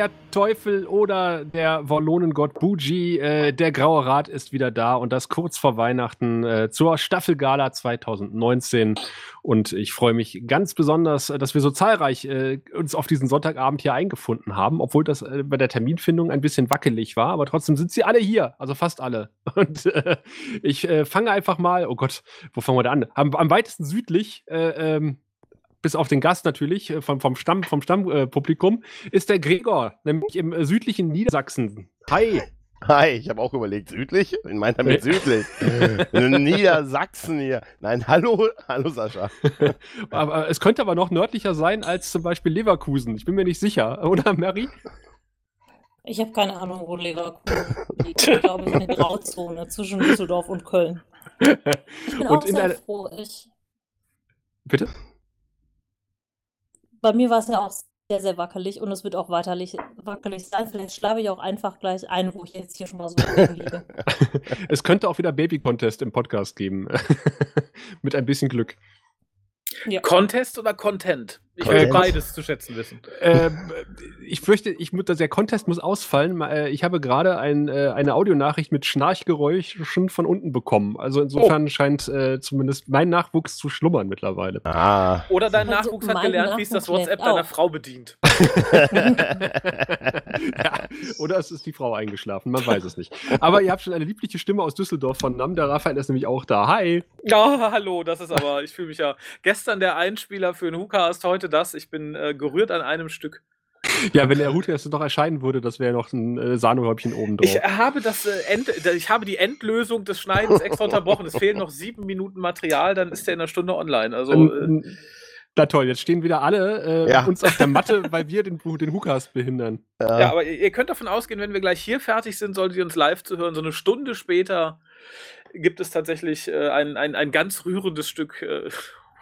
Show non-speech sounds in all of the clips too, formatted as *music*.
Der Teufel oder der Wallonengott Buji. Äh, der Graue Rat ist wieder da und das kurz vor Weihnachten äh, zur Staffelgala 2019. Und ich freue mich ganz besonders, dass wir so zahlreich äh, uns auf diesen Sonntagabend hier eingefunden haben, obwohl das äh, bei der Terminfindung ein bisschen wackelig war. Aber trotzdem sind sie alle hier, also fast alle. *laughs* Und äh, ich äh, fange einfach mal, oh Gott, wo fangen wir da an? Am, am weitesten südlich, äh, ähm, bis auf den Gast natürlich, äh, vom, vom Stamm, vom Stammpublikum, äh, ist der Gregor, nämlich im äh, südlichen Niedersachsen. Hi. Hi, ich habe auch überlegt, südlich? Ich meine damit südlich. *laughs* Niedersachsen hier. Nein, hallo, hallo Sascha. *laughs* aber es könnte aber noch nördlicher sein als zum Beispiel Leverkusen. Ich bin mir nicht sicher, *laughs* oder Mary? Ich habe keine Ahnung, wo Leverkusen liegt. Ich glaube, es ist eine Grauzone zwischen Düsseldorf und Köln. Ich bin Und auch in sehr einer- froh. Ich, Bitte? Bei mir war es ja auch sehr, sehr wackelig und es wird auch weiterlich wackelig sein. Vielleicht schlafe ich auch einfach gleich ein, wo ich jetzt hier schon mal so liege. *laughs* Es könnte auch wieder Baby-Contest im Podcast geben. *laughs* Mit ein bisschen Glück. Ja. Contest oder Content? Ich will beides zu schätzen wissen. Ähm, ich fürchte, ich, der Contest muss ausfallen. Äh, Ich habe gerade ein, äh, eine Audionachricht mit Schnarchgeräuschen von unten bekommen. Also insofern scheint äh, zumindest mein Nachwuchs zu schlummern mittlerweile. Ah. Oder dein Also Nachwuchs hat gelernt, wie es das WhatsApp deiner. Frau bedient. *laughs* *laughs* ja, oder es ist die Frau eingeschlafen, man weiß es nicht. Aber ihr habt schon eine liebliche Stimme aus Düsseldorf von Nam. Der Raphael ist nämlich auch da. Hi. Ja, hallo, das ist aber, ich fühle mich ja. Gestern der Einspieler für den Hookast, heute das. Ich bin äh, gerührt an einem Stück. Ja, wenn der Hut jetzt noch erscheinen würde, das wäre noch ein äh, Sahnehäubchen oben drauf. Ich habe das äh, End, ich habe die Endlösung des Schneidens extra unterbrochen. Es fehlen noch sieben Minuten Material, dann ist der in einer Stunde online. Also äh, Ähm, na toll, jetzt stehen wieder alle äh, Ja. uns auf der Matte, weil wir den, den Hookast behindern. Ja. Ja, aber ihr, ihr könnt davon ausgehen, wenn wir gleich hier fertig sind, solltet ihr uns live zu hören. So eine Stunde später gibt es tatsächlich äh, ein, ein, ein ganz rührendes Stück äh,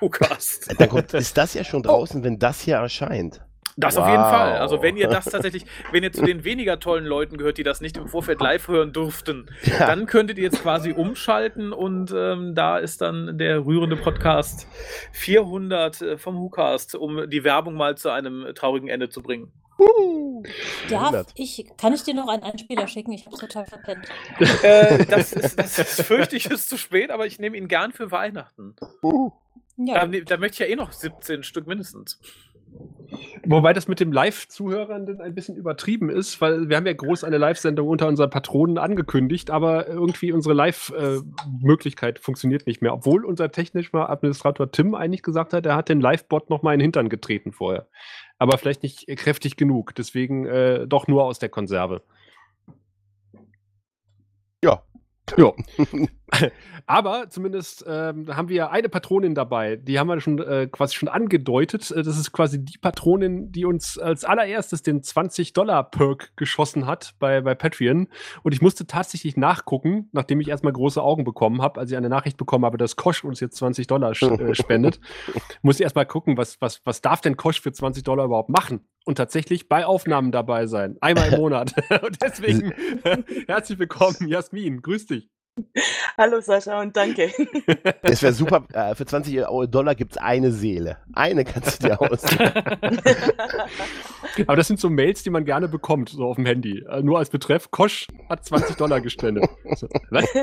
Hookast. Dann kommt, *laughs* ist das ja schon draußen, wenn das hier erscheint. Das auf jeden Wow. Fall. Also wenn ihr das *laughs* tatsächlich, wenn ihr zu den weniger tollen Leuten gehört, die das nicht im Vorfeld live hören durften, Ja. dann könntet ihr jetzt quasi umschalten und ähm, da ist dann der rührende Podcast 400 äh, vom Hookast, um die Werbung mal zu einem traurigen Ende zu bringen. Darf 100. ich, kann ich dir noch einen Einspieler schicken? Ich habe total verpennt. äh, das, ist, das ist, fürchte ich, ist zu spät, aber ich nehme ihn gern für Weihnachten. Ja, Da, da möchte ich ja eh noch 17 Stück mindestens. Wobei das mit dem Live-Zuhörern ein bisschen übertrieben ist, weil wir haben ja groß eine Live-Sendung unter unseren Patronen angekündigt, aber irgendwie unsere Live-Möglichkeit funktioniert nicht mehr. Obwohl unser technischer Administrator Tim eigentlich gesagt hat, er hat den Live-Bot noch mal in den Hintern getreten vorher. Aber vielleicht nicht kräftig genug, deswegen äh, doch nur aus der Konserve. Ja. Ja. *laughs* Aber zumindest ähm, haben wir eine Patronin dabei, die haben wir schon äh, quasi schon angedeutet. Äh, Das ist quasi die Patronin, die uns als allererstes den 20-Dollar-Perk geschossen hat bei, bei Patreon. Und ich musste tatsächlich nachgucken, nachdem ich erstmal große Augen bekommen habe, als ich eine Nachricht bekommen habe, dass Kosch uns jetzt 20 Dollar äh, *laughs* spendet. musste ich erstmal gucken, was, was, was darf denn Kosch für 20 Dollar überhaupt machen? Und tatsächlich bei Aufnahmen dabei sein. Einmal im Monat. *laughs* Und deswegen *laughs* herzlich willkommen, Jasmin. Grüß dich. Hallo Sascha und danke. Es wäre super, äh, für 20 Dollar gibt es eine Seele. Eine kannst du dir aussuchen. Aber das sind so Mails, die man gerne bekommt, so auf dem Handy. Äh, nur als Betreff, Kosch hat 20 Dollar gespendet. So, was? *laughs*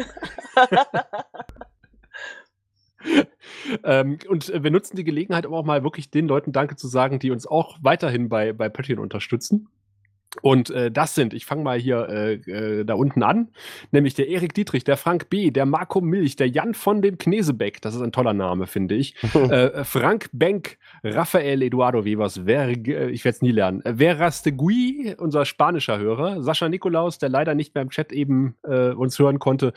ähm, und wir nutzen die Gelegenheit, aber auch mal wirklich den Leuten Danke zu sagen, die uns auch weiterhin bei, bei Patreon unterstützen. Und äh, das sind, ich fange mal hier äh, äh, da unten an, nämlich der Erik Dietrich, der Frank B., der Marco Milch, der Jan von dem Knesebeck, das ist ein toller Name, finde ich, *laughs* äh, Frank Benk, Rafael Eduardo Webers, äh, ich werde es nie lernen, äh, Verastegui, unser spanischer Hörer, Sascha Nikolaus, der leider nicht mehr im Chat eben äh, uns hören konnte,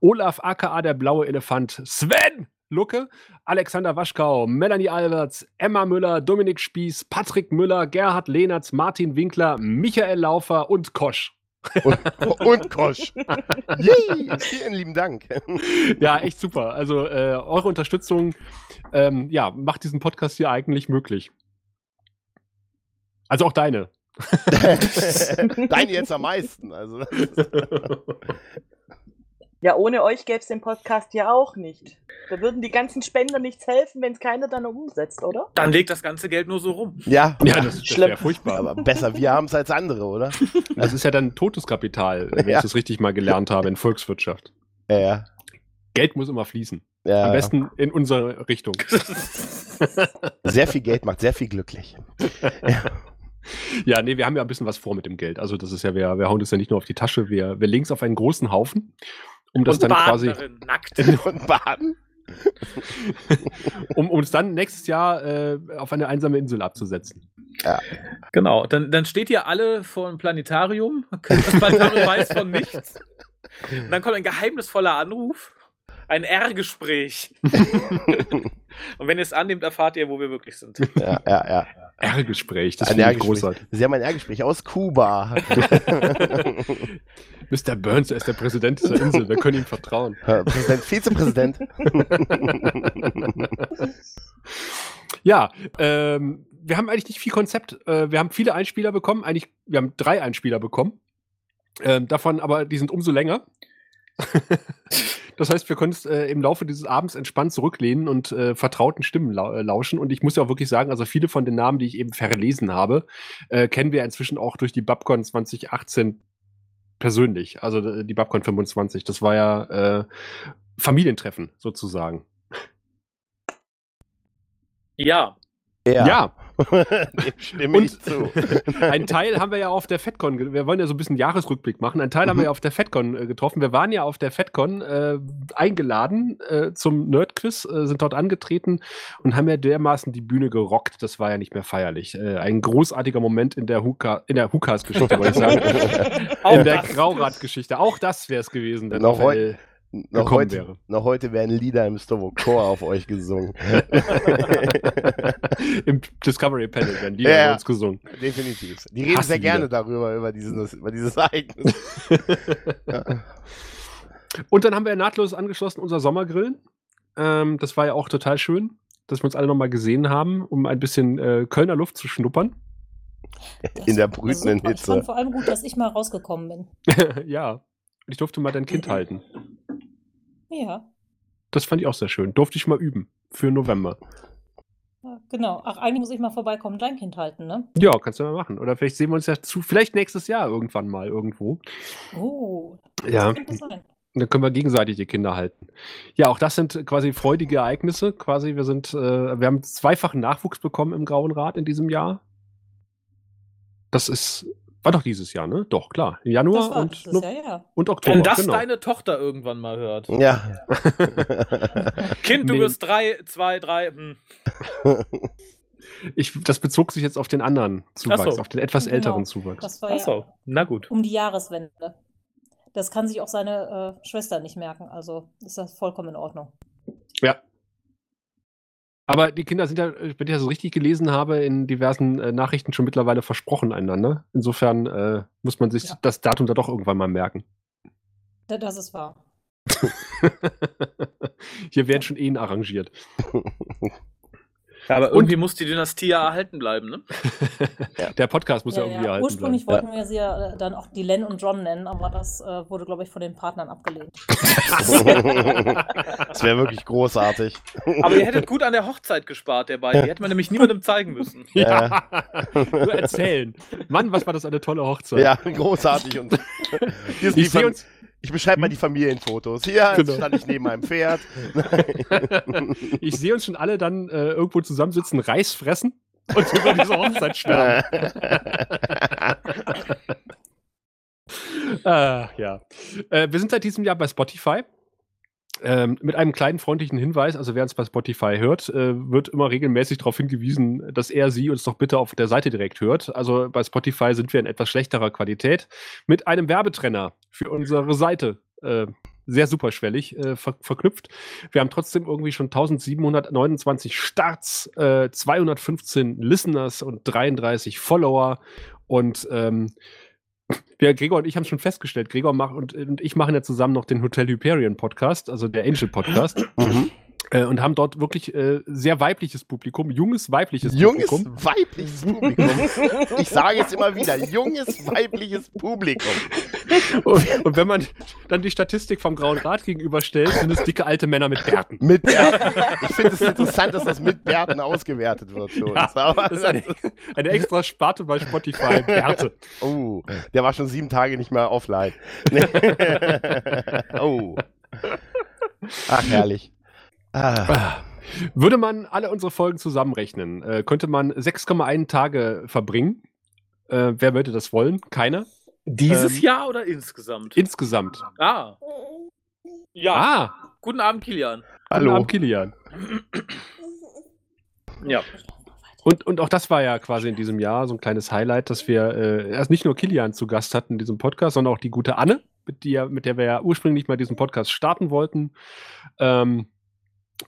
Olaf aka der blaue Elefant, Sven Lucke, Alexander Waschkau, Melanie Alberts, Emma Müller, Dominik Spieß, Patrick Müller, Gerhard Lehnertz, Martin Winkler, Michael Laufer und Kosch. Und, und Kosch. *laughs* Yay, vielen lieben Dank. Ja, echt super. Also äh, eure Unterstützung ähm, ja, macht diesen Podcast hier eigentlich möglich. Also auch deine. *laughs* Deine jetzt am meisten. Also, *laughs* Ja, ohne euch gäbe es den Podcast ja auch nicht. Da würden die ganzen Spender nichts helfen, wenn es keiner dann umsetzt, oder? Dann legt das ganze Geld nur so rum. Ja, Ja, das, das Schlimm. wäre furchtbar. aber besser wir haben es als andere, oder? *laughs* Das ist ja dann totes Kapital, wenn Ja. ich das richtig mal gelernt habe in Volkswirtschaft. Ja, ja. Geld muss immer fließen. ja Am besten in unsere Richtung. *laughs* *laughs* Sehr viel Geld macht sehr viel glücklich. Ja, nee, wir haben ja ein bisschen was vor mit dem Geld. Also das ist ja, wir, wir hauen das ja nicht nur auf die Tasche, wir, wir legen es auf einen großen Haufen, um das Und dann baden quasi, nackt. *laughs* Und baden? um, um es dann nächstes Jahr äh, auf eine einsame Insel abzusetzen. Genau, dann, dann steht ihr alle vor dem Planetarium. *laughs* Das Planetarium weiß von nichts. Und *laughs* dann kommt ein geheimnisvoller Anruf. Ein R-Gespräch. Und wenn ihr es annehmt, erfahrt ihr, wo wir wirklich sind. Ja, ja, ja. R-Gespräch, das R-Gespräch. großartig. Sie haben ein R-Gespräch aus Kuba. *laughs* Mr. Burns, er ist der Präsident dieser Insel, wir können ihm vertrauen. Präsident, Vizepräsident. *laughs* Ja, ähm, wir haben eigentlich nicht viel Konzept. Äh, wir haben viele Einspieler bekommen. Eigentlich, wir haben drei Einspieler bekommen. Ähm, davon aber, die sind umso länger. *laughs* das heißt, wir können es äh, im Laufe dieses Abends entspannt zurücklehnen und äh, vertrauten Stimmen lau äh, lauschen. Und ich muss ja auch wirklich sagen, also viele von den Namen, die ich eben verlesen habe, äh, kennen wir inzwischen auch durch die Babcon 2018 persönlich. Also äh, die Babcon 25. Das war ja äh, Familientreffen sozusagen. Ja, ja. *laughs* Dem stimme Und- ich zu. *laughs* Ein Teil haben wir ja auf der FedCon, wir wollen ja so ein bisschen Jahresrückblick machen. Ein Teil haben wir ja auf der FedCon äh, getroffen. Wir waren ja auf der FedCon äh, eingeladen äh, zum Nerdquiz, äh, sind dort angetreten und haben ja dermaßen die Bühne gerockt. Das war ja nicht mehr feierlich. Äh, ein großartiger Moment in der Huka, in der Hukas-Geschichte, wollte ich sagen. *laughs* in der. Graurad-Geschichte. Auch das wäre es gewesen, Noch Raphael Noch heute, wäre. noch heute werden Lieder im Stovokor auf euch gesungen. *laughs* Im Discovery Panel werden die Ja. uns gesungen. Definitiv. Die reden sehr gerne Lieder. darüber, über dieses, über dieses Ereignis. *laughs* Ja. Und dann haben wir nahtlos angeschlossen unser Sommergrillen. Ähm, das war ja auch total schön, dass wir uns alle nochmal gesehen haben, um ein bisschen äh, Kölner Luft zu schnuppern. Das In der brütenden super. Ich Hitze. fand vor allem gut, dass ich mal rausgekommen bin. *laughs* ja. Ich durfte mal dein Kind halten. Ja, Das fand ich auch sehr schön. Durfte ich mal üben. Für November. ja, genau. Ach, eigentlich muss ich mal vorbeikommen, dein Kind halten, ne? Ja, kannst du mal machen. Oder vielleicht sehen wir uns ja zu, vielleicht nächstes Jahr irgendwann mal irgendwo. Oh, Ja. das sein. Dann können wir gegenseitig die Kinder halten. Ja, auch das sind quasi freudige Ereignisse. Quasi, wir sind, äh, wir haben zweifachen Nachwuchs bekommen im Grauen Rat in diesem Jahr. Das ist, war doch dieses Jahr, ne? Doch, klar. Im Januar und, No- Jahr, ja. und Oktober. Wenn das genau. deine Tochter irgendwann mal hört. Ja. *laughs* Kind, du Nee. wirst drei, zwei, drei. Hm. ich, das bezog sich jetzt auf den anderen Zuwachs, Ach so. auf den etwas Genau. älteren Zuwachs. Das war ja Achso, na gut. um die Jahreswende. Das kann sich auch seine äh, Schwester nicht merken, also ist das vollkommen in Ordnung. Ja. Aber die Kinder sind ja, äh, wenn ich das so richtig gelesen habe, in diversen äh, Nachrichten schon mittlerweile versprochen einander. Insofern äh, muss man sich Ja. das Datum da doch irgendwann mal merken. Da- Das ist wahr. *laughs* Hier werden schon Ehen arrangiert. *laughs* Ja, aber Und- irgendwie muss die Dynastie ja erhalten bleiben, ne? *laughs* Der Podcast muss ja, Ja, irgendwie ja. erhalten Ursprünglich bleiben. wollten wir sie ja äh, dann auch die Len und John nennen, aber das äh, wurde, glaube ich, von den Partnern abgelehnt. *laughs* *laughs* das wäre wirklich großartig. Aber ihr hättet gut an der Hochzeit gespart, der beiden. Die hätte man nämlich niemandem zeigen müssen. Ja. Nur erzählen. Mann, was war das eine tolle Hochzeit. Ja, großartig. Und Ich sehe uns, ich beschreibe mal die Familienfotos. Hier Genau. stand ich neben meinem Pferd. *laughs* ich sehe uns schon alle dann äh, irgendwo zusammensitzen, Reis fressen und über diese Hochzeit sterben. *laughs* Ah, ja. Äh, wir sind seit diesem Jahr bei Spotify. Ähm, mit einem kleinen freundlichen Hinweis, also wer uns bei Spotify hört, äh, wird immer regelmäßig darauf hingewiesen, dass er sie uns doch bitte auf der Seite direkt hört. Also bei Spotify sind wir in etwas schlechterer Qualität mit einem Werbetrenner für unsere Seite. Äh, sehr superschwellig äh, ver verknüpft. Wir haben trotzdem irgendwie schon 1729 Starts, äh, 215 Listeners und 33 Follower. Und ähm, wir, Gregor und ich haben schon festgestellt, Gregor macht und, und ich machen ja zusammen noch den Hotel Hyperion Podcast, also der Angel Podcast. Mhm. Äh, und haben dort wirklich äh, sehr weibliches Publikum, junges weibliches Junges Publikum. weibliches Publikum. Ich sage es immer wieder, junges weibliches Publikum. Und, und wenn man dann die Statistik vom Grauen Rat gegenüberstellt, sind es dicke alte Männer mit Bärten. Mit Bärten. Ich finde es interessant, dass das mit Bärten ausgewertet wird uns. Ja, das ist eine, eine extra Sparte bei Spotify, Bärte. oh, der war schon sieben Tage nicht mehr offline. *laughs* oh. Ach, herrlich. Ah. Würde man alle unsere Folgen zusammenrechnen, äh, könnte man 6,1 Tage verbringen. Äh, wer würde das wollen? Keiner? Dieses Ähm, Jahr oder insgesamt? Insgesamt. ah. Ja. Ah, Guten Abend, Kilian. guten Hallo. Abend, Kilian. Ja. Und, und auch das war ja quasi in diesem Jahr so ein kleines Highlight, dass wir äh, erst nicht nur Kilian zu Gast hatten in diesem Podcast, sondern auch die gute Anne, mit, der, mit der wir ja ursprünglich mal diesen Podcast starten wollten. Ähm,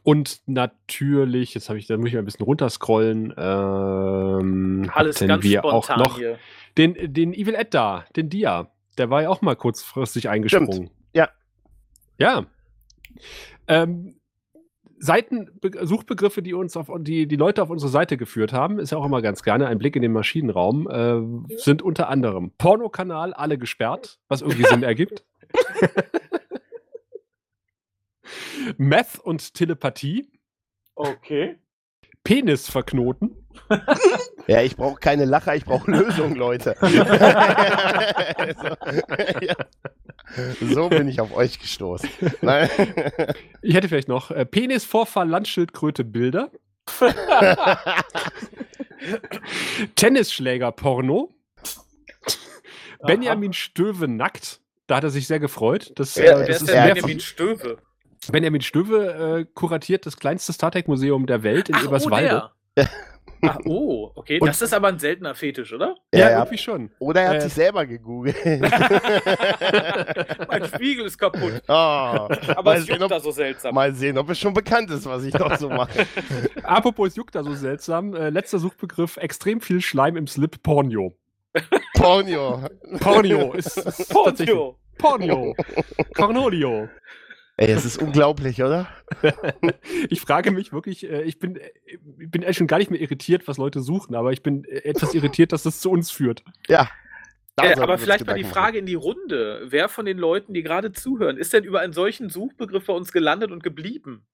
und natürlich, jetzt habe ich, da muss ich mal ein bisschen runterscrollen, ähm, Alles hatten ganz wir spontan auch noch hier. den, den Evil Ed da, den Dia. Der war ja auch mal kurzfristig eingesprungen. Ja. Ja. Ähm, Seiten, Be- Suchbegriffe, die uns auf die, die Leute auf unsere Seite geführt haben, ist ja auch immer ganz gerne ein Blick in den Maschinenraum, äh, sind unter anderem Pornokanal, alle gesperrt, was irgendwie Sinn ergibt. *laughs* Meth und Telepathie, Okay. Penis verknoten, *laughs* Ja, ich brauche keine Lacher, ich brauche Lösungen, Leute. so, *laughs* ja. *laughs* so bin ich auf euch gestoßen. Nein. ich hätte vielleicht noch äh, Penisvorfall, Landschildkröte, Bilder, Tennisschläger, Porno, Benjamin Stöwe nackt. Da hat er sich sehr gefreut. Das, Ja, äh, das ist ist Benjamin Stöwe? Benjamin Stöwe äh, kuratiert das kleinste Star Trek Museum der Welt in Ach, oh, Eberswalde. der. *laughs* Ach, oh, okay. Und- das ist aber ein seltener Fetisch, oder? ja, Ja, irgendwie schon. Oder er hat Äh. sich selber gegoogelt. *laughs* mein Spiegel ist kaputt. oh, Aber es juckt ob, da so seltsam. mal sehen, ob es schon bekannt ist, was ich noch so mache. *laughs* Apropos, es juckt da so seltsam. Äh, letzter Suchbegriff: extrem viel Schleim im Slip, Pornio. Pornio. Pornio ist, ist. Porno. Pornio. Cornolio. Ey, es ist unglaublich, oder? *laughs* Ich frage mich wirklich, äh, ich bin, äh, ich bin eigentlich schon gar nicht mehr irritiert, was Leute suchen, aber ich bin äh, etwas irritiert, dass das zu uns führt. Ja. Äh, aber vielleicht mal die Frage in die Runde. Wer von den Leuten, die gerade zuhören, ist denn über einen solchen Suchbegriff bei uns gelandet und geblieben?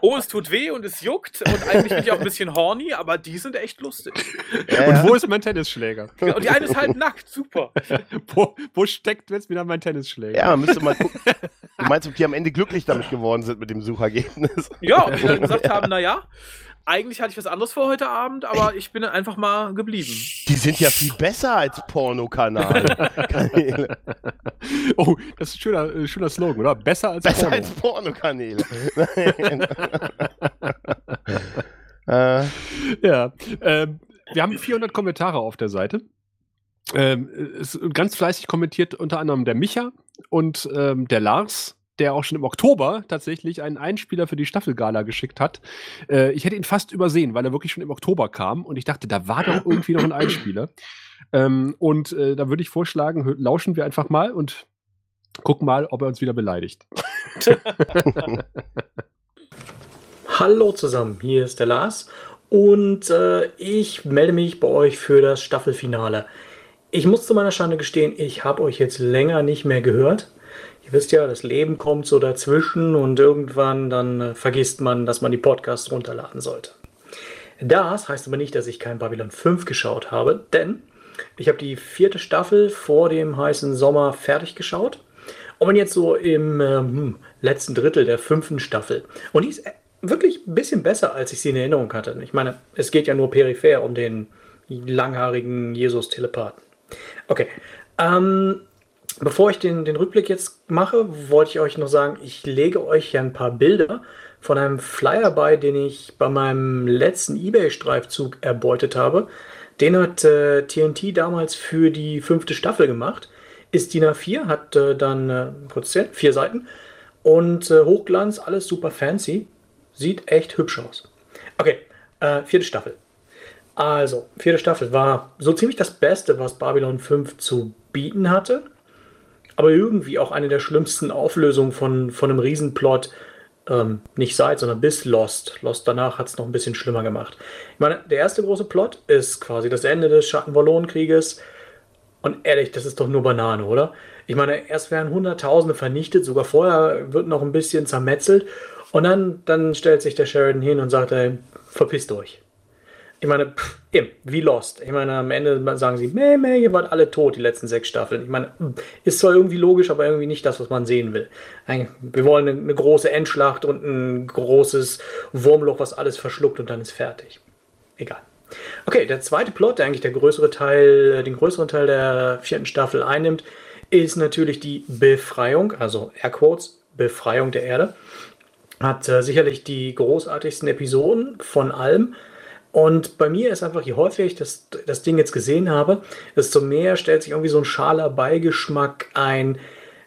Oh, es tut weh und es juckt und eigentlich bin ich auch ein bisschen horny, aber die sind echt lustig. Ja, Und ja. wo ist mein Tennisschläger? Ja, Und die eine ist halt nackt, super. wo, wo steckt jetzt wieder mein Tennisschläger? Ja, man müsste mal gucken. Du meinst, ob die am Ende glücklich damit geworden sind mit dem Suchergebnis? Ja, und die dann gesagt haben, naja, eigentlich hatte ich was anderes vor heute Abend, aber ich bin einfach mal geblieben. Die sind ja viel besser als Pornokanal. *laughs* Kanäle. Oh, das ist ein schöner, äh, schöner Slogan, oder? Besser als besser Porno. als Pornokanäle. *laughs* *laughs* Äh, Ja. Ähm, wir haben 400 Kommentare auf der Seite. Ähm, ganz fleißig kommentiert unter anderem der Micha und ähm, der Lars, der auch schon im Oktober tatsächlich einen Einspieler für die Staffelgala geschickt hat. Äh, ich hätte ihn fast übersehen, weil er wirklich schon im Oktober kam und ich dachte, da war doch irgendwie noch ein Einspieler. Ähm, und äh, da würde ich vorschlagen, lauschen wir einfach mal und gucken mal, ob er uns wieder beleidigt. *laughs* Hallo zusammen, hier ist der Lars und äh, ich melde mich bei euch für das Staffelfinale. Ich muss zu meiner Schande gestehen, ich habe euch jetzt länger nicht mehr gehört. Ihr wisst ja, das Leben kommt so dazwischen und irgendwann dann äh, vergisst man, dass man die Podcasts runterladen sollte. Das heißt aber nicht, dass ich kein Babylon 5 geschaut habe, denn ich habe die vierte Staffel vor dem heißen Sommer fertig geschaut und bin jetzt so im ähm, letzten Drittel der fünften Staffel. Und die ist äh, wirklich ein bisschen besser, als ich sie in Erinnerung hatte. Ich meine, es geht ja nur peripher um den langhaarigen Jesus-Telepathen. Okay. Ähm, bevor ich den, den Rückblick jetzt mache, wollte ich euch noch sagen, ich lege euch ja ein paar Bilder von einem Flyer bei, den ich bei meinem letzten Ebay-Streifzug erbeutet habe. Den hat äh, TNT damals für die fünfte Staffel gemacht. Ist DIN A4, hat äh, dann, äh, kurz zählen, vier Seiten. Und äh, Hochglanz, alles super fancy. Sieht echt hübsch aus. Okay, äh, vierte Staffel. Also, vierte Staffel war so ziemlich das Beste, was Babylon 5 zu bieten hatte. Aber irgendwie auch eine der schlimmsten Auflösungen von, von einem Riesenplot, Ähm, nicht seit, sondern bis Lost. Lost danach hat es noch ein bisschen schlimmer gemacht. Ich meine, der erste große Plot ist quasi das Ende des Schattenwallonenkrieges. Und ehrlich, das ist doch nur Banane, oder? Ich meine, erst werden Hunderttausende vernichtet, sogar vorher wird noch ein bisschen zermetzelt. Und dann, dann stellt sich der Sheridan hin und sagt, ey, verpisst euch. Ich meine, pff, wie Lost. Ich meine, am Ende sagen sie, meh, meh, ihr wart alle tot, die letzten sechs Staffeln. Ich meine, ist zwar irgendwie logisch, aber irgendwie nicht das, was man sehen will. Wir wollen eine, eine große Endschlacht und ein großes Wurmloch, was alles verschluckt und dann ist fertig. Egal. Okay, der zweite Plot, der eigentlich der größere Teil, den größeren Teil der vierten Staffel einnimmt, ist natürlich die Befreiung, also Airquotes, Befreiung der Erde. Hat äh, sicherlich die großartigsten Episoden von allem. Und bei mir ist einfach, je häufiger ich das, das Ding jetzt gesehen habe, desto mehr stellt sich irgendwie so ein schaler Beigeschmack ein,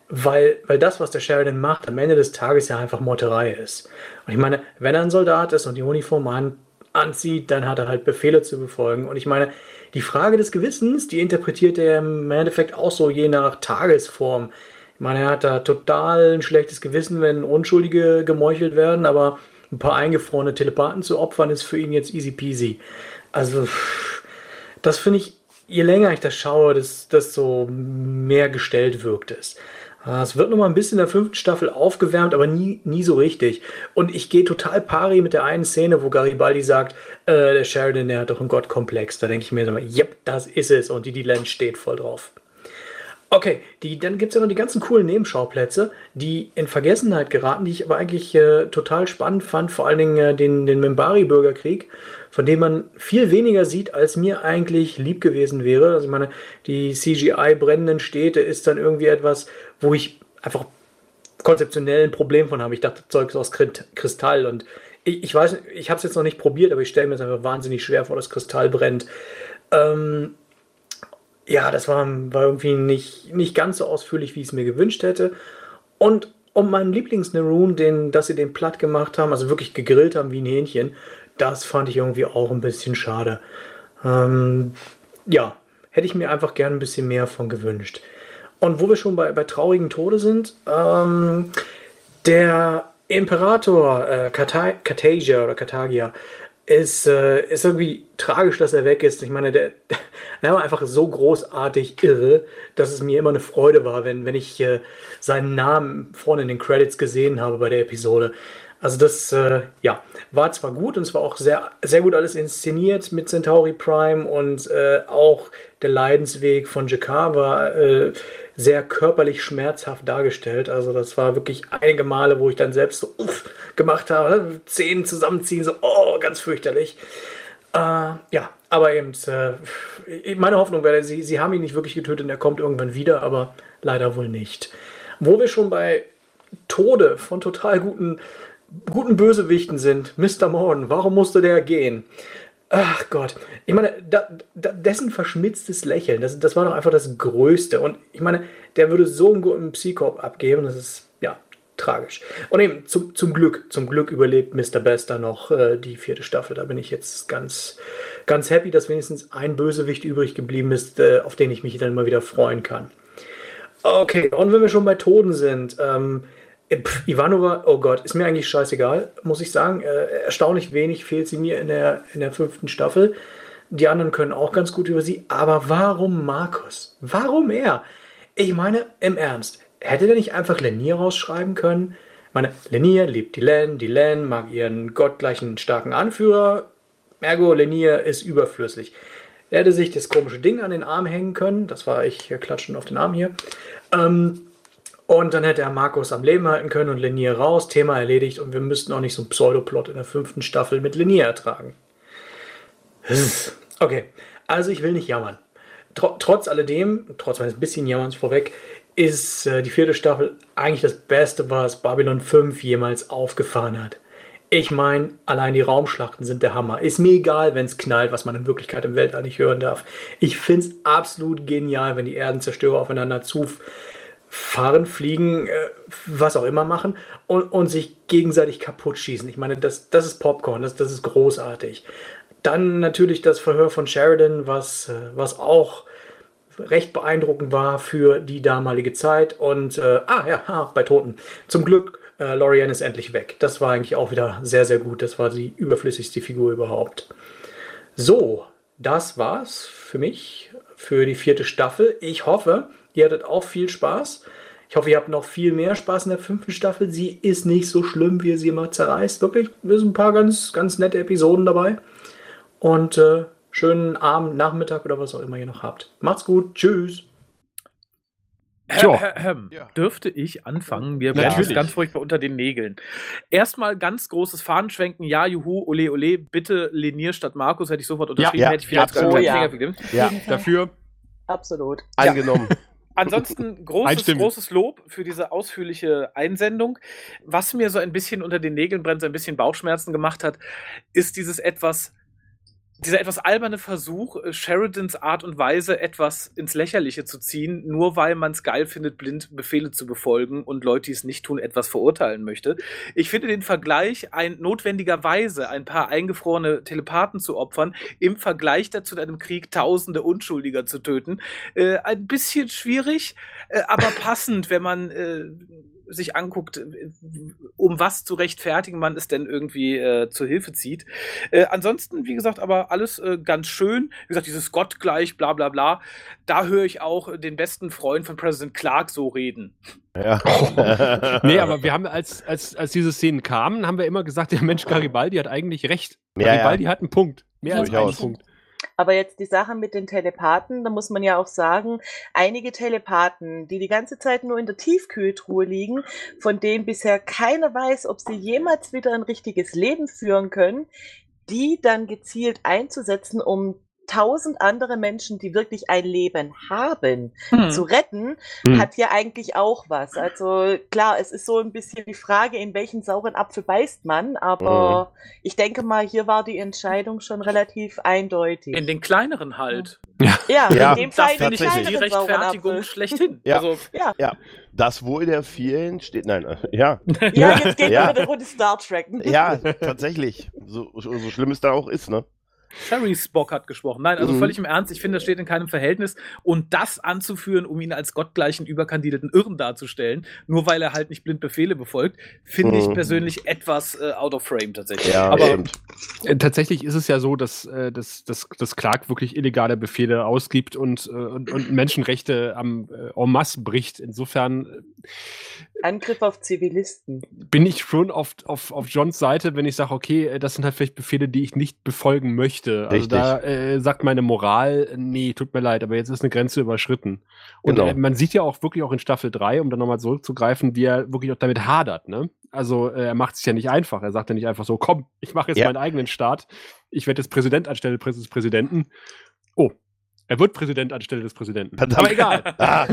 weil, weil das, was der Sheridan macht, am Ende des Tages ja einfach Motterei ist. Und ich meine, wenn er ein Soldat ist und die Uniform an, anzieht, dann hat er halt Befehle zu befolgen. Und ich meine, die Frage des Gewissens, die interpretiert er im Endeffekt auch so je nach Tagesform. Ich meine, er hat da total ein schlechtes Gewissen, wenn Unschuldige gemeuchelt werden, aber ein paar eingefrorene Telepathen zu opfern, ist für ihn jetzt easy peasy. Also, das finde ich, je länger ich das schaue, desto mehr gestellt wirkt es. Ah, es wird noch mal ein bisschen in der fünften Staffel aufgewärmt, aber nie, nie so richtig. Und ich gehe total pari mit der einen Szene, wo Garibaldi sagt, äh, der Sheridan, der hat doch einen Gottkomplex. Da denke ich mir so, yep, das ist es. Und die Dylan steht voll drauf. Okay, die, dann gibt es ja noch die ganzen coolen Nebenschauplätze, die in Vergessenheit geraten, die ich aber eigentlich äh, total spannend fand. Vor allen Dingen äh, den, den Membari-Bürgerkrieg, von dem man viel weniger sieht, als mir eigentlich lieb gewesen wäre. Also ich meine, die CGI-brennenden Städte ist dann irgendwie etwas, wo ich einfach konzeptionell ein Problem von habe. Ich dachte, Zeug ist aus Kristall und ich, ich weiß, ich habe es jetzt noch nicht probiert, aber ich stelle mir es einfach wahnsinnig schwer vor, dass Kristall brennt. Ähm, ja, das war, war irgendwie nicht, nicht ganz so ausführlich, wie ich es mir gewünscht hätte. Und um meinen Lieblings-Neroon, den, dass sie den platt gemacht haben, also wirklich gegrillt haben wie ein Hähnchen, das fand ich irgendwie auch ein bisschen schade. Ähm, ja, hätte ich mir einfach gern ein bisschen mehr von gewünscht. Und wo wir schon bei, bei traurigen Tode sind, ähm, der Imperator äh, Cartagia oder Cartagia ist, äh, ist irgendwie tragisch, dass er weg ist. Ich meine, der, der *laughs* war einfach so großartig irre, dass es mir immer eine Freude war, wenn, wenn ich äh, seinen Namen vorne in den Credits gesehen habe bei der Episode. Also das, äh, ja, war zwar gut und es war auch sehr, sehr gut alles inszeniert mit Centauri Prime und äh, auch der Leidensweg von Jakar war äh, sehr körperlich schmerzhaft dargestellt. Also das war wirklich einige Male, wo ich dann selbst so uff gemacht habe, Zähne zusammenziehen, so oh, ganz fürchterlich. Äh, ja, aber eben, äh, meine Hoffnung wäre, sie, sie haben ihn nicht wirklich getötet und er kommt irgendwann wieder, aber leider wohl nicht. Wo wir schon bei Tode von total guten, guten Bösewichten sind, Mr. Morton, warum musste der gehen? Ach Gott, ich meine, da, da, dessen verschmitztes Lächeln, das, das war doch einfach das Größte. Und ich meine, der würde so einen guten Psychop abgeben, das ist, ja, tragisch. Und eben, zum, zum Glück, zum Glück überlebt Mr. Bester noch äh, die vierte Staffel. Da bin ich jetzt ganz, ganz happy, dass wenigstens ein Bösewicht übrig geblieben ist, äh, auf den ich mich dann mal wieder freuen kann. Okay, und wenn wir schon bei Toten sind, ähm, äh, Pff, Ivanova, oh Gott, ist mir eigentlich scheißegal, muss ich sagen. Äh, erstaunlich wenig fehlt sie mir in der, in der fünften Staffel. Die anderen können auch ganz gut über sie. Aber warum Markus? Warum er? Ich meine, im Ernst, hätte der nicht einfach Lenier rausschreiben können? Ich meine, Lenier liebt die Len mag ihren gottgleichen starken Anführer. Ergo, Lenier ist überflüssig. Er hätte sich das komische Ding an den Arm hängen können. Das war ich klatschen auf den Arm hier. Ähm, und dann hätte er Markus am Leben halten können und Lenier raus, Thema erledigt und wir müssten auch nicht so einen Pseudoplot in der fünften Staffel mit Lenier ertragen. Okay, also ich will nicht jammern. Tr trotz alledem, trotz meines bisschen Jammerns vorweg, ist äh, die vierte Staffel eigentlich das Beste, was Babylon 5 jemals aufgefahren hat. Ich meine, allein die Raumschlachten sind der Hammer. Ist mir egal, wenn es knallt, was man in Wirklichkeit im Weltall nicht hören darf. Ich finde es absolut genial, wenn die Erdenzerstörer aufeinander zu fahren, fliegen, äh, was auch immer machen und, und sich gegenseitig kaputt schießen. Ich meine, das, das ist Popcorn, das, das ist großartig. Dann natürlich das Verhör von Sheridan, was, äh, was auch recht beeindruckend war für die damalige Zeit. Und, äh, ah ja, ha, bei Toten. Zum Glück Äh, Lorian ist endlich weg. Das war eigentlich auch wieder sehr, sehr gut. Das war die überflüssigste Figur überhaupt. So, das war's für mich, für die vierte Staffel. Ich hoffe, ihr hattet auch viel Spaß. Ich hoffe, ihr habt noch viel mehr Spaß in der fünften Staffel. Sie ist nicht so schlimm, wie ihr sie immer zerreißt. Wirklich, es sind ein paar ganz, ganz nette Episoden dabei. Und äh, schönen Abend, Nachmittag oder was auch immer ihr noch habt. Macht's gut. Tschüss. Ja. Dürfte ich anfangen? Wir werden Natürlich. jetzt ganz furchtbar unter den Nägeln. Erstmal ganz großes Fahnenschwenken. Ja, juhu, ole, ole. Bitte Lenier statt Markus. Hätte ich sofort unterschrieben. ja, hätte ich vielleicht ja, gegeben. Ja, Fall. Dafür Absolut. angenommen. *laughs* Ansonsten großes, großes Lob für diese ausführliche Einsendung. Was mir so ein bisschen unter den Nägeln brennt, so ein bisschen Bauchschmerzen gemacht hat, ist dieses etwas, dieser etwas alberne Versuch, äh, Sheridans Art und Weise etwas ins Lächerliche zu ziehen, nur weil man es geil findet, blind Befehle zu befolgen und Leute, die es nicht tun, etwas verurteilen möchte. Ich finde den Vergleich, ein notwendigerweise ein paar eingefrorene Telepathen zu opfern, im Vergleich dazu, in einem Krieg Tausende Unschuldiger zu töten, äh, ein bisschen schwierig, äh, aber *laughs* passend, wenn man äh, sich anguckt, um was zu rechtfertigen man es denn irgendwie äh, zur Hilfe zieht. Äh, ansonsten, wie gesagt, aber alles äh, ganz schön. Wie gesagt, dieses Gott gleich, bla bla bla. Da höre ich auch den besten Freund von President Clark so reden. Ja. *laughs* Nee, aber wir haben, als, als, als diese Szenen kamen, haben wir immer gesagt, der Mensch Garibaldi hat eigentlich recht. Ja, ja. Garibaldi hat einen Punkt. Mehr als einen. Punkt. Aber jetzt die Sache mit den Telepathen, da muss man ja auch sagen, einige Telepathen, die die ganze Zeit nur in der Tiefkühltruhe liegen, von denen bisher keiner weiß, ob sie jemals wieder ein richtiges Leben führen können, die dann gezielt einzusetzen, um tausend andere Menschen, die wirklich ein Leben haben, zu retten, Hm. hat ja eigentlich auch was. Also klar, es ist so ein bisschen die Frage, in welchen sauren Apfel beißt man, aber ich denke mal, hier war die Entscheidung schon relativ eindeutig. In den kleineren halt. ja, Ja, in dem Das Fall finde den ich ist die kleineren sauren Rechtfertigung schlechthin. Ja. Also, Ja. Das Wohl der vielen steht. Nein, äh, ja. ja, jetzt geht Ja. wieder eine Runde Star Trek. Ja, tatsächlich. So, so, so schlimm es da auch ist, ne? Sherry Spock hat gesprochen. Nein, also Mhm. völlig im Ernst. Ich finde, das steht in keinem Verhältnis. Und das anzuführen, um ihn als gottgleichen überkandidierten Irren darzustellen, nur weil er halt nicht blind Befehle befolgt, finde ich Mhm. persönlich etwas äh, out of frame tatsächlich. Ja, Aber stimmt. Äh, Tatsächlich ist es ja so, dass, äh, dass, dass, dass Clark wirklich illegale Befehle ausgibt und, äh, und, und Menschenrechte am äh, en masse bricht. Insofern Angriff auf Zivilisten. bin ich schon auf, auf, auf Johns Seite, wenn ich sage, okay, das sind halt vielleicht Befehle, die ich nicht befolgen möchte. Also Richtig. da äh, sagt meine Moral, nee, tut mir leid, aber jetzt ist eine Grenze überschritten. Und Genau. äh, man sieht ja auch wirklich auch in Staffel 3, um dann nochmal zurückzugreifen, wie er wirklich auch damit hadert. Ne? Also äh, er macht es ja nicht einfach. Er sagt ja nicht einfach so, komm, ich mache jetzt Ja. meinen eigenen Staat. Ich werde jetzt Präsident anstelle des Präsidenten. Oh, er wird Präsident anstelle des Präsidenten. Verdammt. Aber egal. *laughs* Ah,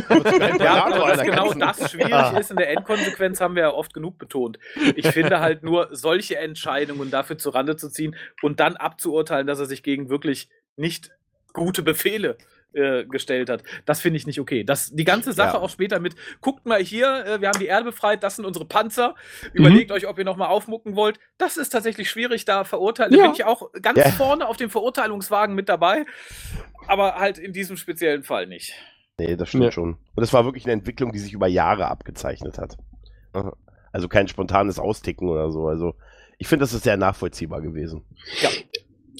Ja, dass genau das schwierig Ah. ist in der Endkonsequenz, haben wir ja oft genug betont. Ich finde halt nur, solche Entscheidungen dafür zu Rande zu ziehen und dann abzuurteilen, dass er sich gegen wirklich nicht gute Befehle äh, gestellt hat. Das finde ich nicht okay. Das, die ganze Sache Ja. auch später mit, guckt mal hier, äh, wir haben die Erde befreit, das sind unsere Panzer, überlegt euch, ob ihr nochmal aufmucken wollt. Das ist tatsächlich schwierig, da verurteilen. Da Ja. bin ich auch ganz Ja. vorne auf dem Verurteilungswagen mit dabei, aber halt in diesem speziellen Fall nicht. Nee, das stimmt Ja. schon. Und es war wirklich eine Entwicklung, die sich über Jahre abgezeichnet hat. Also kein spontanes Austicken oder so. Also ich finde, das ist sehr nachvollziehbar gewesen.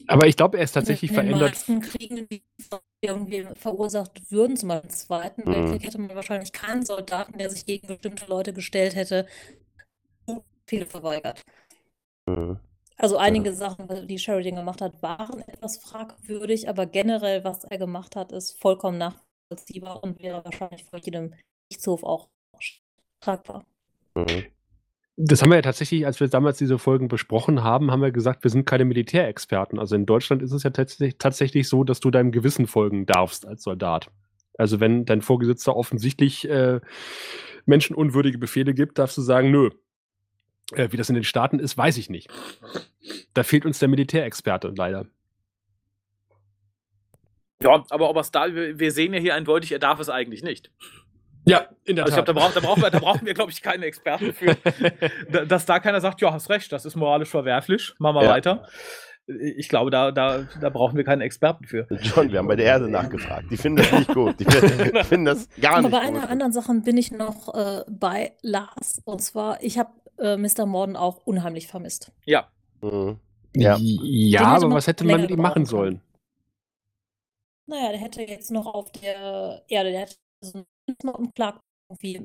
Aber ich glaube, er ist tatsächlich in den verändert. meisten Kriegen, die irgendwie verursacht würden, zum Beispiel im Zweiten Mhm. Weltkrieg, hätte man wahrscheinlich keinen Soldaten, der sich gegen bestimmte Leute gestellt hätte, viele verweigert. Mhm. Also einige Sachen, die Sheridan gemacht hat, waren etwas fragwürdig, aber generell, was er gemacht hat, ist vollkommen nachvollziehbar und wäre wahrscheinlich vor jedem Gerichtshof auch tragbar. Mhm. Das haben wir ja tatsächlich, als wir damals diese Folgen besprochen haben, haben wir gesagt, wir sind keine Militärexperten. Also in Deutschland ist es ja tatsächlich, so, dass du deinem Gewissen folgen darfst als Soldat. Also wenn dein Vorgesetzter offensichtlich äh, menschenunwürdige Befehle gibt, darfst du sagen, nö. Äh, wie das in den Staaten ist, weiß ich nicht. Da fehlt uns der Militärexperte leider. Ja, aber ob es da, wir sehen ja hier eindeutig, er darf es eigentlich nicht. Ja, in der Also ich glaube, da, brauch, da brauchen wir, da brauchen wir, glaube ich, keine Experten für. Da- Dass da keiner sagt, ja, hast recht, das ist moralisch verwerflich, machen wir Ja. weiter. Ich glaube, da, da, da brauchen wir keine Experten für. John, wir haben bei der Erde nachgefragt. Die finden das nicht gut. Die finden, *laughs* das gar Aber nicht bei gut. einer anderen Sache bin ich noch äh, bei Lars. Und zwar, ich habe äh, Mr. Morden auch unheimlich vermisst. Ja. Mhm. Ja, Ja. aber was hätte man mit ihm machen sollen? Naja, der hätte jetzt noch auf der Erde, der hätte so noch im Clark irgendwie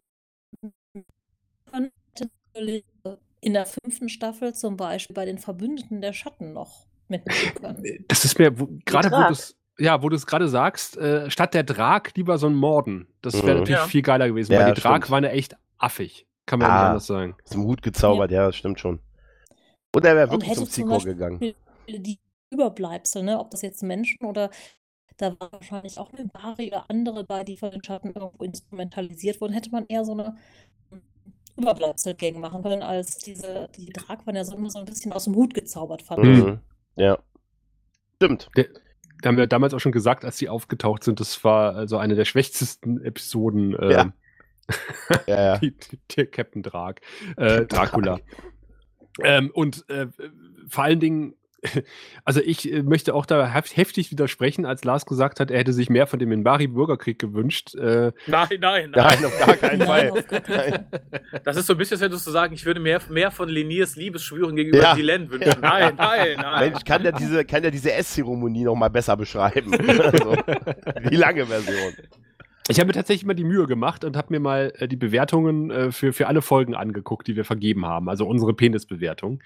in der fünften Staffel zum Beispiel bei den Verbündeten der Schatten noch mitnehmen können. Das ist mir, gerade wo du es ja, wo du es gerade sagst, äh, statt der Drag lieber so ein Morden. Das wäre Mhm. natürlich Ja. viel geiler gewesen, Ja, weil die Drag stimmt. waren ja echt affig. Kann man ja Ah. nicht anders sagen. Dem Hut gezaubert, ja, das stimmt schon. Und er wäre Und wirklich zum Beispiel- gegangen. Die Überbleibsel, ne, ob das jetzt Menschen oder da war wahrscheinlich auch eine Bari oder andere bei, die von den Schatten irgendwo instrumentalisiert wurden, hätte man eher so eine Überbleibsel-Gang machen können, als diese, die Drag waren ja so immer so ein bisschen aus dem Hut gezaubert, fand. Mhm. Ja. Stimmt. Da haben wir damals auch schon gesagt, als die aufgetaucht sind, das war also eine der schwächsten Episoden. Äh, Ja. *laughs* Ja, ja. die, die, der Captain Drag, äh, Dracula. *laughs* ähm, und äh, vor allen Dingen, also ich äh, möchte auch da hef- heftig widersprechen, als Lars gesagt hat, er hätte sich mehr von dem Minbari-Bürgerkrieg gewünscht. Äh, Nein, nein, nein. Nein, auf gar keinen Nein, Fall. Fall. Das ist so ein bisschen, als hättest du sagen, ich würde mehr, mehr von Leniers Liebesschwüren gegenüber Ja. Dylan wünschen. Nein, nein, nein. Mensch, kann der diese, kann der diese Esszeremonie noch mal besser beschreiben? also, die lange Version. ich habe mir tatsächlich mal die Mühe gemacht und habe mir mal äh, die Bewertungen äh, für, für alle Folgen angeguckt, die wir vergeben haben, also unsere Penisbewertung.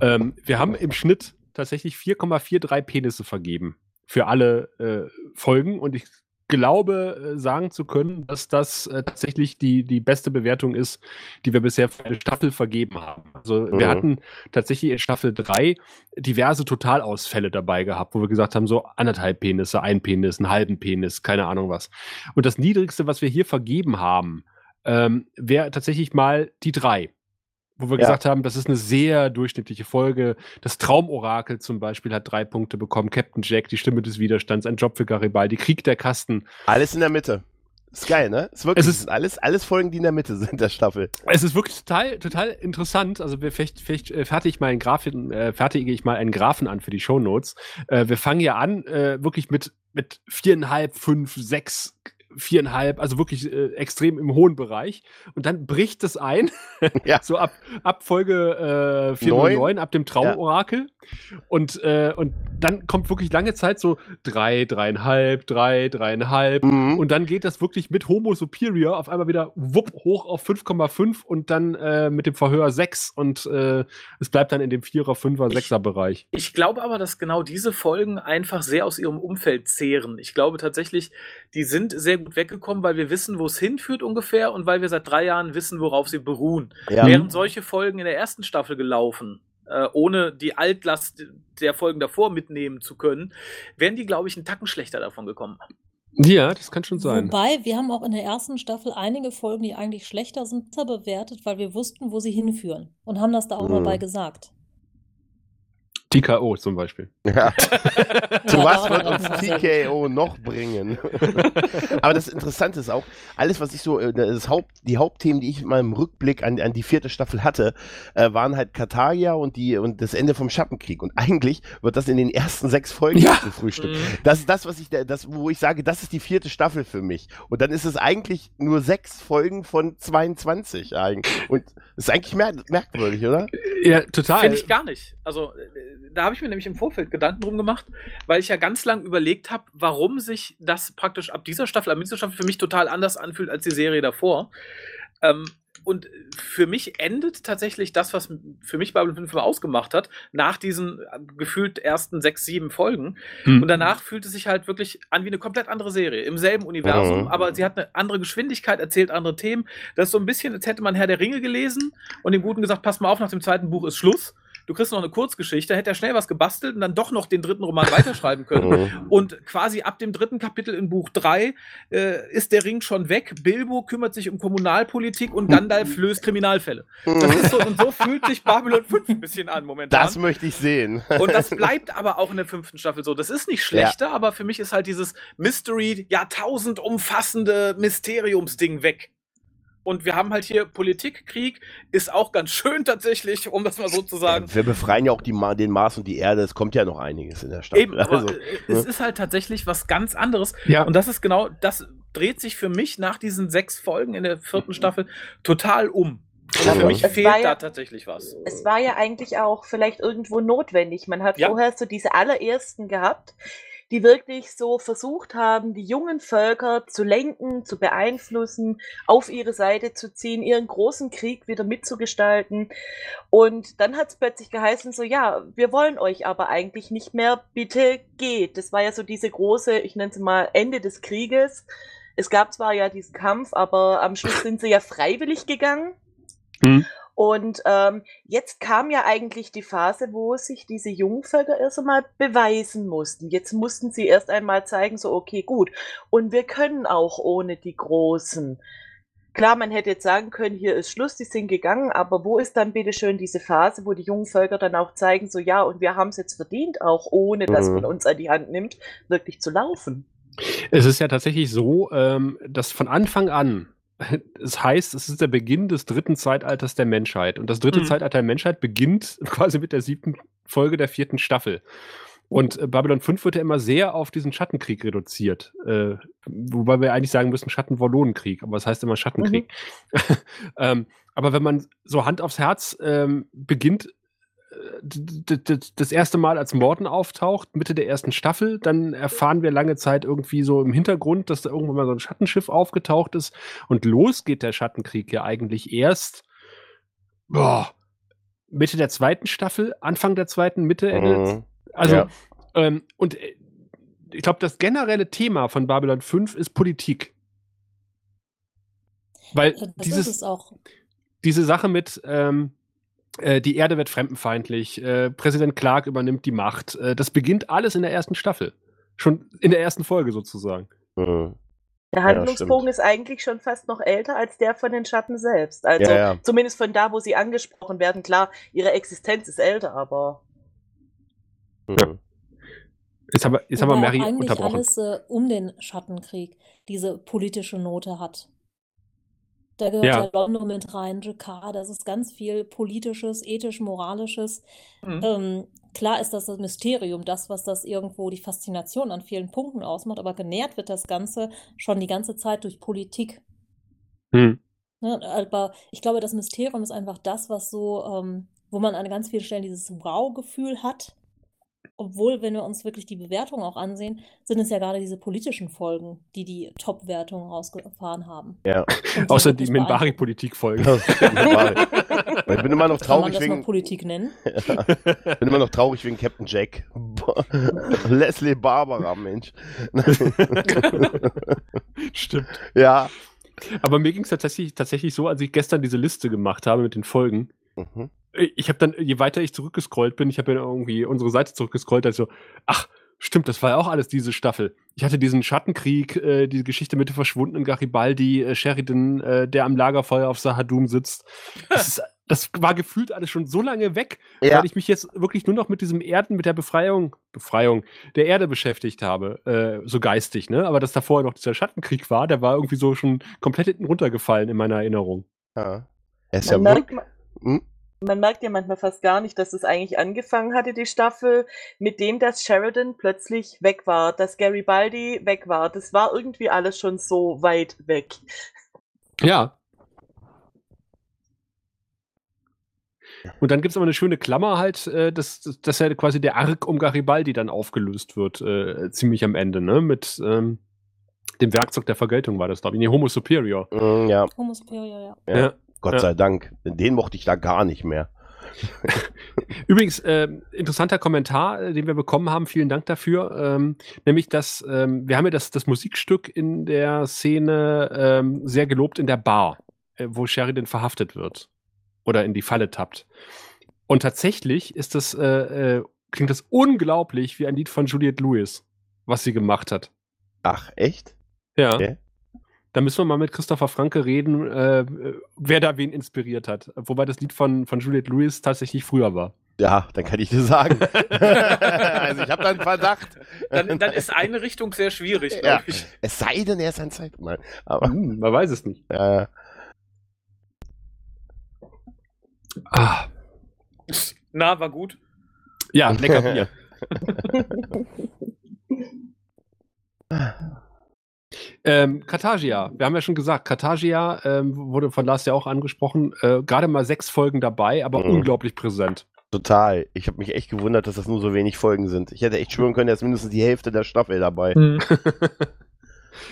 ähm, wir haben im Schnitt tatsächlich 4,43 Penisse vergeben für alle äh, Folgen und ich glaube äh, sagen zu können, dass das äh, tatsächlich die, die beste Bewertung ist, die wir bisher für eine Staffel vergeben haben. Also wir Mhm. hatten tatsächlich in Staffel 3 diverse Totalausfälle dabei gehabt, wo wir gesagt haben, so anderthalb Penisse, ein Penis, einen halben Penis, keine Ahnung was. Und das Niedrigste, was wir hier vergeben haben, ähm, wäre tatsächlich mal die drei. Wo wir Ja. gesagt haben, das ist eine sehr durchschnittliche Folge. Das Traumorakel zum Beispiel hat drei Punkte bekommen. Captain Jack, die Stimme des Widerstands, ein Job für Garibaldi, Krieg der Kasten. Alles in der Mitte. Ist geil, ne? Ist wirklich, Es ist- ist alles, alles Folgen, die in der Mitte sind, der Staffel. Es ist wirklich total, total interessant. Also wir vielleicht, vielleicht äh, fertige ich mal einen Graphen, äh, fertige ich mal einen Graphen an für die Shownotes. Äh, wir fangen ja an, äh, wirklich mit, mit viereinhalb, fünf, sechs, viereinhalb, also wirklich äh, extrem im hohen Bereich. Und dann bricht es ein. *laughs* Ja. so ab, ab Folge äh, 409, ab dem Traumorakel. Und, äh, und dann kommt wirklich lange Zeit so drei, dreieinhalb, drei, dreieinhalb. Mhm. Und dann geht das wirklich mit Homo Superior auf einmal wieder wupp hoch auf 5,5 und dann äh, mit dem Verhör 6 und äh, es bleibt dann in dem 4er, 5er, Ich- 6er Bereich. Ich glaube aber, dass genau diese Folgen einfach sehr aus ihrem Umfeld zehren. Ich glaube tatsächlich, die sind sehr gut weggekommen, weil wir wissen, wo es hinführt ungefähr und weil wir seit drei Jahren wissen, worauf sie beruhen. ja. Wären solche Folgen in der ersten Staffel gelaufen, äh, ohne die Altlast der Folgen davor mitnehmen zu können, wären die, glaube ich, einen Tacken schlechter davon gekommen. Ja, das kann schon sein. Wobei, wir haben auch in der ersten Staffel einige Folgen, die eigentlich schlechter sind, bewertet, weil wir wussten, wo sie hinführen. Und haben das da auch mal Mhm. bei gesagt. TKO zum Beispiel. Ja. *laughs* Zu was wird uns *laughs* TKO noch bringen? *laughs* Aber das Interessante ist auch, alles, was ich so, äh, das Haupt, die Hauptthemen, die ich in meinem Rückblick an, an die vierte Staffel hatte, äh, waren halt Kataria und, die, und das Ende vom Schattenkrieg. Und eigentlich wird das in den ersten sechs Folgen Ja. gefrühstückt. Mhm. Das ist das, was ich, da- das, wo ich sage, das ist die vierte Staffel für mich. Und dann ist es eigentlich nur sechs Folgen von 22 eigentlich. Und das ist eigentlich mer merkwürdig, oder? Ja, total. Finde ich gar nicht. Also, äh, da habe ich mir nämlich im Vorfeld Gedanken drum gemacht, weil ich ja ganz lang überlegt habe, warum sich das praktisch ab dieser Staffel, ab dieser Staffel für mich total anders anfühlt als die Serie davor. Ähm, und für mich endet tatsächlich das, was für mich Babylon 5 ausgemacht hat, nach diesen äh, gefühlt ersten sechs, sieben Folgen. Hm. Und danach fühlt es sich halt wirklich an wie eine komplett andere Serie. Im selben Universum, Mhm. aber sie hat eine andere Geschwindigkeit, erzählt andere Themen. Das ist so ein bisschen, als hätte man Herr der Ringe gelesen und dem Guten gesagt, pass mal auf, nach dem zweiten Buch ist Schluss. Du kriegst noch eine Kurzgeschichte, hätte er schnell was gebastelt und dann doch noch den dritten Roman weiterschreiben können. *laughs* Mhm. Und quasi ab dem dritten Kapitel in Buch 3 äh, ist der Ring schon weg. Bilbo kümmert sich um Kommunalpolitik und Gandalf löst Kriminalfälle. Das ist so, und so fühlt sich Babylon 5 ein bisschen an momentan. Das möchte ich sehen. Und das bleibt aber auch in der fünften Staffel so. Das ist nicht schlechter, aber für mich ist halt dieses Mystery, Jahrtausend umfassende Mysteriumsding weg. Und wir haben halt hier Politik, Krieg, ist auch ganz schön tatsächlich, um das mal so zu sagen. Wir befreien ja auch die den Mars und die Erde. Es kommt ja noch einiges in der Staffel. Eben, aber Also, äh, es ist halt tatsächlich was ganz anderes. ja. Und das ist genau, das dreht sich für mich nach diesen sechs Folgen in der vierten Staffel total um. Und für Aber mich fehlt war da ja- tatsächlich was. Es war ja eigentlich auch vielleicht irgendwo notwendig. Man hat Ja. vorher so diese allerersten gehabt, die wirklich so versucht haben, die jungen Völker zu lenken, zu beeinflussen, auf ihre Seite zu ziehen, ihren großen Krieg wieder mitzugestalten. Und dann hat es plötzlich geheißen, so ja, wir wollen euch aber eigentlich nicht mehr, bitte geht. Das war ja so diese große, ich nenne es mal Ende des Krieges. Es gab zwar ja diesen Kampf, aber am Schluss sind sie ja freiwillig gegangen. Mhm. Und ähm, jetzt kam ja eigentlich die Phase, wo sich diese Jungvölker erst einmal beweisen mussten. Jetzt mussten sie erst einmal zeigen, so okay, gut. Und wir können auch ohne die Großen. Klar, man hätte jetzt sagen können, hier ist Schluss, die sind gegangen, aber wo ist dann bitte schön diese Phase, wo die jungen Völker dann auch zeigen, so ja, und wir haben es jetzt verdient, auch ohne dass Mhm. man uns an die Hand nimmt, wirklich zu laufen. Es ist ja tatsächlich so, ähm, dass von Anfang an, *laughs* es heißt, es ist der Beginn des dritten Zeitalters der Menschheit. Und das dritte Mhm. Zeitalter der Menschheit beginnt *laughs* quasi mit der siebten Folge der vierten Staffel. Und äh, Babylon 5 wird ja immer sehr auf diesen Schattenkrieg reduziert. Äh, wobei wir eigentlich sagen müssen Schattenwallonenkrieg, aber es heißt immer Schattenkrieg. *laughs* ähm, aber wenn man so Hand aufs Herz ähm, beginnt, das erste Mal als Morden auftaucht, Mitte der ersten Staffel, dann erfahren wir lange Zeit irgendwie so im Hintergrund, dass da irgendwann mal so ein Schattenschiff aufgetaucht ist. Und los geht der Schattenkrieg ja eigentlich erst boah, Mitte der zweiten Staffel, Anfang der zweiten, Mitte, Ende. Mhm. Also, Ja. ähm, und äh, ich glaube, das generelle Thema von Babylon 5 ist Politik. Weil Das dieses, ist es auch. diese Sache mit, ähm, äh, die Erde wird fremdenfeindlich, äh, Präsident Clark übernimmt die Macht, äh, das beginnt alles in der ersten Staffel. Schon in der ersten Folge sozusagen. Mhm. Der Ja, Handlungsbogen stimmt. ist eigentlich schon fast noch älter als der von den Schatten selbst. Also Ja, ja. zumindest von da, wo sie angesprochen werden. Klar, ihre Existenz ist älter, aber Mhm. Jetzt haben wir, jetzt haben wir Mary eigentlich unterbrochen. alles äh, um den Schattenkrieg diese politische Note hat. Da gehört Ja. ja London mit rein, Jakar, das ist ganz viel politisches, ethisch, moralisches. Mhm. Ähm, klar ist das das Mysterium, das, was das irgendwo die Faszination an vielen Punkten ausmacht, aber genährt wird das Ganze schon die ganze Zeit durch Politik. Hm. Ne? Aber ich glaube, das Mysterium ist einfach das, was so, ähm, wo man an ganz vielen Stellen dieses Wow-Gefühl hat. Obwohl, wenn wir uns wirklich die Bewertung auch ansehen, sind es ja gerade diese politischen Folgen, die die Top-Wertung rausgefahren haben. Ja. *laughs* Außer die. Minbari-Politik-Folge. *laughs* ich bin immer noch Kann man traurig das noch wegen, Politik nennen? *laughs* bin immer noch traurig wegen Captain Jack. Leslie Barbara, Mensch. Stimmt. ja. Aber mir ging es tatsächlich, tatsächlich so, als ich gestern diese Liste gemacht habe mit den Folgen. Mhm. Ich habe dann, je weiter ich zurückgescrollt bin, ich habe ja irgendwie unsere Seite zurückgescrollt, also, ach, stimmt, das war ja auch alles diese Staffel. Ich hatte diesen Schattenkrieg, äh, diese Geschichte mit dem verschwundenen Garibaldi, äh, Sheridan, äh, der am Lagerfeuer auf Sahadum sitzt. Das, *laughs* ist, das war gefühlt alles schon so lange weg, Ja. weil ich mich jetzt wirklich nur noch mit diesem Erden, mit der Befreiung, Befreiung der Erde beschäftigt habe, äh, so geistig, ne? Aber dass da vorher noch dieser Schattenkrieg war, der war irgendwie so schon komplett hinten runtergefallen in meiner Erinnerung. ja. Er ist man, ja merkt, wirklich. ma- Hm? Man merkt ja manchmal fast gar nicht, dass es eigentlich angefangen hatte, die Staffel, mit dem, dass Sheridan plötzlich weg war, dass Garibaldi weg war. Das war irgendwie alles schon so weit weg. Ja. Und dann gibt es aber eine schöne Klammer halt, äh, dass, dass- ja quasi der Arc um Garibaldi dann aufgelöst wird, äh, ziemlich am Ende, ne? Mit ähm, dem Werkzeug der Vergeltung war das, glaube ich. Nee, Homo Superior. Mhm, ja, Homo Superior, ja. ja. Ja. Gott Ja. sei Dank. Den mochte ich da gar nicht mehr. *laughs* Übrigens, ähm, interessanter Kommentar, äh, den wir bekommen haben, vielen Dank dafür. Ähm, nämlich, dass ähm, wir haben ja das, das Musikstück in der Szene ähm, sehr gelobt in der Bar, äh, wo Sheridan verhaftet wird oder in die Falle tappt. Und tatsächlich ist das, äh, äh, klingt das unglaublich wie ein Lied von Juliette Lewis, was sie gemacht hat. Ach, echt? Ja. Okay. Da müssen wir mal mit Christopher Franke reden, äh, wer da wen inspiriert hat. Wobei das Lied von, von Juliette Lewis tatsächlich früher war. Ja, dann kann ich dir sagen. *laughs* also ich habe da einen Verdacht. Dann, dann ist eine Richtung sehr schwierig, Ja. glaube ich. Es sei denn, er ist ein Zeitmann. Aber Hm, man weiß es nicht. äh, Ah, Na, war gut. ja, lecker Bier. *laughs* Ähm, Katagia, wir haben ja schon gesagt, Katagia ähm, wurde von Lars ja auch angesprochen, äh, gerade mal sechs Folgen dabei, aber Mhm. unglaublich präsent. Total. Ich habe mich echt gewundert, dass das nur so wenig Folgen sind. Ich hätte echt schwören können, da ist mindestens die Hälfte der Staffel dabei. Hm. *laughs*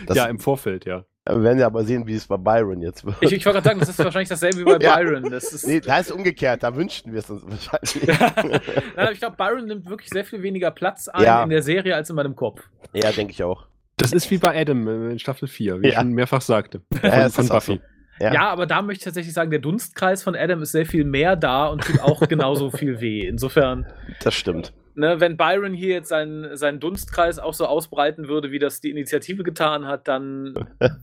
Das ja, im Vorfeld, ja. wir werden ja aber sehen, wie es bei Byron jetzt wird. Ich, ich wollte gerade sagen, das ist wahrscheinlich dasselbe wie bei *laughs* Ja. Byron. Das ist, nee, da ist umgekehrt, da wünschten wir es uns wahrscheinlich. Nein, aber *laughs* ich glaube, Byron nimmt wirklich sehr viel weniger Platz ein Ja. in der Serie als in meinem Kopf. ja, denke ich auch. Das ist wie bei Adam in Staffel 4, wie ich Ja. schon mehrfach sagte. Von, Ja, von Buffy. Ja. Ja. aber da möchte ich tatsächlich sagen, der Dunstkreis von Adam ist sehr viel mehr da und tut auch genauso viel weh. Insofern, Das stimmt. Ne, wenn Byron hier jetzt seinen, seinen Dunstkreis auch so ausbreiten würde, wie das die Initiative getan hat, dann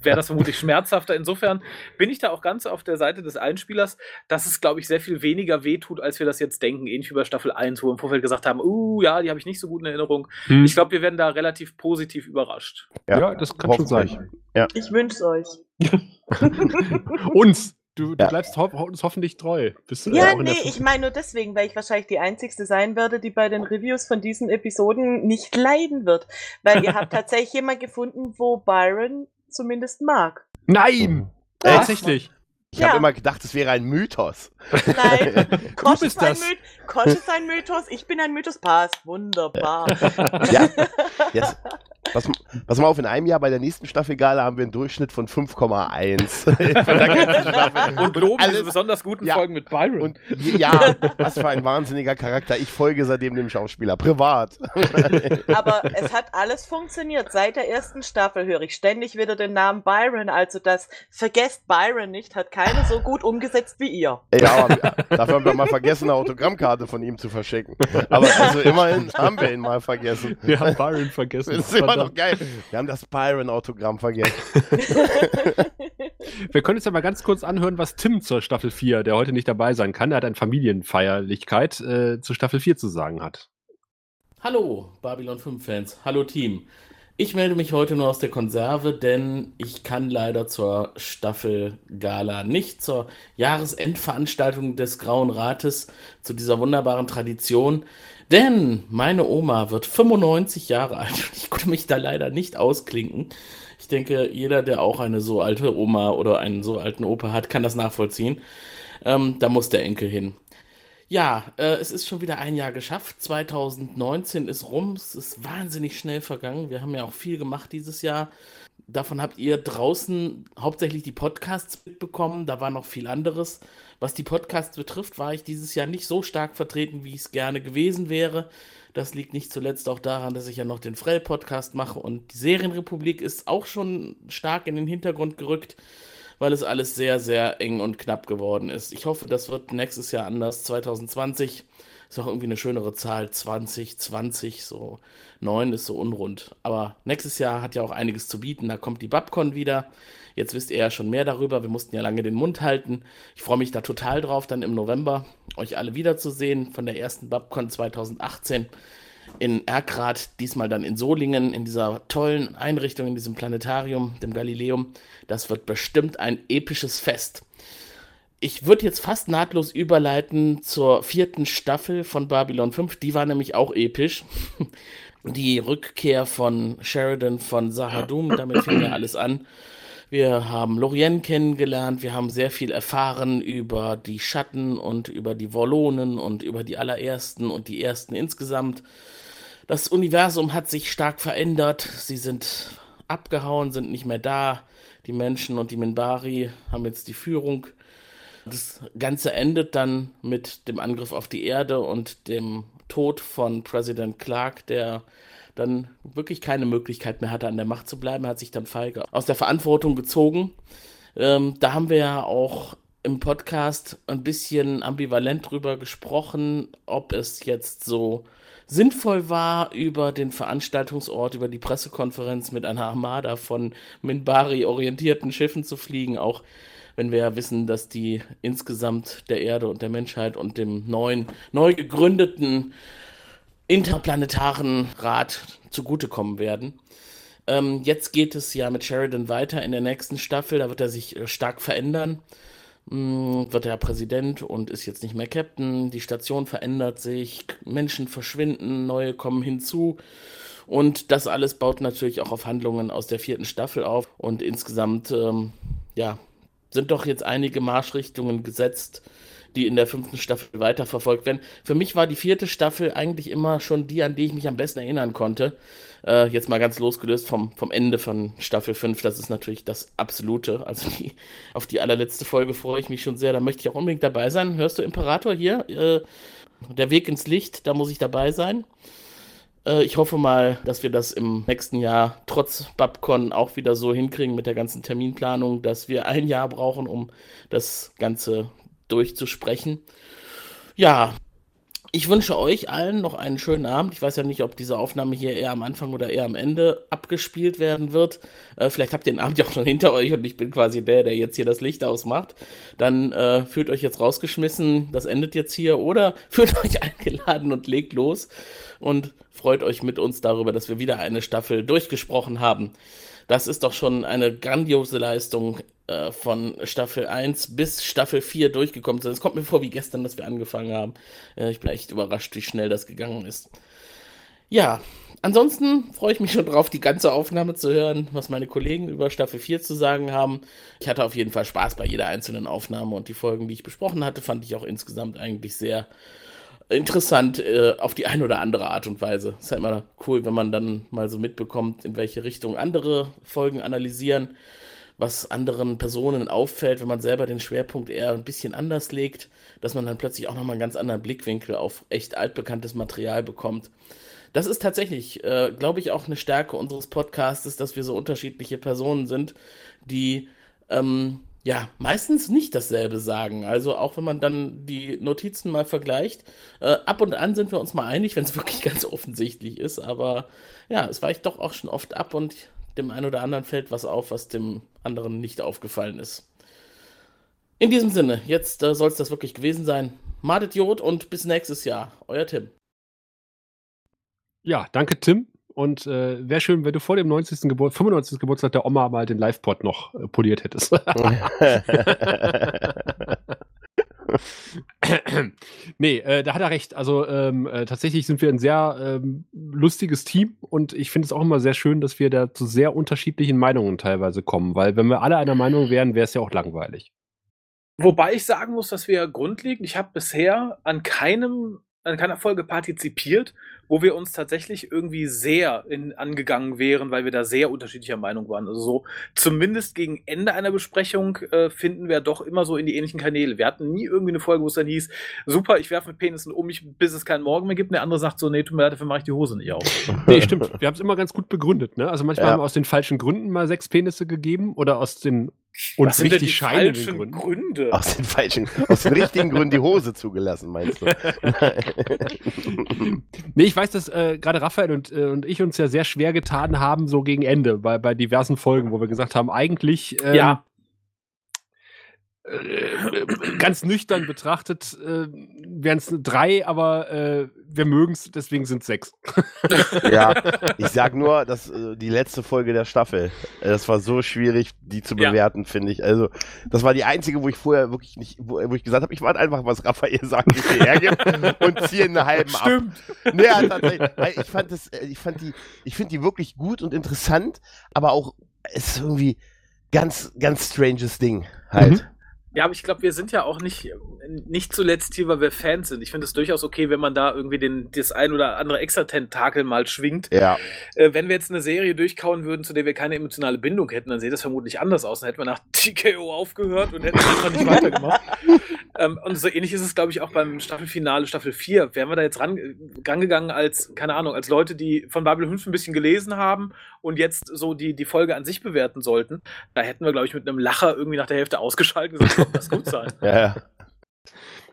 wäre das vermutlich schmerzhafter. Insofern bin ich da auch ganz auf der Seite des Einspielers, dass es, glaube ich, sehr viel weniger weh tut, als wir das jetzt denken. Ähnlich wie bei Staffel 1, wo wir im Vorfeld gesagt haben, uh, ja, die habe ich nicht so gut in Erinnerung. Hm. Ich glaube, wir werden da relativ positiv überrascht. Ja, das kann schon sein. Ich wünsche es euch. *laughs* uns. Du, du Ja. bleibst ho uns hoffentlich treu. Bist du Ja, nee, ich meine nur deswegen, weil ich wahrscheinlich die Einzigste sein werde, die bei den Reviews von diesen Episoden nicht leiden wird. Weil ihr habt *laughs* tatsächlich jemand gefunden, wo Byron zumindest mag. Nein! Tatsächlich. Ich habe Ja. immer gedacht, es wäre ein Mythos. Nein, *laughs* Kosch bist ist, ein das. Myth Kosch ist ein Mythos, ich bin ein Mythos. Passt, wunderbar. Ja, jetzt, pass, pass mal auf, in einem Jahr bei der nächsten Staffelgala haben wir einen Durchschnitt von 5,1. Von *laughs* der ganzen Staffel. Und loben diese alles- besonders guten Ja. Folgen mit Byron. Und ja, was für ein wahnsinniger Charakter. Ich folge seitdem dem Schauspieler. Privat. *laughs* Aber es hat alles funktioniert. Seit der ersten Staffel höre ich ständig wieder den Namen Byron. Also das Vergesst Byron nicht, hat keiner so gut umgesetzt wie ihr. Ja, aber dafür haben wir mal vergessen, eine Autogrammkarte von ihm zu verschicken. Aber also immerhin haben wir ihn mal vergessen. *laughs* Wir haben Byron vergessen. Das ist immer noch geil. Wir haben das Byron-Autogramm vergessen. *laughs* Wir können uns ja mal ganz kurz anhören, was Tim zur Staffel 4, der heute nicht dabei sein kann, er hat eine Familienfeierlichkeit äh, zu Staffel 4 zu sagen hat. Hallo, Babylon 5 Fans. Hallo Team. Ich melde mich heute nur aus der Konserve, denn ich kann leider zur Staffel Gala nicht, zur Jahresendveranstaltung des Grauen Rates, zu dieser wunderbaren Tradition. Denn meine Oma wird 95 Jahre alt und ich konnte mich da leider nicht ausklinken. Ich denke, jeder, der auch eine so alte Oma oder einen so alten Opa hat, kann das nachvollziehen. Ähm, da muss der Enkel hin. Ja, äh, es ist schon wieder ein Jahr geschafft. 2019 ist rum. Es ist wahnsinnig schnell vergangen. Wir haben ja auch viel gemacht dieses Jahr. Davon habt ihr draußen hauptsächlich die Podcasts mitbekommen. Da war noch viel anderes. Was die Podcasts betrifft, war ich dieses Jahr nicht so stark vertreten, wie es gerne gewesen wäre. Das liegt nicht zuletzt auch daran, dass ich ja noch den Frell-Podcast mache und die Serienrepublik ist auch schon stark in den Hintergrund gerückt weil es alles sehr, sehr eng und knapp geworden ist. Ich hoffe, das wird nächstes Jahr anders. 2020 ist auch irgendwie eine schönere Zahl. 2020, so 9 ist so unrund. Aber nächstes Jahr hat ja auch einiges zu bieten. Da kommt die Babcon wieder. Jetzt wisst ihr ja schon mehr darüber. Wir mussten ja lange den Mund halten. Ich freue mich da total drauf, dann im November euch alle wiederzusehen von der ersten Babcon 2018 in Erkrath, diesmal dann in Solingen, in dieser tollen Einrichtung, in diesem Planetarium, dem Galileum. Das wird bestimmt ein episches Fest. Ich würde jetzt fast nahtlos überleiten zur vierten Staffel von Babylon 5. Die war nämlich auch episch. *laughs* Die Rückkehr von Sheridan von Sahadum, damit fing ja alles an. Wir haben Lorien kennengelernt, wir haben sehr viel erfahren über die Schatten und über die Wollonen und über die allerersten und die ersten insgesamt. Das Universum hat sich stark verändert, sie sind abgehauen, sind nicht mehr da. Die Menschen und die Minbari haben jetzt die Führung. Das Ganze endet dann mit dem Angriff auf die Erde und dem Tod von Präsident Clark, der dann wirklich keine Möglichkeit mehr hatte, an der Macht zu bleiben. Hat sich dann feige aus der Verantwortung gezogen. Ähm, da haben wir ja auch im Podcast ein bisschen ambivalent drüber gesprochen, ob es jetzt so sinnvoll war, über den Veranstaltungsort, über die Pressekonferenz mit einer Armada von Minbari orientierten Schiffen zu fliegen, auch wenn wir ja wissen, dass die insgesamt der Erde und der Menschheit und dem neuen, neu gegründeten interplanetaren Rat zugutekommen werden. Ähm, jetzt geht es ja mit Sheridan weiter in der nächsten Staffel, da wird er sich äh, stark verändern. Hm, wird er Präsident und ist jetzt nicht mehr Captain. Die Station verändert sich, Menschen verschwinden, neue kommen hinzu. Und das alles baut natürlich auch auf Handlungen aus der vierten Staffel auf. Und insgesamt, ähm, ja, sind doch jetzt einige Marschrichtungen gesetzt, die in der fünften Staffel weiterverfolgt werden. Für mich war die vierte Staffel eigentlich immer schon die, an die ich mich am besten erinnern konnte. Äh, jetzt mal ganz losgelöst vom, vom Ende von Staffel 5, das ist natürlich das Absolute. Also die, auf die allerletzte Folge freue ich mich schon sehr. Da möchte ich auch unbedingt dabei sein. Hörst du Imperator hier? Äh, der Weg ins Licht, da muss ich dabei sein. Äh, ich hoffe mal, dass wir das im nächsten Jahr trotz Babcon auch wieder so hinkriegen mit der ganzen Terminplanung, dass wir ein Jahr brauchen, um das Ganze durchzusprechen. Ja, ich wünsche euch allen noch einen schönen Abend. Ich weiß ja nicht, ob diese Aufnahme hier eher am Anfang oder eher am Ende abgespielt werden wird. Äh, vielleicht habt ihr den Abend ja auch schon hinter euch und ich bin quasi der, der jetzt hier das Licht ausmacht. Dann äh, fühlt euch jetzt rausgeschmissen, das endet jetzt hier. Oder *laughs* fühlt euch eingeladen und legt los und freut euch mit uns darüber, dass wir wieder eine Staffel durchgesprochen haben. Das ist doch schon eine grandiose Leistung äh, von Staffel 1 bis Staffel 4 durchgekommen sind. Es kommt mir vor wie gestern, dass wir angefangen haben. Äh, ich bin echt überrascht, wie schnell das gegangen ist. Ja, ansonsten freue ich mich schon drauf, die ganze Aufnahme zu hören, was meine Kollegen über Staffel 4 zu sagen haben. Ich hatte auf jeden Fall Spaß bei jeder einzelnen Aufnahme und die Folgen, die ich besprochen hatte, fand ich auch insgesamt eigentlich sehr interessant äh, auf die eine oder andere Art und Weise. Ist halt immer cool, wenn man dann mal so mitbekommt, in welche Richtung andere Folgen analysieren, was anderen Personen auffällt, wenn man selber den Schwerpunkt eher ein bisschen anders legt, dass man dann plötzlich auch nochmal einen ganz anderen Blickwinkel auf echt altbekanntes Material bekommt. Das ist tatsächlich, äh, glaube ich, auch eine Stärke unseres Podcasts, dass wir so unterschiedliche Personen sind, die ähm, ja, meistens nicht dasselbe sagen. Also auch wenn man dann die Notizen mal vergleicht, äh, ab und an sind wir uns mal einig, wenn es *laughs* wirklich ganz offensichtlich ist. Aber ja, es weicht doch auch schon oft ab und dem einen oder anderen fällt was auf, was dem anderen nicht aufgefallen ist. In diesem Sinne, jetzt äh, soll es das wirklich gewesen sein. Madet Jod und bis nächstes Jahr. Euer Tim. Ja, danke Tim. Und äh, wäre schön, wenn du vor dem 90. Gebur 95. Geburtstag der Oma mal den Live-Pod noch äh, poliert hättest. *laughs* nee, äh, da hat er recht. Also ähm, äh, tatsächlich sind wir ein sehr ähm, lustiges Team und ich finde es auch immer sehr schön, dass wir da zu sehr unterschiedlichen Meinungen teilweise kommen, weil wenn wir alle einer Meinung wären, wäre es ja auch langweilig. Wobei ich sagen muss, dass wir grundlegend, ich habe bisher an keinem an keiner Folge partizipiert, wo wir uns tatsächlich irgendwie sehr in, angegangen wären, weil wir da sehr unterschiedlicher Meinung waren. Also so zumindest gegen Ende einer Besprechung äh, finden wir doch immer so in die ähnlichen Kanäle. Wir hatten nie irgendwie eine Folge, wo es dann hieß, super, ich werfe mit Penissen um mich, bis es keinen Morgen mehr gibt. Und der andere sagt so, nee, tut mir leid, dafür mache ich die Hose nicht auf. *laughs* nee, stimmt. Wir haben es immer ganz gut begründet. Ne? Also manchmal ja. haben wir aus den falschen Gründen mal sechs Penisse gegeben oder aus den und Was sind richtig die falschen Gründen? Gründe? Aus den falschen, aus den richtigen Gründen die Hose zugelassen, meinst du? *laughs* nee, ich weiß, dass äh, gerade Raphael und, äh, und ich uns ja sehr schwer getan haben, so gegen Ende, bei, bei diversen Folgen, wo wir gesagt haben, eigentlich ähm, ja. Äh, ganz nüchtern betrachtet äh, wären es drei, aber äh, wir mögen es, deswegen sind es sechs. ja, ich sag nur, dass äh, die letzte Folge der Staffel, äh, das war so schwierig, die zu bewerten, ja. finde ich. Also, das war die einzige, wo ich vorher wirklich nicht, wo, wo ich gesagt habe, ich warte einfach, was Raphael sagt, ich hergebe *laughs* und ziehe einen halben Stimmt. ab. Ja, tatsächlich. Weil ich fand das, äh, ich fand die, ich finde die wirklich gut und interessant, aber auch es ist irgendwie ganz, ganz stranges Ding halt. Mhm. Ja, aber ich glaube, wir sind ja auch nicht, nicht zuletzt hier, weil wir Fans sind. Ich finde es durchaus okay, wenn man da irgendwie den, das ein oder andere Extra-Tentakel mal schwingt. Ja. Äh, wenn wir jetzt eine Serie durchkauen würden, zu der wir keine emotionale Bindung hätten, dann sähe das vermutlich anders aus. Dann hätten wir nach TKO aufgehört und hätten einfach nicht weitergemacht. *laughs* ähm, und so ähnlich ist es, glaube ich, auch beim Staffelfinale, Staffel 4. Wären wir da jetzt ran, rangegangen als, keine Ahnung, als Leute, die von Babel 5 ein bisschen gelesen haben und jetzt so die, die Folge an sich bewerten sollten, da hätten wir, glaube ich, mit einem Lacher irgendwie nach der Hälfte ausgeschaltet und gesagt, das gut sein. *laughs* Ja.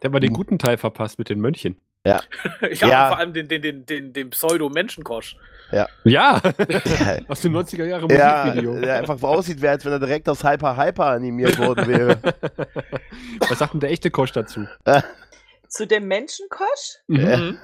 Der hat mal den guten Teil verpasst mit den Mönchen. Ja. *laughs* ja, ja. vor allem den, den, den, den, den Pseudo-Menschenkosch. Ja. Ja. *laughs* Aus den 90er Jahren Musikvideo. Ja, der einfach so aussieht, als wenn er direkt aus Hyper Hyper animiert worden wäre. Was sagt denn der echte Kosch dazu? Zu dem Menschenkosch? Mhm.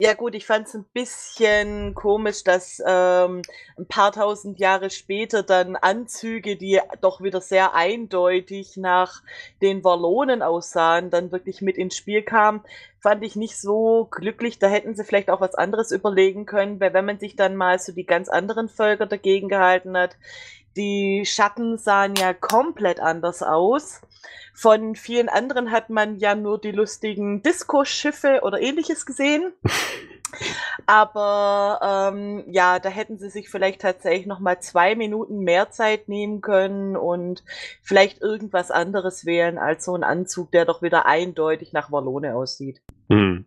Ja gut, ich fand es ein bisschen komisch, dass ähm, ein paar tausend Jahre später dann Anzüge, die doch wieder sehr eindeutig nach den Wallonen aussahen, dann wirklich mit ins Spiel kamen. Fand ich nicht so glücklich. Da hätten sie vielleicht auch was anderes überlegen können, weil wenn man sich dann mal so die ganz anderen Völker dagegen gehalten hat, die Schatten sahen ja komplett anders aus. Von vielen anderen hat man ja nur die lustigen Disco-Schiffe oder ähnliches gesehen. *laughs* Aber ähm, ja, da hätten sie sich vielleicht tatsächlich noch mal zwei Minuten mehr Zeit nehmen können und vielleicht irgendwas anderes wählen als so ein Anzug, der doch wieder eindeutig nach Wallone aussieht. Hm.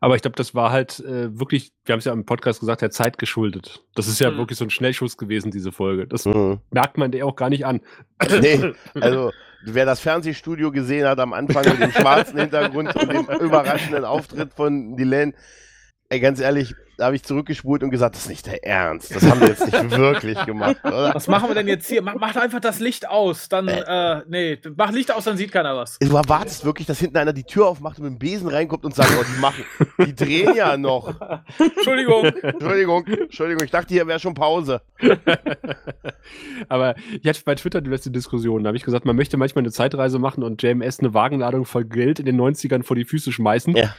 Aber ich glaube, das war halt äh, wirklich, wir haben es ja im Podcast gesagt, der Zeit geschuldet. Das ist ja Hm. wirklich so ein Schnellschuss gewesen, diese Folge. Das Mhm. merkt man dir auch gar nicht an. Nee, *laughs* also wer das Fernsehstudio gesehen hat am Anfang mit dem schwarzen Hintergrund und dem *laughs* überraschenden Auftritt von Dylan, ey, ganz ehrlich, da habe ich zurückgespult und gesagt, das ist nicht der Ernst. Das haben wir jetzt nicht *laughs* wirklich gemacht, oder? Was machen wir denn jetzt hier? Mach, mach einfach das Licht aus. Dann, äh, nee, mach Licht aus, dann sieht keiner was. Du erwartest wirklich, dass hinten einer die Tür aufmacht und mit dem Besen reinkommt und sagt, oh, die machen, die drehen ja noch. *laughs* Entschuldigung. Entschuldigung, Entschuldigung, ich dachte, hier wäre schon Pause. *laughs* Aber ich hatte bei Twitter die letzte Diskussion. Da habe ich gesagt, man möchte manchmal eine Zeitreise machen und JMS eine Wagenladung voll Geld in den 90ern vor die Füße schmeißen. Ja.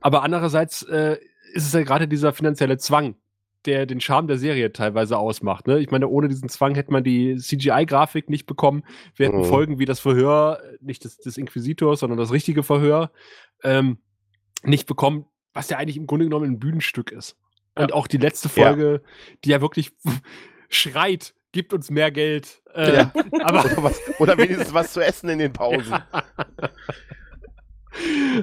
Aber andererseits äh, ist es ja gerade dieser finanzielle Zwang, der den Charme der Serie teilweise ausmacht. Ne? Ich meine, ohne diesen Zwang hätte man die CGI-Grafik nicht bekommen. Wir hätten Mhm. Folgen wie das Verhör, nicht des, des Inquisitors, sondern das richtige Verhör, ähm, nicht bekommen, was ja eigentlich im Grunde genommen ein Bühnenstück ist. Und auch die letzte Ja. Folge, die ja wirklich *laughs* schreit, gibt uns mehr Geld. Äh, Ja. Aber Oder, was, *laughs* oder wenigstens was zu essen in den *laughs* Pausen.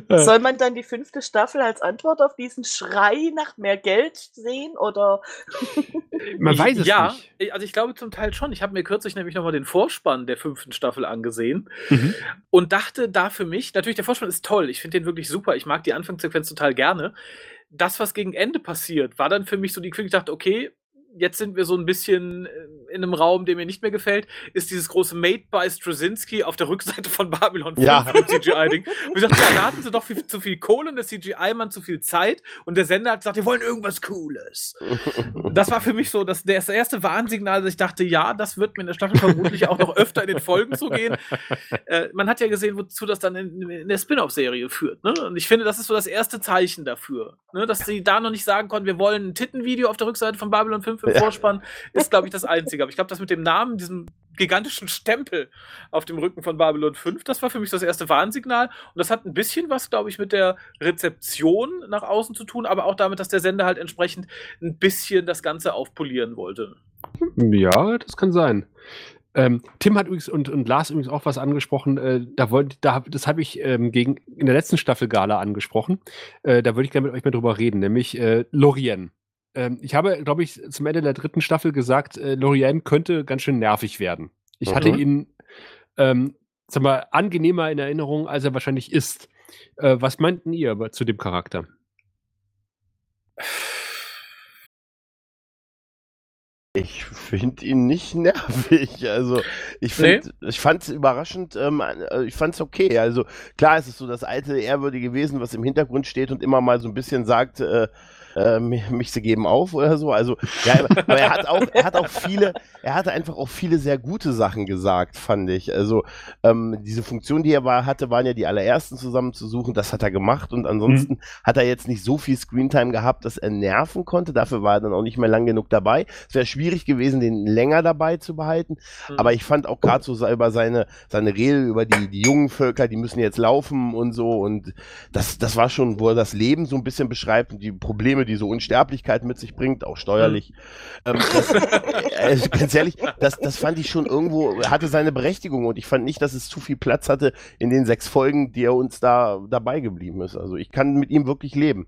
Soll man dann die fünfte Staffel als Antwort auf diesen Schrei nach mehr Geld sehen? Oder *laughs* man Ich- weiß es ja, nicht. ich- also ich glaube zum Teil schon. Ich habe mir kürzlich nämlich nochmal den Vorspann der fünften Staffel angesehen Mhm. und dachte da für mich, natürlich der Vorspann ist toll, ich finde den wirklich super, ich mag die Anfangssequenz total gerne. Das, was gegen Ende passiert, war dann für mich so die Quicke, ich dachte, okay, jetzt sind wir so ein bisschen äh, in einem Raum, der mir nicht mehr gefällt, ist dieses große Made by Straczynski auf der Rückseite von Babylon 5 Ja. CGI-Ding. Und ich dachte, ja, da hatten sie doch viel, zu viel Kohle und der CGI-Mann zu viel Zeit und der Sender hat gesagt, wir wollen irgendwas Cooles. *laughs* Das war für mich so das, das erste Warnsignal, dass ich dachte, ja, das wird mir in der Staffel vermutlich auch noch öfter in den Folgen so gehen. Äh, man hat ja gesehen, wozu das dann in, in der Spin-off-Serie führt. Ne? Und ich finde, das ist so das erste Zeichen dafür. Ne? Dass sie da noch nicht sagen konnten, wir wollen ein Tittenvideo auf der Rückseite von Babylon 5 im Ja. Vorspann, ist, glaube ich, das Einzige. Aber ich glaube, das mit dem Namen, diesem gigantischen Stempel auf dem Rücken von Babylon 5, das war für mich das erste Warnsignal. Und das hat ein bisschen was, glaube ich, mit der Rezeption nach außen zu tun, aber auch damit, dass der Sender halt entsprechend ein bisschen das Ganze aufpolieren wollte. Ja, das kann sein. Ähm, Tim hat übrigens und, und Lars übrigens auch was angesprochen. Äh, da wollte, da, das habe ich ähm, gegen in der letzten Staffel Gala angesprochen. Äh, da würde ich gerne mit euch mal drüber reden, nämlich äh, Lorien. Ähm, ich habe, glaube ich, zum Ende der dritten Staffel gesagt, äh, Lorien könnte ganz schön nervig werden. Ich hatte Mhm. ihn, ähm, sag mal, angenehmer in Erinnerung, als er wahrscheinlich ist. Äh, was meinten ihr aber zu dem Charakter? Ich finde ihn nicht *laughs* nervig. Also ich finde, ich fand es überraschend, ähm, äh, ich fand es okay. Also klar ist es so das alte ehrwürdige Wesen, was im Hintergrund steht und immer mal so ein bisschen sagt, äh, äh, mich, sie geben auf oder so. Also ja, aber er hat auch, er hat auch viele, er hatte einfach auch viele sehr gute Sachen gesagt, fand ich. Also ähm, diese Funktion, die er war, hatte, waren ja die allerersten zusammenzusuchen. Das hat er gemacht und ansonsten hat er jetzt nicht so viel Screentime gehabt, dass er nerven konnte. Dafür war er dann auch nicht mehr lang genug dabei. Es wäre schwierig gewesen, den länger dabei zu behalten. Mhm. Aber ich fand auch gerade so über seine, seine Rede über die, die jungen Völker, die müssen jetzt laufen und so. Und das, das war schon, wo er das Leben so ein bisschen beschreibt und die Probleme, die so Unsterblichkeit mit sich bringt, auch steuerlich. Ähm, das, äh, ganz ehrlich, das, das fand ich schon irgendwo, hatte seine Berechtigung und ich fand nicht, dass es zu viel Platz hatte in den sechs Folgen, die er uns da dabei geblieben ist. Also ich kann mit ihm wirklich leben.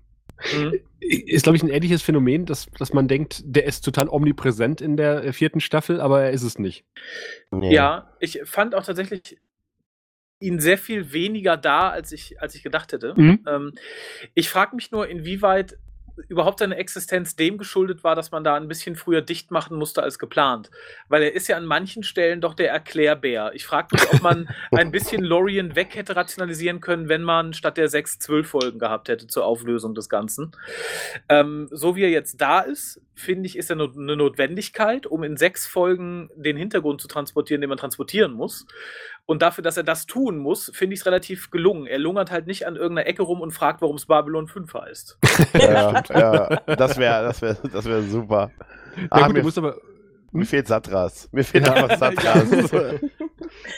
Mhm. Ist, glaube ich, ein ähnliches Phänomen, dass, dass man denkt, der ist total omnipräsent in der äh, vierten Staffel, aber er ist es nicht. Nee. Ja, ich fand auch tatsächlich ihn sehr viel weniger da, als ich, als ich gedacht hätte. Mhm. Ähm, ich frage mich nur, inwieweit überhaupt seine Existenz dem geschuldet war, dass man da ein bisschen früher dicht machen musste als geplant. Weil er ist ja an manchen Stellen doch der Erklärbär. Ich frage mich, ob man *laughs* ein bisschen Lorien weg hätte rationalisieren können, wenn man statt der sechs, zwölf Folgen gehabt hätte zur Auflösung des Ganzen. Ähm, so wie er jetzt da ist, finde ich, ist er eine Notwendigkeit, um in sechs Folgen den Hintergrund zu transportieren, den man transportieren muss. Und dafür, dass er das tun muss, finde ich es relativ gelungen. Er lungert halt nicht an irgendeiner Ecke rum und fragt, warum es Babylon 5 heißt. *laughs* Ja, ja, das wäre das wär, das wär super. Ja, Ah, gut, mir, aber. mir fehlt Satras. Mir fehlt Ja. einfach Satras. *laughs*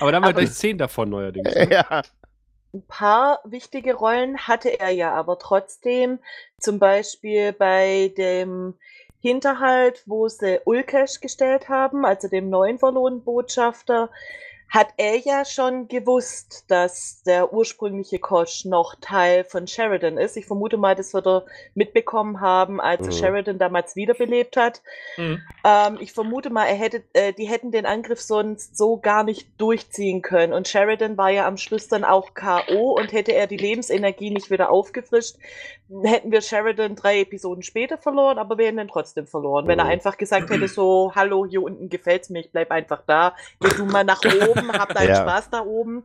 Aber da haben wir Aber- gleich zehn davon neuerdings. ne? ja. Ein paar wichtige Rollen hatte er ja aber trotzdem. Zum Beispiel bei dem Hinterhalt, wo sie Ulkesh gestellt haben, also dem neuen Verloren-Botschafter, hat er ja schon gewusst, dass der ursprüngliche Kosch noch Teil von Sheridan ist. Ich vermute mal, das wird er mitbekommen haben, als Mhm. Sheridan damals wiederbelebt hat. Mhm. Ähm, ich vermute mal, er hätte, äh, die hätten den Angriff sonst so gar nicht durchziehen können. Und Sheridan war ja am Schluss dann auch K.O. und hätte er die Lebensenergie nicht wieder aufgefrischt, hätten wir Sheridan drei Episoden später verloren, aber wir hätten ihn trotzdem verloren. Wenn er Mhm. einfach gesagt hätte, so, hallo, hier unten gefällt's mir, ich bleib einfach da, geh du mal nach oben, hab deinen *laughs* Ja. Spaß da oben.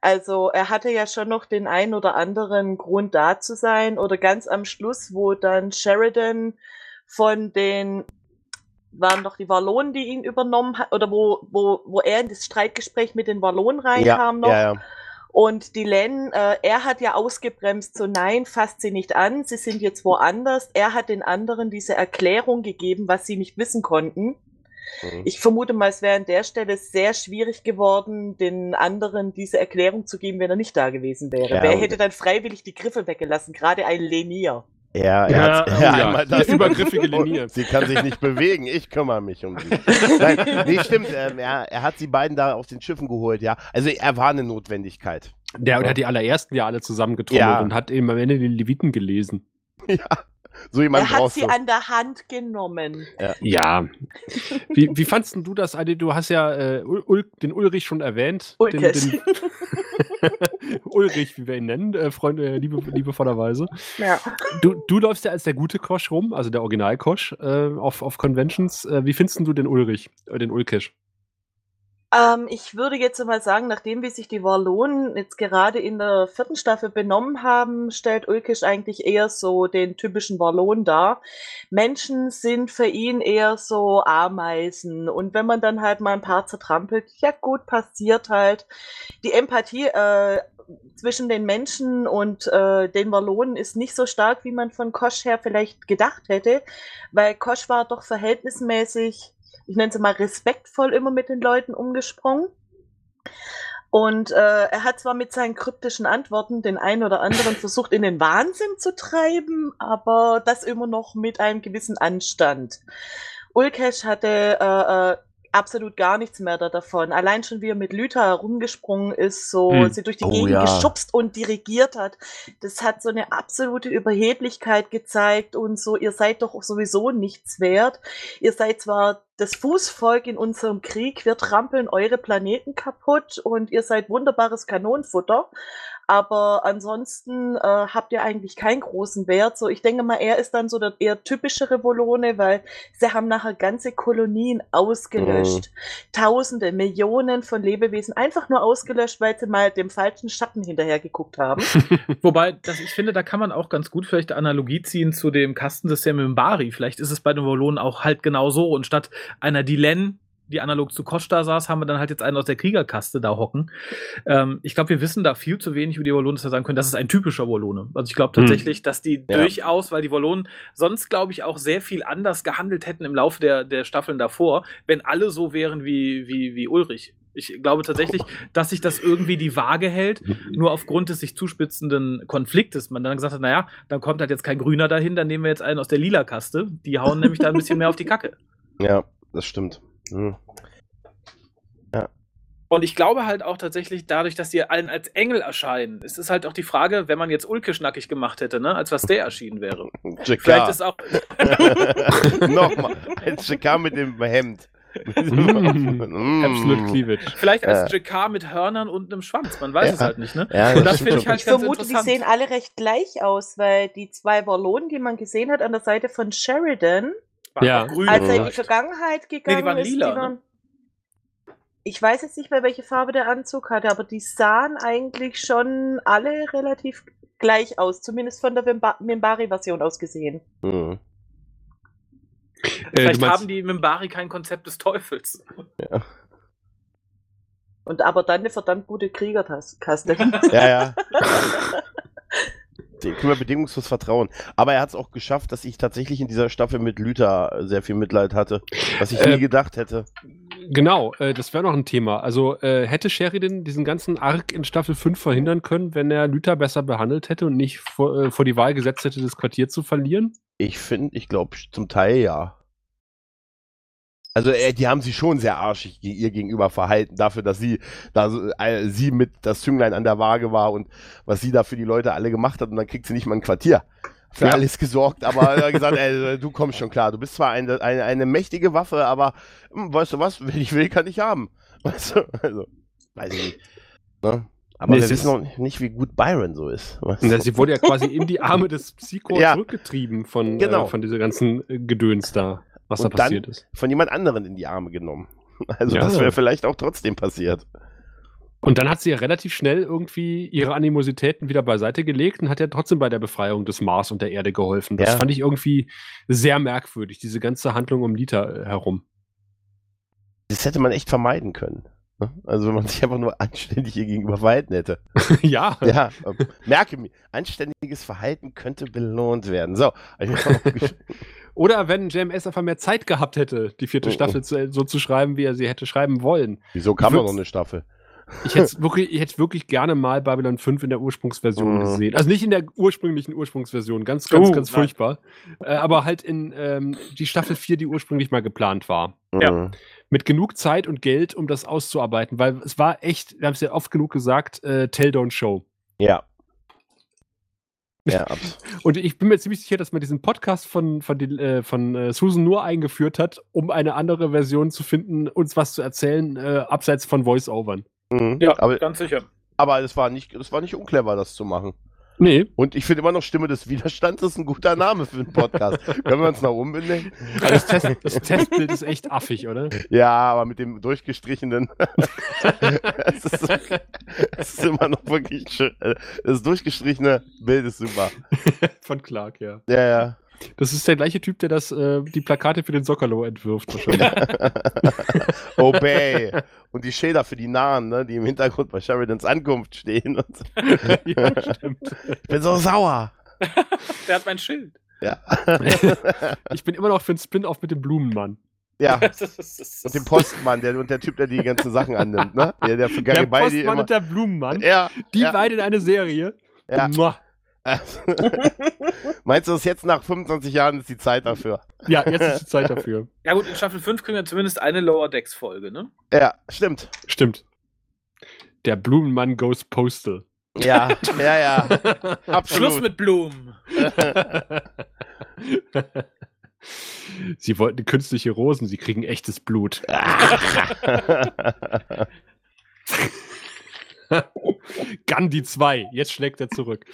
Also er hatte ja schon noch den einen oder anderen Grund da zu sein. Oder ganz am Schluss, wo dann Sheridan von den waren doch die Wallonen, die ihn übernommen hat, oder wo, wo, wo er in das Streitgespräch mit den Wallonen reinkam noch. ja, ja. Und die Len, äh, er hat ja ausgebremst, so nein, fasst sie nicht an, sie sind jetzt woanders. Er hat den anderen diese Erklärung gegeben, was sie nicht wissen konnten. Mhm. Ich vermute mal, es wäre an der Stelle sehr schwierig geworden, den anderen diese Erklärung zu geben, wenn er nicht da gewesen wäre. Ja, Wer hätte dann freiwillig die Griffe weggelassen? Gerade ein Lenier. Ja, er Ja, hat oh ja, *laughs* ja. einmal das Die *laughs* übergriffige Linie. Sie kann sich nicht bewegen, ich kümmere mich um sie. Nein, nee, stimmt. Ähm, er, er hat sie beiden da aus den Schiffen geholt, ja. Also er war eine Notwendigkeit. Der, der hat die allerersten ja alle zusammengetrommelt Ja. und hat eben am Ende die Leviten gelesen. *laughs* Ja, so jemand er hat sie du. an der Hand genommen. Ja. Wie, wie fandst du das, Adi? Du hast ja äh, Ul Ul den Ulrich schon erwähnt. Den, Ulkes. den *laughs* Ulrich, wie wir ihn nennen, äh, Freunde, liebe, liebevollerweise. Ja. Du, du läufst ja als der gute Kosch rum, also der Original-Kosch äh, auf, auf Conventions. Äh, wie findest du den Ulrich, äh, den Ulkisch? Ähm, ich würde jetzt mal sagen, nachdem wie sich die Wallonen jetzt gerade in der vierten Staffel benommen haben, stellt Ulkisch eigentlich eher so den typischen Wallon dar. Menschen sind für ihn eher so Ameisen. Und wenn man dann halt mal ein paar zertrampelt, ja gut, passiert halt. Die Empathie äh, zwischen den Menschen und äh, den Wallonen ist nicht so stark, wie man von Kosch her vielleicht gedacht hätte, weil Kosch war doch verhältnismäßig ich nenne es mal respektvoll immer mit den Leuten umgesprungen. Und äh, er hat zwar mit seinen kryptischen Antworten den einen oder anderen versucht, in den Wahnsinn zu treiben, aber das immer noch mit einem gewissen Anstand. Ulkesh hatte äh, äh, absolut gar nichts mehr da davon. Allein schon, wie er mit Lüther herumgesprungen ist, so Hm. sie durch die Oh, Gegend ja. geschubst und dirigiert hat. Das hat so eine absolute Überheblichkeit gezeigt und so, ihr seid doch sowieso nichts wert. Ihr seid zwar das Fußvolk in unserem Krieg, wir trampeln eure Planeten kaputt und ihr seid wunderbares Kanonenfutter. Aber ansonsten äh, habt ihr eigentlich keinen großen Wert. So, ich denke mal, er ist dann so der eher typischere Volone, weil sie haben nachher ganze Kolonien ausgelöscht. Tausende, Millionen von Lebewesen einfach nur ausgelöscht, weil sie mal dem falschen Schatten hinterher geguckt haben. *laughs* Wobei, das, ich finde, da kann man auch ganz gut vielleicht Analogie ziehen zu dem Kastensystem im Bari. Vielleicht ist es bei den Wallonen auch halt genau so. Und statt einer Dilen, die analog zu Costa saß, haben wir dann halt jetzt einen aus der Kriegerkaste da hocken. Ähm, ich glaube, wir wissen da viel zu wenig über die Wallonen, dass wir sagen können, das ist ein typischer Wallone. Also ich glaube Hm. tatsächlich, dass die Ja. durchaus, weil die Wallonen sonst, glaube ich, auch sehr viel anders gehandelt hätten im Laufe der, der Staffeln davor, wenn alle so wären wie, wie, wie Ulrich. Ich glaube tatsächlich, dass sich das irgendwie die Waage hält, nur aufgrund des sich zuspitzenden Konfliktes man dann gesagt hat, naja, dann kommt halt jetzt kein Grüner dahin, dann nehmen wir jetzt einen aus der lila Kaste. Die hauen nämlich da ein bisschen mehr auf die Kacke. Ja, das stimmt. Hm. Und ich glaube halt auch tatsächlich, dadurch, dass die allen als Engel erscheinen, ist es halt auch die Frage, wenn man jetzt Ulke schnackig gemacht hätte, ne, als was der erschienen wäre. *laughs* Vielleicht ist auch. *laughs* Nochmal, ein Jakar mit dem Hemd. Mm. Absolute Cleavage. Vielleicht als Ja. JK mit Hörnern und einem Schwanz, man weiß Ja. es halt nicht, ne? Ja, Und das finde ich halt Ich ganz vermute, die sehen alle recht gleich aus, weil die zwei Wallonen, die man gesehen hat an der Seite von Sheridan, Waren Ja. grün als er in die. Vergangenheit gegangen waren ist, lila, die ne? waren. Ich weiß jetzt nicht mehr, welche Farbe der Anzug hatte, aber die sahen eigentlich schon alle relativ gleich aus, zumindest von der Mimba- Mimbari-Version aus gesehen. Mhm. Äh, Vielleicht meinst- haben die Mimbari kein Konzept des Teufels. Und aber dann eine verdammt gute Kriegerkaste. Ja, ja. *laughs* Dem können wir bedingungslos vertrauen. Aber er hat es auch geschafft, dass ich tatsächlich in dieser Staffel mit Lüther sehr viel Mitleid hatte. Was ich Äh, nie gedacht hätte. Genau, äh, das wäre noch ein Thema. Also äh, hätte Sheridan diesen ganzen Arc in Staffel 5 verhindern können, wenn er Luther besser behandelt hätte und nicht vor, äh, vor die Wahl gesetzt hätte, das Quartier zu verlieren? Ich finde, ich glaube, zum Teil ja. Also äh, die haben sich schon sehr arschig ge- ihr gegenüber verhalten, dafür, dass sie, da äh, sie mit das Zünglein an der Waage war und was sie da für die Leute alle gemacht hat und dann kriegt sie nicht mal ein Quartier. Für Ja. alles gesorgt, aber er hat gesagt, ey, du kommst schon klar, du bist zwar eine, eine, eine mächtige Waffe, aber hm, weißt du was, wenn ich will, kann ich haben. *laughs* Weißt du, also, weiß ich nicht. Ne? Aber Nee, wir wissen ist- noch nicht, wie gut Byron so ist. Du? sie wurde ja quasi in die Arme des Psycho *laughs* Ja. zurückgetrieben von, Genau. äh, von dieser ganzen äh, Gedöns da, was da dann- passiert ist. Von jemand anderen in die Arme genommen. *laughs* Also Ja. das wäre vielleicht auch trotzdem passiert. Und dann hat sie ja relativ schnell irgendwie ihre Animositäten wieder beiseite gelegt und hat ja trotzdem bei der Befreiung des Mars und der Erde geholfen. Das Ja. fand ich irgendwie sehr merkwürdig, diese ganze Handlung um Lita äh, herum. Das hätte man echt vermeiden können. ne? Also wenn man *laughs* sich einfach nur anständig ihr gegenüber verhalten hätte. *laughs* ja. Ja, ähm, merke mir, anständiges Verhalten könnte belohnt werden. So, Oder wenn JMS einfach mehr Zeit gehabt hätte, die vierte Oh, oh. Staffel zu, so zu schreiben, wie er sie hätte schreiben wollen. wieso kam doch noch eine Staffel? Ich hätte wirklich, ich hätte wirklich gerne mal Babylon 5 in der Ursprungsversion Mhm. gesehen. Also nicht in der ursprünglichen Ursprungsversion, ganz, ganz, Oh, ganz nein. furchtbar. Äh, aber halt in ähm, die Staffel 4, die ursprünglich mal geplant war. Ja. Mhm. Mit genug Zeit und Geld, um das auszuarbeiten, weil es war echt, wir haben es ja oft genug gesagt, äh, Tell Don't Show. Ja. Ja, *laughs* Und ich bin mir ziemlich sicher, dass man diesen Podcast von, von, die, äh, von äh, Susan nur eingeführt hat, um eine andere Version zu finden, uns was zu erzählen, äh, abseits von Voice-Overn. mhm. Ja, aber, ganz sicher. aber es war nicht, es war nicht unclever, das zu machen. Nee. Und ich finde immer noch Stimme des Widerstands ist ein guter Name für einen Podcast. *laughs* Können wir uns noch umbenennen? Aber das, Test, das Testbild ist echt affig, oder? Ja, aber mit dem durchgestrichenen. *laughs* das, ist, ist immer noch wirklich schön. Das durchgestrichene Bild ist super. Von Clark, ja. Ja, ja. Das ist der gleiche Typ, der das, äh, die Plakate für den Soccerlo entwirft, wahrscheinlich. *laughs* Obey. Und die Schilder für die Nahen, ne, die im Hintergrund bei Sheridans Ankunft stehen. Und so. *laughs* ja, stimmt. Ich bin so sauer. *laughs* Der hat mein Schild. Ja. Ich bin immer noch für einen Spin-off mit dem Blumenmann. ja. Und dem Postmann, der, und der Typ, der die ganzen Sachen annimmt, ne? Der, der für Der Postmann immer. und der Blumenmann, Ja, die ja, beide in eine Serie. ja. Muah. *laughs* Meinst du, dass jetzt nach 25 Jahren ist die Zeit dafür? Ja, jetzt ist die Zeit dafür. *laughs* Ja gut, in Staffel 5 kriegen wir zumindest eine Lower Decks Folge, ne? Ja, stimmt. Stimmt. Der Blumenmann goes postal. Ja, *laughs* ja, ja. Absolut. Schluss mit Blumen. Sie wollten künstliche Rosen, sie kriegen echtes Blut. *laughs* Gandhi 2, jetzt schlägt er zurück.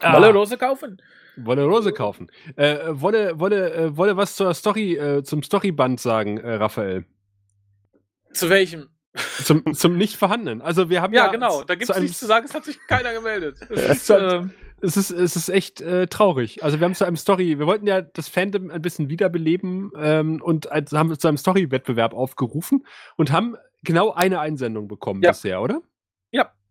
Ah, *laughs* Wolle Rose kaufen. Wolle Rose kaufen. Äh, wolle, wolle, äh, wolle was zur Story, äh, zum Storyband sagen, äh, Raphael. Zu welchem? Zum, zum nicht vorhandenen. Also wir haben ja, Ja, genau. Da gibt es nichts zu sagen, es hat sich keiner gemeldet. *laughs* Es ist, Es ist, es ist echt äh, traurig. Also wir haben zu einem Story, wir wollten ja das Fandom ein bisschen wiederbeleben ähm, und als, haben zu einem Story-Wettbewerb aufgerufen und haben genau eine Einsendung bekommen Ja. bisher, oder?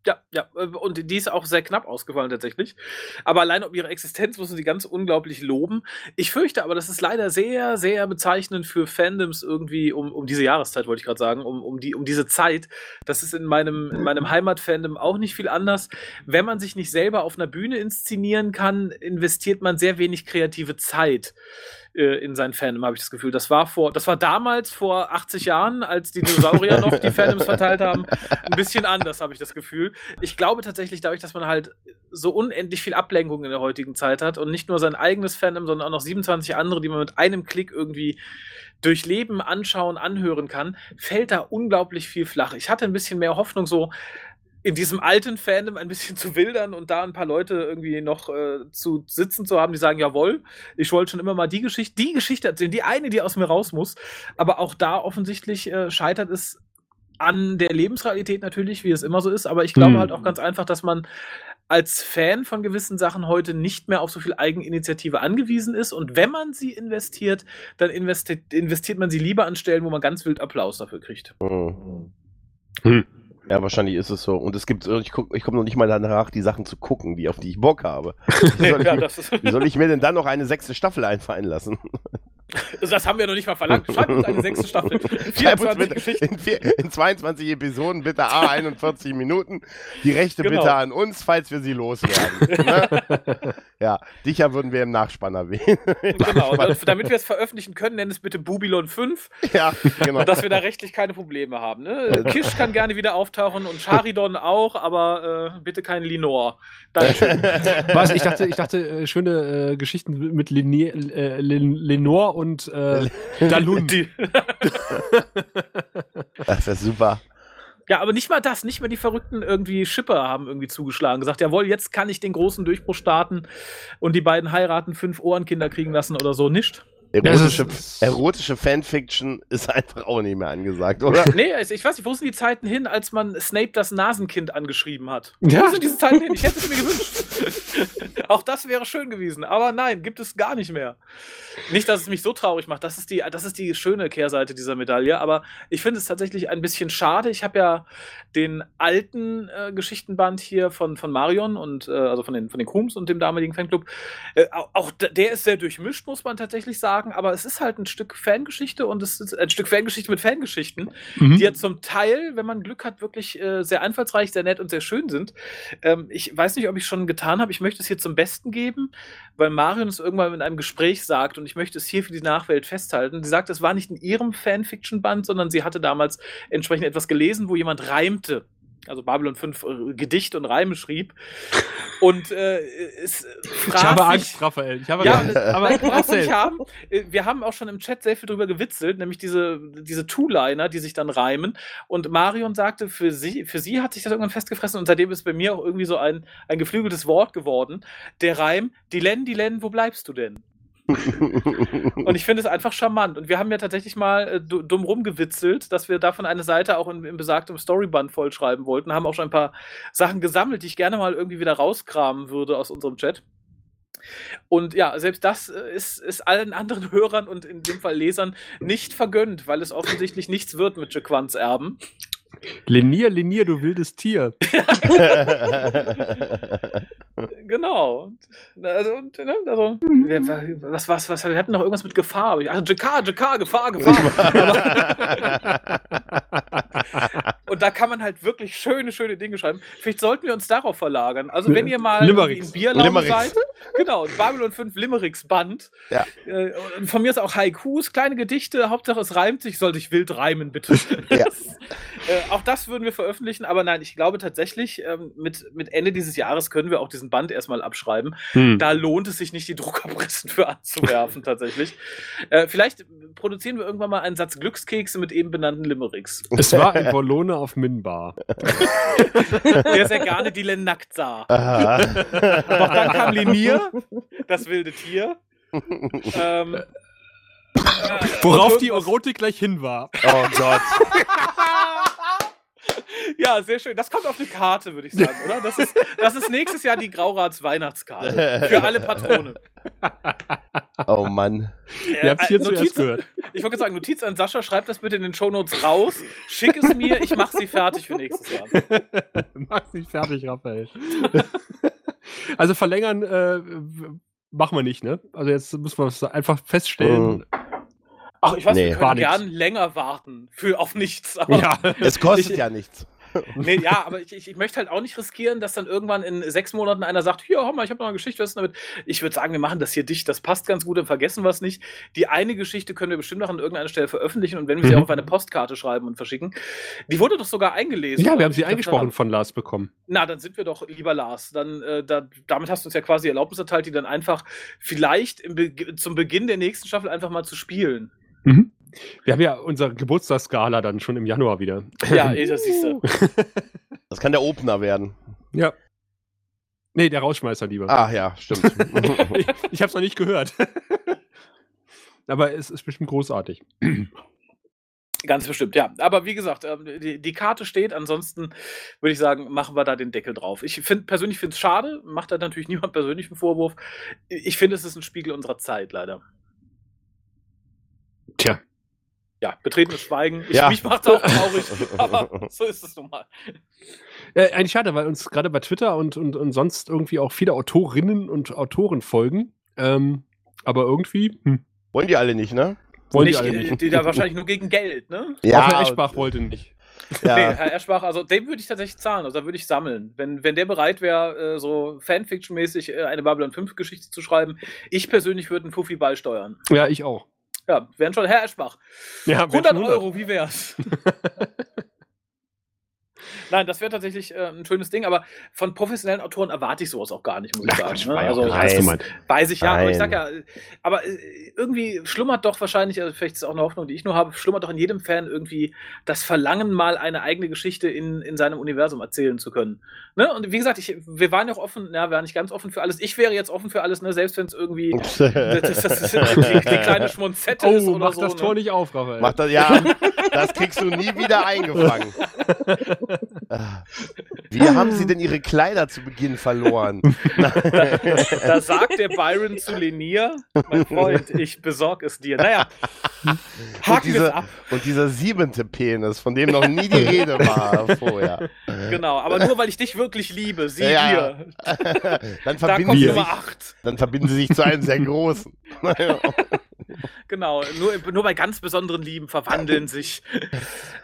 Ja, ja, äh, Und die ist auch sehr knapp ausgefallen tatsächlich. Aber allein um ihre Existenz muss man sie ganz unglaublich loben. Ich fürchte aber, das ist leider sehr, sehr bezeichnend für Fandoms irgendwie um, um diese Jahreszeit, wollte ich gerade sagen, um, um, die, um diese Zeit. Das ist in meinem, in meinem Heimatfandom auch nicht viel anders. Wenn man sich nicht selber auf einer Bühne inszenieren kann, investiert man sehr wenig kreative Zeit. Äh, in sein Fandom, habe ich das Gefühl. Das war vor, das war damals vor 80 Jahren, als die Dinosaurier noch die Fandoms *laughs* verteilt haben, ein bisschen anders, habe ich das Gefühl. Ich glaube tatsächlich, dadurch, dass man halt so unendlich viel Ablenkung in der heutigen Zeit hat und nicht nur sein eigenes Fandom, sondern auch noch 27 andere, die man mit einem Klick irgendwie durchleben, anschauen, anhören kann, fällt da unglaublich viel flach. Ich hatte ein bisschen mehr Hoffnung, so in diesem alten Fandom ein bisschen *laughs* zu wildern und da ein paar Leute irgendwie noch äh, zu sitzen zu haben, die sagen, jawohl, ich wollte schon immer mal die Geschichte, die Geschichte erzählen, die eine, die aus mir raus muss. Aber auch da offensichtlich äh, scheitert es an der Lebensrealität natürlich, wie es immer so ist. Aber ich glaube Hm. halt auch ganz einfach, dass man als Fan von gewissen Sachen heute nicht mehr auf so viel Eigeninitiative angewiesen ist. Und wenn man sie investiert, dann investiert, investiert man sie lieber an Stellen, wo man ganz wild Applaus dafür kriegt. Mhm. Hm. Ja, wahrscheinlich ist es so. Und es gibt, ich, guck, ich komme noch nicht mal danach, die Sachen zu gucken, die, auf die ich Bock habe. *laughs* Wie soll ich, Ja, mir, wie soll ich mir denn dann noch eine sechste Staffel einfallen lassen? *laughs* das haben wir noch nicht mal verlangt. Schreibt uns eine sechste Staffel. *laughs* Uns 24 bitte Geschichten. in, vier, in 22 Episoden bitte A *laughs* 41 Minuten. Die Rechte Genau. bitte an uns, falls wir sie loswerden. ne? *laughs* Ja, Dicher würden wir im Nachspann erwähnen. Genau, da- damit wir es veröffentlichen können, nenn es bitte Babylon 5, ja, genau. dass wir da rechtlich keine Probleme haben. Ne? Kish kann gerne wieder auftauchen und Charidon auch, aber äh, bitte kein Linor. Dankeschön. Was? Ich dachte, ich dachte, äh, schöne äh, Geschichten mit äh, Len Lenore und äh, *laughs* Dalun. *laughs* Das ist super. ja, aber nicht mal das, nicht mal die verrückten irgendwie Schipper haben irgendwie zugeschlagen, gesagt, jawohl, jetzt kann ich den großen Durchbruch starten und die beiden heiraten, fünf Ohrenkinder kriegen lassen oder so, nicht? Erotische, ist- erotische Fanfiction ist einfach auch nicht mehr angesagt, oder? *laughs* Nee, also ich weiß nicht, wo sind die Zeiten hin, als man Snape das Nasenkind angeschrieben hat? Ja. Wo sind diese Zeiten hin? Ich hätte es mir gewünscht. *laughs* Auch das wäre schön gewesen. Aber nein, gibt es gar nicht mehr. Nicht, dass es mich so traurig macht. Das ist die, das ist die schöne Kehrseite dieser Medaille. Aber ich finde es tatsächlich ein bisschen schade. Ich habe ja den alten äh, Geschichtenband hier von, von Marion und äh, also von den, von den Krums und dem damaligen Fanclub. Äh, auch, der ist sehr durchmischt, muss man tatsächlich sagen. Aber es ist halt ein Stück Fangeschichte und es ist ein Stück Fangeschichte mit Fangeschichten Mhm. die ja zum Teil, wenn man Glück hat, wirklich äh, sehr einfallsreich, sehr nett und sehr schön sind. Ähm, ich weiß nicht, ob ich es schon getan habe. Ich möchte es hier zum Besten geben, weil Marion es irgendwann in einem Gespräch sagt und ich möchte es hier für die Nachwelt festhalten. Sie sagt, es war nicht in ihrem Fanfiction-Band, sondern sie hatte damals entsprechend etwas gelesen, wo jemand reimte. Also Babylon 5 äh, Gedicht und Reime schrieb. Und äh, es Ich habe fragt Angst, Raphael. Ich habe ja, Angst. aber *laughs* aber haben. Äh, Wir haben auch schon im Chat sehr viel drüber gewitzelt, nämlich diese, diese Two-Liner, die sich dann reimen. Und Marion sagte, für sie, für sie hat sich das irgendwann festgefressen und seitdem ist bei mir auch irgendwie so ein, ein geflügeltes Wort geworden. Der Reim, die Len, die Len, wo bleibst du denn? *laughs* Und ich finde es einfach charmant. Und wir haben ja tatsächlich mal äh, du- dumm rumgewitzelt, dass wir davon eine Seite auch in, in besagtem Storyband vollschreiben wollten. Haben auch schon ein paar Sachen gesammelt, die ich gerne mal irgendwie wieder rauskramen würde aus unserem Chat. Und ja, selbst das äh, ist, ist allen anderen *laughs* Hörern und in dem Fall Lesern nicht vergönnt, weil es offensichtlich nichts wird mit Jaquans Erben. Lenier, Lenier, du wildes Tier. *laughs* Genau. Also, ne, also wir, was, was, was, wir hatten noch irgendwas mit Gefahr. Also JK, JK, Gefahr, Gefahr. *laughs* Und da kann man halt wirklich schöne, schöne Dinge schreiben. Vielleicht sollten wir uns darauf verlagern. Also, wenn ihr mal Limericks. in Bierlaune Limericks. seid, genau, Babylon 5 Limericks Band. Ja. Äh, und von mir ist auch Haikus, kleine Gedichte, Hauptsache es reimt sich, soll sich wild reimen, bitte. Ja. *laughs* auch das würden wir veröffentlichen, aber nein, ich glaube tatsächlich, ähm, mit, mit Ende dieses Jahres können wir auch diesen Band erstmal abschreiben. Hm. Da lohnt es sich nicht, die Druckerpressen für anzuwerfen, *laughs* tatsächlich. Äh, vielleicht produzieren wir irgendwann mal einen Satz Glückskekse mit eben benannten Limericks, Es war ein Wollone *laughs* auf Minbar. der sehr gerne die Len nackt sah. Aha. Doch dann kam Lemir, das wilde Tier. Ähm, Worauf die Erotik gleich hin war. Oh Gott. *laughs* Ja, sehr schön. Das kommt auf eine Karte, würde ich sagen, oder? Das ist, das ist nächstes Jahr die Graurats Weihnachtskarte. Für alle Patrone. Oh Mann. Ihr habt es hier Äh, zuerst Notiz, gehört. ich wollte sagen, Notiz an Sascha, schreib das bitte in den Shownotes raus, schick es mir, ich mache sie fertig für nächstes Jahr. *laughs* Mach's nicht fertig, Raphael. also verlängern äh, machen wir nicht, ne? Also jetzt müssen wir es einfach feststellen. Ach, ich weiß, Nee. wir können gern länger warten für auf nichts. Aber Ja. *laughs* Es kostet Ich- ja nichts. *laughs* Nee, ja, aber ich, ich, ich möchte halt auch nicht riskieren, dass dann irgendwann in sechs Monaten einer sagt, hier, hör mal, ich habe noch eine Geschichte, was damit? Ich würde sagen, wir machen das hier dicht, das passt ganz gut, dann vergessen wir es nicht. Die eine Geschichte können wir bestimmt noch an irgendeiner Stelle veröffentlichen und wenn wir sie Mhm. auch auf eine Postkarte schreiben und verschicken. Die wurde doch sogar eingelesen. Ja, wir haben sie eingesprochen von Lars bekommen. Na, dann sind wir doch lieber Lars. Dann, äh, da, damit hast du uns ja quasi Erlaubnis erteilt, die dann einfach vielleicht im Be zum Beginn der nächsten Staffel einfach mal zu spielen. Mhm. Wir haben ja unsere Geburtstagsskala dann schon im Januar wieder. Ja, eh, das siehst du. *laughs* Das kann der Opener werden. Ja. Nee, der Rausschmeißer lieber. Ah, ja, stimmt. *laughs* ich ich habe es noch nicht gehört. *laughs* Aber es ist bestimmt großartig. Ganz bestimmt, ja. Aber wie gesagt, ähm, die, die Karte steht. Ansonsten würde ich sagen, machen wir da den Deckel drauf. Ich find, persönlich finde es schade, macht da natürlich niemand persönlich einen Vorwurf. Ich finde, es ist ein Spiegel unserer Zeit, leider. Tja. Ja, betretenes Schweigen. Ich, Ja. Mich macht auch traurig, *laughs* aber so ist es nun mal. Äh, eigentlich schade, weil uns gerade bei Twitter und, und, und sonst irgendwie auch viele Autorinnen und Autoren folgen. Ähm, aber irgendwie hm, Wollen die alle nicht, ne? wollen nicht, die alle äh, nicht. Die da wahrscheinlich nur gegen Geld, ne? auch Herr Eschbach wollte nicht. Nee, Ja, Herr Eschbach, also dem würde ich tatsächlich zahlen, also da würde ich sammeln. Wenn, wenn der bereit wäre, äh, so Fanfiction-mäßig äh, eine Babylon 5-Geschichte zu schreiben, ich persönlich würde einen Fuffi beisteuern. Ja, ich auch. Ja, wären schon Herr Eschbach. Ja, 100 Euro, wie wär's? *laughs* Nein, das wäre tatsächlich äh, ein schönes Ding, aber von professionellen Autoren erwarte ich sowas auch gar nicht, muss ich sagen. Ne? Also, Nein. weiß ich ja, aber ich sag ja, aber äh, irgendwie schlummert doch wahrscheinlich, also vielleicht ist es auch eine Hoffnung, die ich nur habe, schlummert doch in jedem Fan irgendwie das Verlangen, mal eine eigene Geschichte in, in seinem Universum erzählen zu können. Ne? Und wie gesagt, ich, wir waren ja auch offen, ja, wir waren nicht ganz offen für alles. Ich wäre jetzt offen für alles, ne? selbst wenn es irgendwie *laughs* das, das, das, die, die kleine Schmonzette ist Oh, oder mach so. das ne? Tor nicht auf, Raphael. Mach das, ja, das kriegst du nie wieder eingefangen. *laughs* Ah. Wie haben sie denn ihre Kleider zu Beginn verloren? *laughs* Da sagt der Byron zu Lenier, mein Freund, ich besorg es dir. Naja, Und, haken wir ab. und dieser siebente Penis, von dem noch nie die Rede war *laughs* vorher. Genau, aber nur weil ich dich wirklich liebe, sieh Ja. dir. *laughs* Dann Da verbinden, kommt sie Nummer sich, 8. dann verbinden sie sich zu einem sehr großen. Genau, nur, nur bei ganz besonderen Lieben verwandeln sich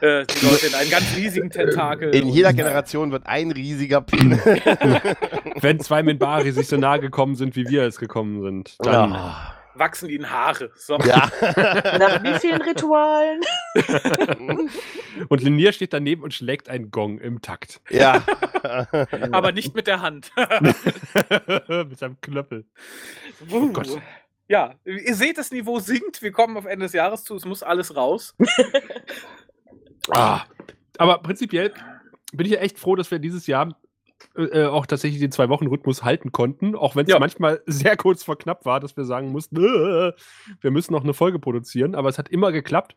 äh, die Leute in einen ganz riesigen Tentakel. In jeder Generation wird ein riesiger Penis. *laughs* Wenn zwei Minbari sich so nahe gekommen sind, wie wir es gekommen sind, dann Ja. äh, Wachsen ihnen Haare. So. ja. *laughs* Nach wie vielen Ritualen? *laughs* Und Linier steht daneben und schlägt einen Gong im Takt. ja. Aber nicht mit der Hand. Mit seinem Knöppel. oh Gott. Ja, ihr seht, das Niveau sinkt. Wir kommen auf Ende des Jahres zu. Es muss alles raus. Ah. Aber prinzipiell bin ich ja echt froh, dass wir dieses Jahr äh, auch tatsächlich den Zwei-Wochen-Rhythmus halten konnten, auch wenn es Ja. manchmal *laughs* sehr kurz vor knapp war, dass wir sagen mussten, äh, wir müssen noch eine Folge produzieren, aber es hat immer geklappt.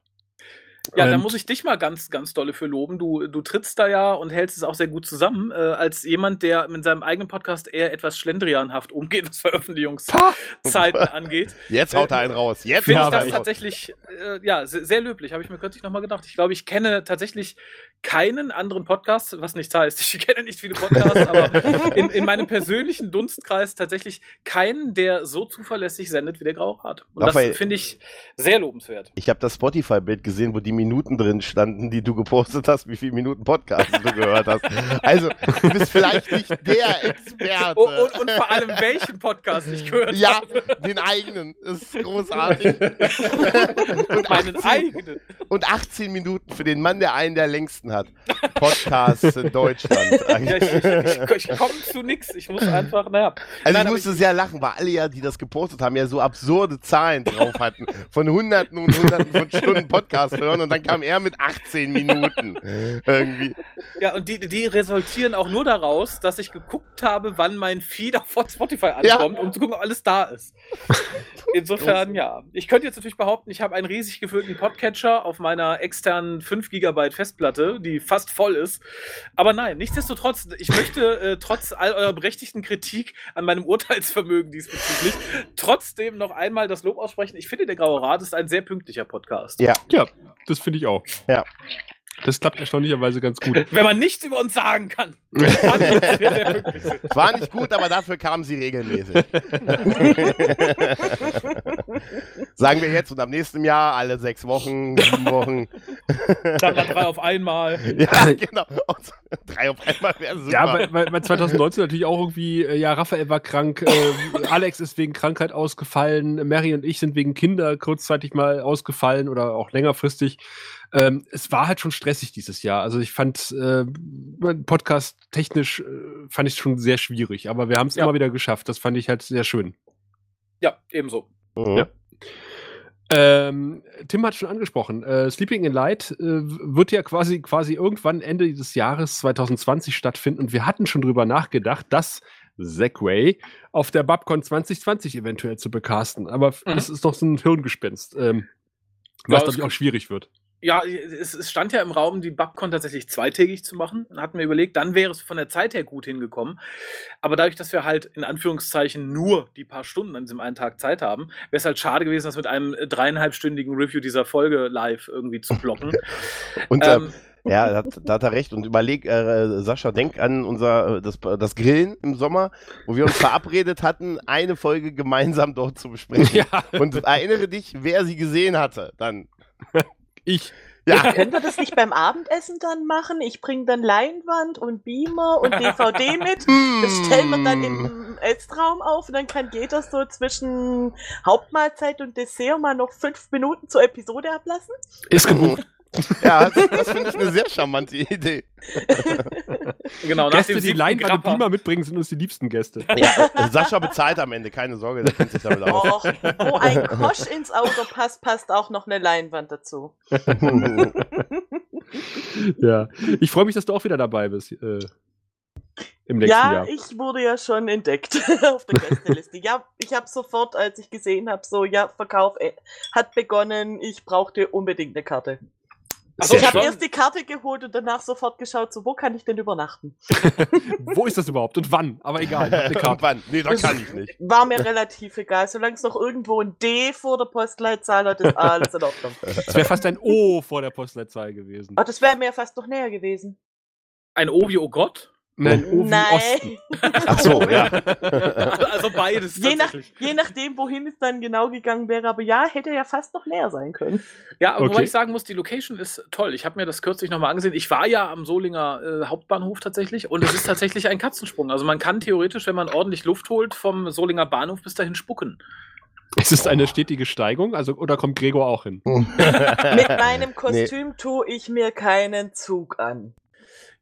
Ja, da Und- muss ich dich mal ganz, ganz dolle für loben. Du, du trittst da ja und hältst es auch sehr gut zusammen, äh, als jemand, der mit seinem eigenen Podcast eher etwas schlendrianhaft umgeht, *laughs* was Veröffentlichungszeiten angeht. Jetzt haut er einen raus. Jetzt Finde ich das tatsächlich äh, ja, sehr, sehr löblich, habe ich mir kürzlich nochmal gedacht. Ich glaube, ich kenne tatsächlich keinen anderen Podcast, was nichts heißt. *laughs* Ich kenne nicht viele Podcasts, *laughs* aber in, in meinem persönlichen Dunstkreis tatsächlich keinen, der so zuverlässig sendet wie der Graurat. Und Raphael. das finde ich sehr lobenswert. Ich habe das Spotify-Bild gesehen, wo die Minuten drin standen, die du gepostet hast, wie viele Minuten Podcast du gehört hast. Also, du bist vielleicht nicht der Experte. Oh, und, und vor allem, welchen Podcast ich gehört ja, habe. den eigenen. Das ist großartig. *laughs* und, Meinen 18, eigenen. und 18 Minuten für den Mann, der einen der längsten hat. Podcasts in Deutschland. Ja, ich ich, ich, ich komme zu nichts. Ich muss einfach, naja. Also Nein, ich musste sehr lachen, weil alle ja, die das gepostet haben, ja so absurde Zahlen drauf hatten. Von hunderten und hunderten von Stunden Podcast hören und dann kam er mit 18 Minuten. *laughs* Irgendwie. Ja, und die, die resultieren auch nur daraus, dass ich geguckt habe, wann mein Feed auf Spotify Ja. ankommt, um zu gucken, ob alles da ist. *laughs* Insofern, ja. Ich könnte jetzt natürlich behaupten, ich habe einen riesig gefüllten Podcatcher auf meiner externen 5 GB Festplatte, die fast voll ist. Aber nein, nichtsdestotrotz, ich möchte äh, trotz all eurer berechtigten Kritik an meinem Urteilsvermögen diesbezüglich trotzdem noch einmal das Lob aussprechen. Ich finde, der Graue Rat ist ein sehr pünktlicher Podcast. Ja. Ja, das finde ich auch. Das klappt erstaunlicherweise ganz gut. *laughs* Wenn man nichts über uns sagen kann. *laughs* war nicht gut, aber dafür kamen sie regelmäßig. *laughs* Sagen wir jetzt und am nächsten Jahr alle sechs Wochen, sieben Wochen. Dann drei auf einmal. Ja, genau. Und drei auf einmal wäre super. Ja, weil, weil, weil 2019 natürlich auch irgendwie, äh, ja, Raphael war krank, äh, Alex ist wegen Krankheit ausgefallen, Mary und ich sind wegen Kinder kurzzeitig mal ausgefallen oder auch längerfristig. Ähm, es war halt schon stressig dieses Jahr. Also ich fand äh, Podcast technisch äh, fand ich schon sehr schwierig, aber wir haben es Ja. immer wieder geschafft. Das fand ich halt sehr schön. Ja, ebenso. Mhm. Ja. Ähm, Tim hat schon angesprochen, äh, Sleeping in Light äh, wird ja quasi, quasi irgendwann Ende des Jahres 2020 stattfinden und wir hatten schon drüber nachgedacht, das Segway auf der Babcon 2020 eventuell zu bekasten. Aber Mhm. das ist noch so ein Hirngespinst, ähm, Ja, was, es glaube ich, auch schwierig wird. Ja, es, es stand ja im Raum, die Babcon tatsächlich zweitägig zu machen. Dann hatten wir überlegt, dann wäre es von der Zeit her gut hingekommen. Aber dadurch, dass wir halt in Anführungszeichen nur die paar Stunden an diesem einen Tag Zeit haben, wäre es halt schade gewesen, das mit einem äh, dreieinhalbstündigen Review dieser Folge live irgendwie zu blocken. *laughs* Und äh, ähm, ja, da hat, da hat er recht. Und überleg, äh, Sascha, denk an unser äh, das, das Grillen im Sommer, wo wir uns verabredet hatten, eine Folge gemeinsam dort zu besprechen. *laughs* Ja, Und erinnere dich, wer sie gesehen hatte. Dann. *laughs* ich. Ja, Können wir das nicht beim Abendessen dann machen? Ich bringe dann Leinwand und Beamer und DVD mit. Das stellen wir dann im Essraum auf und dann kann jeder so zwischen Hauptmahlzeit und Dessert mal noch fünf Minuten zur Episode ablassen. Ist gebucht. Ja das, das finde ich eine sehr charmante Idee. *laughs* genau, Gäste, die Leinwand und. Beamer mitbringen, sind uns die liebsten Gäste. Ja, Sascha bezahlt am Ende, keine Sorge, der kennt sich damit aus. Och, wo ein Kosch ins Auto passt, passt auch noch eine Leinwand dazu. *laughs* ja. Ich freue mich, dass du auch wieder dabei bist. Äh, Im nächsten Ja, Jahr. ich wurde ja schon entdeckt *laughs* auf der Gästeliste. ja, ich habe sofort, als ich gesehen habe, so, ja, Verkauf äh, hat begonnen, ich brauchte unbedingt eine Karte. Achso, ich habe erst die Karte geholt und danach sofort geschaut, so, wo kann ich denn übernachten? *laughs* Wo ist das überhaupt und wann? Aber egal, *laughs* Karte. Irgendwann. Nee, da kann ich nicht. War mir relativ egal. Solange es noch irgendwo ein D vor der Postleitzahl hat, ist alles in Ordnung. Es wäre fast ein O vor der Postleitzahl gewesen. Aber das wäre mir fast noch näher gewesen. Ein Ovi, oh Gott. Nein, O wie Osten. Nein. *laughs* Ach so, ja. Also beides Je, nach, tatsächlich. je nachdem, wohin es dann genau gegangen wäre. Aber ja, hätte ja fast noch näher sein können. Ja, aber Okay. wobei ich sagen muss, die Location ist toll. Ich habe mir das kürzlich nochmal angesehen. Ich war ja am Solinger äh, Hauptbahnhof tatsächlich und es ist tatsächlich ein Katzensprung. Also man kann theoretisch, wenn man ordentlich Luft holt, vom Solinger Bahnhof bis dahin spucken. Ist es eine stetige Steigung? Also, oder kommt Gregor auch hin? Mit *laughs* meinem Kostüm tue ich mir keinen Zug an.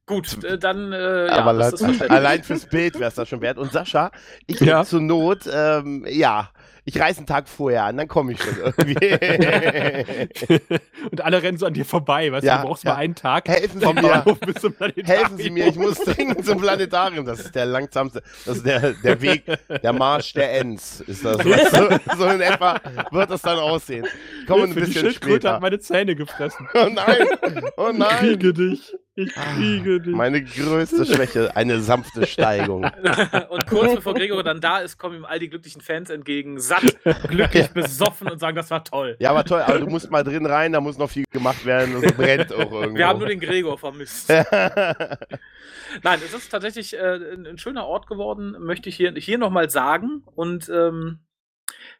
Gut, äh, dann äh, ja, Aber das ist allein, allein *laughs* fürs Bild wäre es das schon wert. Und Sascha, ich Ja. zur Not, ähm, ja, ich reise einen Tag vorher an, dann komme ich schon irgendwie. *laughs* und alle rennen so an dir vorbei, weißt Ja, du, du brauchst ja. mal einen Tag Helfen Sie vom mir. Bahnhof bis zum Planetarium. Helfen Sie mir, ich muss dringend zum Planetarium. Das ist der langsamste, das ist der, der Weg, der Marsch der Ents. Ist das *laughs* so, so in etwa wird das dann aussehen. Ich komme ein Für die bisschen Schildkröte später. hat meine Zähne gefressen. Oh nein, oh Ich nein. kriege dich. Ich kriege dich. Meine größte Schwäche, eine sanfte Steigung. *laughs* und kurz bevor Gregor dann da ist, kommen ihm all die glücklichen Fans entgegen, satt, *laughs* glücklich, besoffen und sagen, das war toll. Ja, aber toll, aber du musst mal drin rein, da muss noch viel gemacht werden, das brennt auch *laughs* irgendwo. Wir haben nur den Gregor vermisst. *laughs* Nein, es ist tatsächlich äh, ein, ein schöner Ort geworden, möchte ich hier, hier nochmal sagen. Und ähm,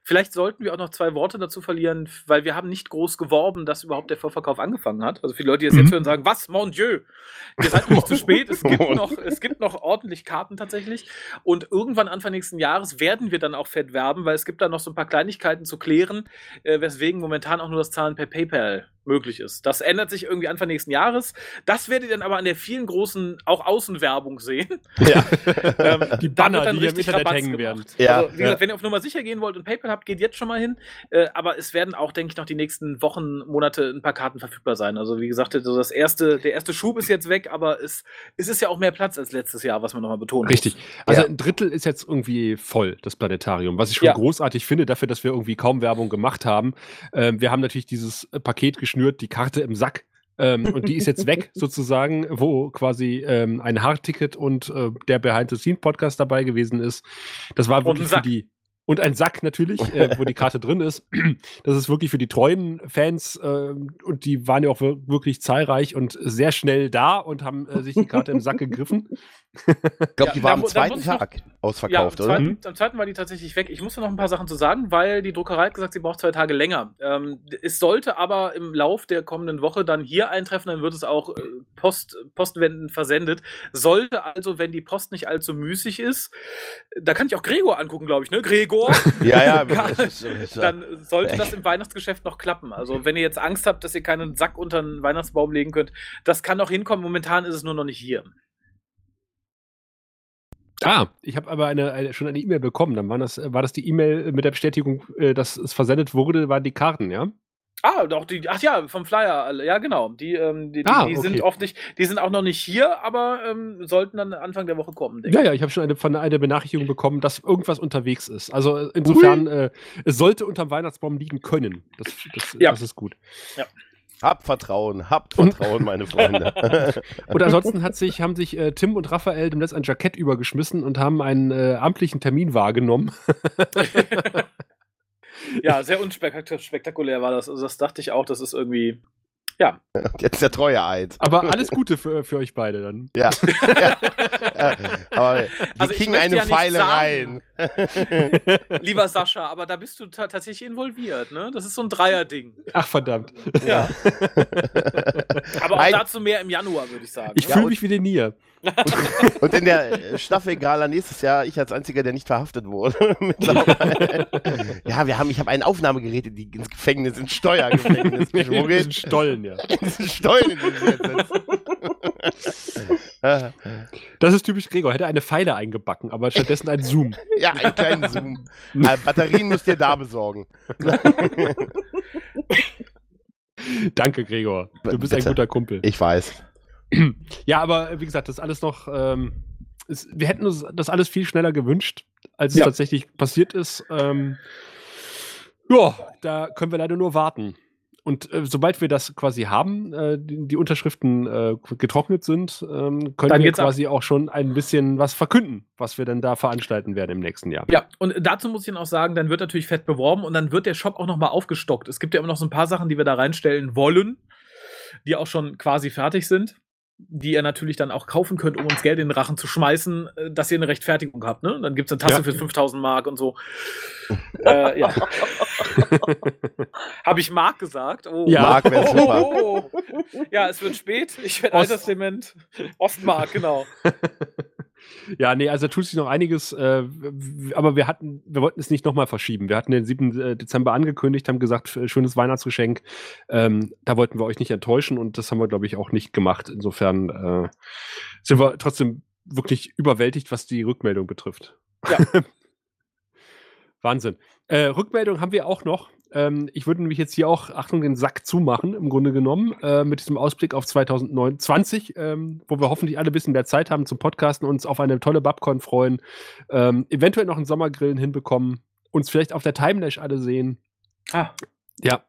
vielleicht sollten wir auch noch zwei Worte dazu verlieren, weil wir haben nicht groß geworben, dass überhaupt der Vorverkauf angefangen hat. Also viele Leute, die das Mhm. jetzt hören, sagen, was, mon Dieu, ihr seid noch nicht zu spät, es gibt, *laughs* noch, es gibt noch ordentlich Karten tatsächlich. Und irgendwann Anfang nächsten Jahres werden wir dann auch fett werben, weil es gibt da noch so ein paar Kleinigkeiten zu klären, äh, weswegen momentan auch nur das Zahlen per PayPal möglich ist. Das ändert sich irgendwie Anfang nächsten Jahres. Das werdet ihr dann aber an der vielen großen, auch Außenwerbung sehen. Ja. *laughs* Ähm, Die Banner, dann die hier im richtig Internet Rabatz hängen werden. Ja, also, wie ja. gesagt, wenn ihr auf Nummer sicher gehen wollt und PayPal habt, geht jetzt schon mal hin. Äh, aber es werden auch, denke ich, noch die nächsten Wochen, Monate ein paar Karten verfügbar sein. Also wie gesagt, so das erste, der erste Schub ist jetzt weg, aber es, es ist ja auch mehr Platz als letztes Jahr, was man nochmal betonen Richtig. Also Ja. ein Drittel ist jetzt irgendwie voll, das Planetarium, was ich schon Ja. großartig finde, dafür, dass wir irgendwie kaum Werbung gemacht haben. Ähm, wir haben natürlich dieses Paket geschnürt, die Karte im Sack. ähm, und die ist jetzt weg, *laughs* sozusagen, wo quasi ähm, ein Hardticket und äh, der Behind-the-Scene-Podcast dabei gewesen ist. Das war wirklich für die. Und ein Sack natürlich, äh, wo die *laughs* Karte drin ist. Das ist wirklich für die treuen Fans äh, und die waren ja auch wir- wirklich zahlreich und sehr schnell da und haben äh, sich die Karte im Sack gegriffen. Ich glaube, Ja, die war am zweiten noch- Tag Ja, am ausverkauft, oder? zweiten, am zweiten war die tatsächlich weg. Ich musste noch ein paar Sachen zu sagen, weil die Druckerei hat gesagt, sie braucht zwei Tage länger. Ähm, es sollte aber im Lauf der kommenden Woche dann hier eintreffen, dann wird es auch äh, Post, postwendend versendet. Sollte also, wenn die Post nicht allzu müßig ist, da kann ich auch Gregor angucken, glaube ich, ne? Gregor, *laughs* Ja, ja. *laughs* Ja, dann sollte das im Weihnachtsgeschäft noch klappen. Also, wenn ihr jetzt Angst habt, dass ihr keinen Sack unter den Weihnachtsbaum legen könnt, das kann noch hinkommen. Momentan ist es nur noch nicht hier. Ah, ich habe aber eine, eine, schon eine E-Mail bekommen. Dann war das, war das die E-Mail mit der Bestätigung, äh, dass es versendet wurde, waren die Karten, ja? Ah, doch, die, ach ja, vom Flyer, alle. ja genau. Die, ähm, die, die, Ah, die okay. sind oft nicht, die sind auch noch nicht hier, aber ähm, sollten dann Anfang der Woche kommen, denke Ja, ja, ich habe schon eine, von eine Benachrichtigung bekommen, dass irgendwas unterwegs ist. Also äh, insofern, äh, es sollte unterm Weihnachtsbaum liegen können. Das, das, Ja. das ist gut. Habt Vertrauen, habt Und- Vertrauen, meine Freunde. *laughs* Und ansonsten hat sich, haben sich äh, Tim und Raphael dem Netz ein Jackett übergeschmissen und haben einen äh, amtlichen Termin wahrgenommen. *laughs* *laughs* Ja, sehr unspektakulär war das. Also das dachte ich auch, das ist irgendwie. Ja, *laughs* Jetzt der treue Eid. Aber alles Gute für, für euch beide dann. *laughs* Ja. ja. ja. Aber wir Also ich kriegen eine ja nicht Feile sagen- rein. lieber Sascha, aber da bist du ta tatsächlich involviert, ne? Das ist so ein Dreier-Ding. Ach, verdammt. Ja. Aber auch Nein. dazu mehr im Januar, würde ich sagen. Ich fühle mich wie der Nier. Und in der Staffel Gala nächstes Jahr, ich als einziger, der nicht verhaftet wurde. *laughs* Ja, wir haben, ich habe ein Aufnahmegerät in die, ins Gefängnis, ins Steuergefängnis *laughs* Diesen geschmuggelt. Stollen, ja. In wir jetzt sitzen. *laughs* Das ist typisch Gregor. Hätte eine Pfeile eingebacken, aber stattdessen ein Zoom. ja, einen kleinen Zoom. Äh, Batterien müsst ihr da besorgen. Danke, Gregor. Du bist ein Bitte. guter Kumpel. Ich weiß. *clears throat* Ja, aber äh, wie gesagt, das ist alles noch. Ähm, ist, wir hätten uns das alles viel schneller gewünscht, als es Ja. tatsächlich passiert ist. Ähm, ja, da können wir leider nur warten. Und äh, sobald wir das quasi haben, äh, die, die Unterschriften äh, getrocknet sind, ähm, können wir geht's ab. quasi auch schon ein bisschen was verkünden, was wir dann da veranstalten werden im nächsten Jahr. Ja, und dazu muss ich auch sagen, dann wird natürlich fett beworben und dann wird der Shop auch nochmal aufgestockt. Es gibt ja immer noch so ein paar Sachen, die wir da reinstellen wollen, die auch schon quasi fertig sind, die ihr natürlich dann auch kaufen könnt, um uns Geld in den Rachen zu schmeißen, äh, dass ihr eine Rechtfertigung habt. Ne? Dann gibt es eine Tasse Ja. für 5000 Mark und so. *laughs* äh, ja. *laughs* Habe ich Mark gesagt? Oh. Ja. Mark wäre super. Oh, oh, oh. Ja, es wird spät. Ich werde Ost- Altersdement. Ostmark, genau. *laughs* Ja, nee, also da tut sich noch einiges, äh, aber wir hatten, wir wollten es nicht nochmal verschieben. Wir hatten den 7. äh, Dezember angekündigt, haben gesagt, schönes Weihnachtsgeschenk. Ähm, da wollten wir euch nicht enttäuschen und das haben wir, glaube ich, auch nicht gemacht. Insofern äh, sind wir trotzdem wirklich überwältigt, was die Rückmeldung betrifft. Ja. *laughs* Wahnsinn. Äh, Rückmeldung haben wir auch noch. Ähm, ich würde nämlich jetzt hier auch, Achtung, den Sack zumachen, im Grunde genommen, äh, mit diesem Ausblick auf 2029, ähm, wo wir hoffentlich alle ein bisschen mehr Zeit haben zum Podcasten, uns auf eine tolle Babcon freuen, ähm, eventuell noch einen Sommergrillen hinbekommen, uns vielleicht auf der Timelash alle sehen. Ah, Ja.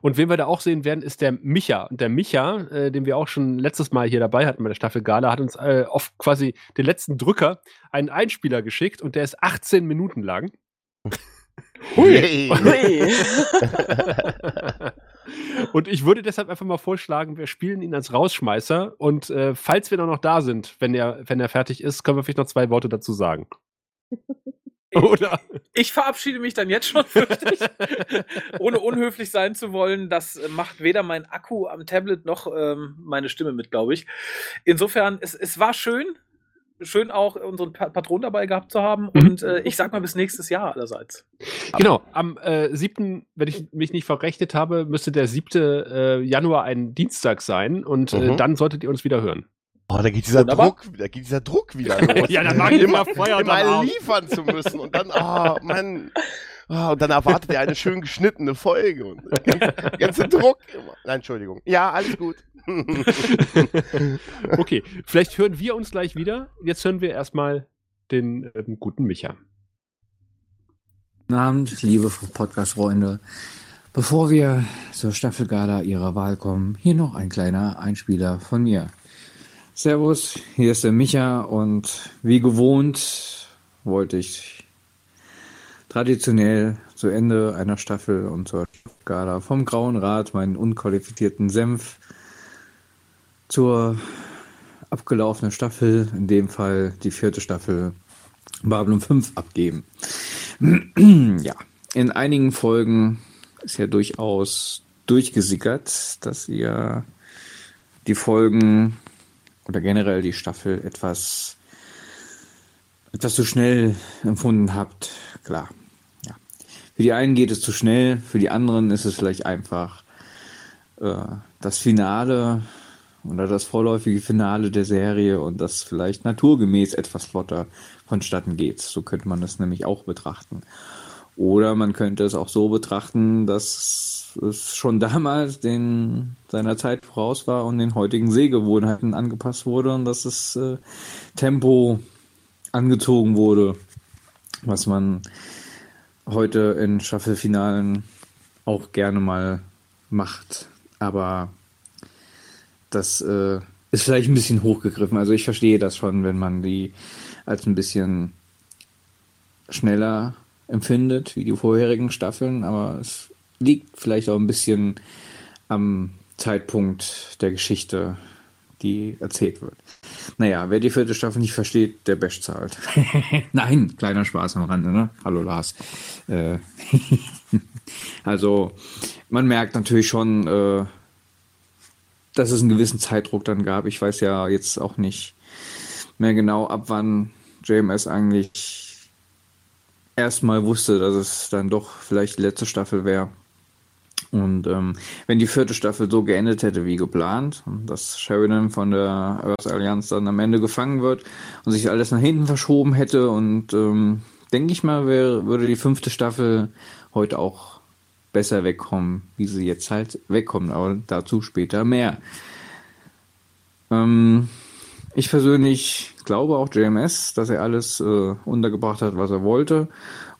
Und wen wir da auch sehen werden, ist der Micha. Und der Micha, äh, den wir auch schon letztes Mal hier dabei hatten bei der Staffel Gala, hat uns äh, auf quasi den letzten Drücker einen Einspieler geschickt und der ist 18 Minuten lang. *laughs* Hui. Hui. *laughs* und ich würde deshalb einfach mal vorschlagen, wir spielen ihn als Rausschmeißer und äh, falls wir dann noch da sind, wenn er, wenn er fertig ist, können wir vielleicht noch zwei Worte dazu sagen. Oder? Ich verabschiede mich dann jetzt schon, fürchte ich. ohne unhöflich sein zu wollen. Das äh, macht weder mein Akku am Tablet noch ähm, meine Stimme mit, glaube ich. Insofern, es, es war schön. Schön auch unseren pa Patron dabei gehabt zu haben. Mhm. Und äh, ich sag mal bis nächstes Jahr allerseits. Genau, am äh, 7., wenn ich mich nicht verrechnet habe, müsste der 7. Äh, Januar ein Dienstag sein und äh, Mhm. dann solltet ihr uns wieder hören. Oh, da geht dieser Wunderbar. Druck, da geht dieser Druck wieder los. *laughs* Ja, dann die immer Feuer immer Arm. liefern zu müssen und dann, oh Mann, oh, und dann erwartet er eine schön geschnittene Folge und der ganze, der ganze Druck. Nein, Entschuldigung. Ja, alles gut. *laughs* okay, vielleicht hören wir uns gleich wieder. Jetzt hören wir erstmal den ähm, guten Micha. Guten Abend, liebe Podcast-Freunde. Bevor wir zur Staffelgala Ihrer Wahl kommen, hier noch ein kleiner Einspieler von mir. Servus, hier ist der Micha und wie gewohnt wollte ich traditionell zu Ende einer Staffel und zur Gala vom Grauen Rat meinen unqualifizierten Senf zur abgelaufenen Staffel, in dem Fall die vierte Staffel Babylon 5 abgeben. *clears throat* ja, in einigen Folgen ist ja durchaus durchgesickert, dass ihr die Folgen oder generell die Staffel etwas etwas zu schnell empfunden habt. Klar. Ja. Für die einen geht es zu schnell, für die anderen ist es vielleicht einfach äh, das Finale oder das vorläufige Finale der Serie und das vielleicht naturgemäß etwas flotter vonstatten geht. So könnte man das nämlich auch betrachten. Oder man könnte es auch so betrachten, dass es schon damals den, seiner Zeit voraus war und den heutigen Sehgewohnheiten angepasst wurde und dass das äh, Tempo angezogen wurde, was man heute in Staffelfinalen auch gerne mal macht. Aber das äh, ist vielleicht ein bisschen hochgegriffen. Also ich verstehe das schon, wenn man die als ein bisschen schneller empfindet wie die vorherigen Staffeln, aber es liegt vielleicht auch ein bisschen am Zeitpunkt der Geschichte, die erzählt wird. Naja, wer die vierte Staffel nicht versteht, der Bash zahlt. *laughs* Nein, kleiner Spaß am Rande, ne? Hallo Lars. Äh, *laughs* also, man merkt natürlich schon, äh, dass es einen gewissen Zeitdruck dann gab. Ich weiß ja jetzt auch nicht mehr genau, ab wann JMS eigentlich erstmal wusste, dass es dann doch vielleicht die letzte Staffel wäre. Und ähm, wenn die vierte Staffel so geendet hätte wie geplant, dass Sheridan von der Earth Allianz dann am Ende gefangen wird und sich alles nach hinten verschoben hätte und ähm, denke ich mal, wär, würde die fünfte Staffel heute auch besser wegkommen, wie sie jetzt halt wegkommen, aber dazu später mehr. Ähm, ich persönlich glaube auch JMS, dass er alles äh, untergebracht hat, was er wollte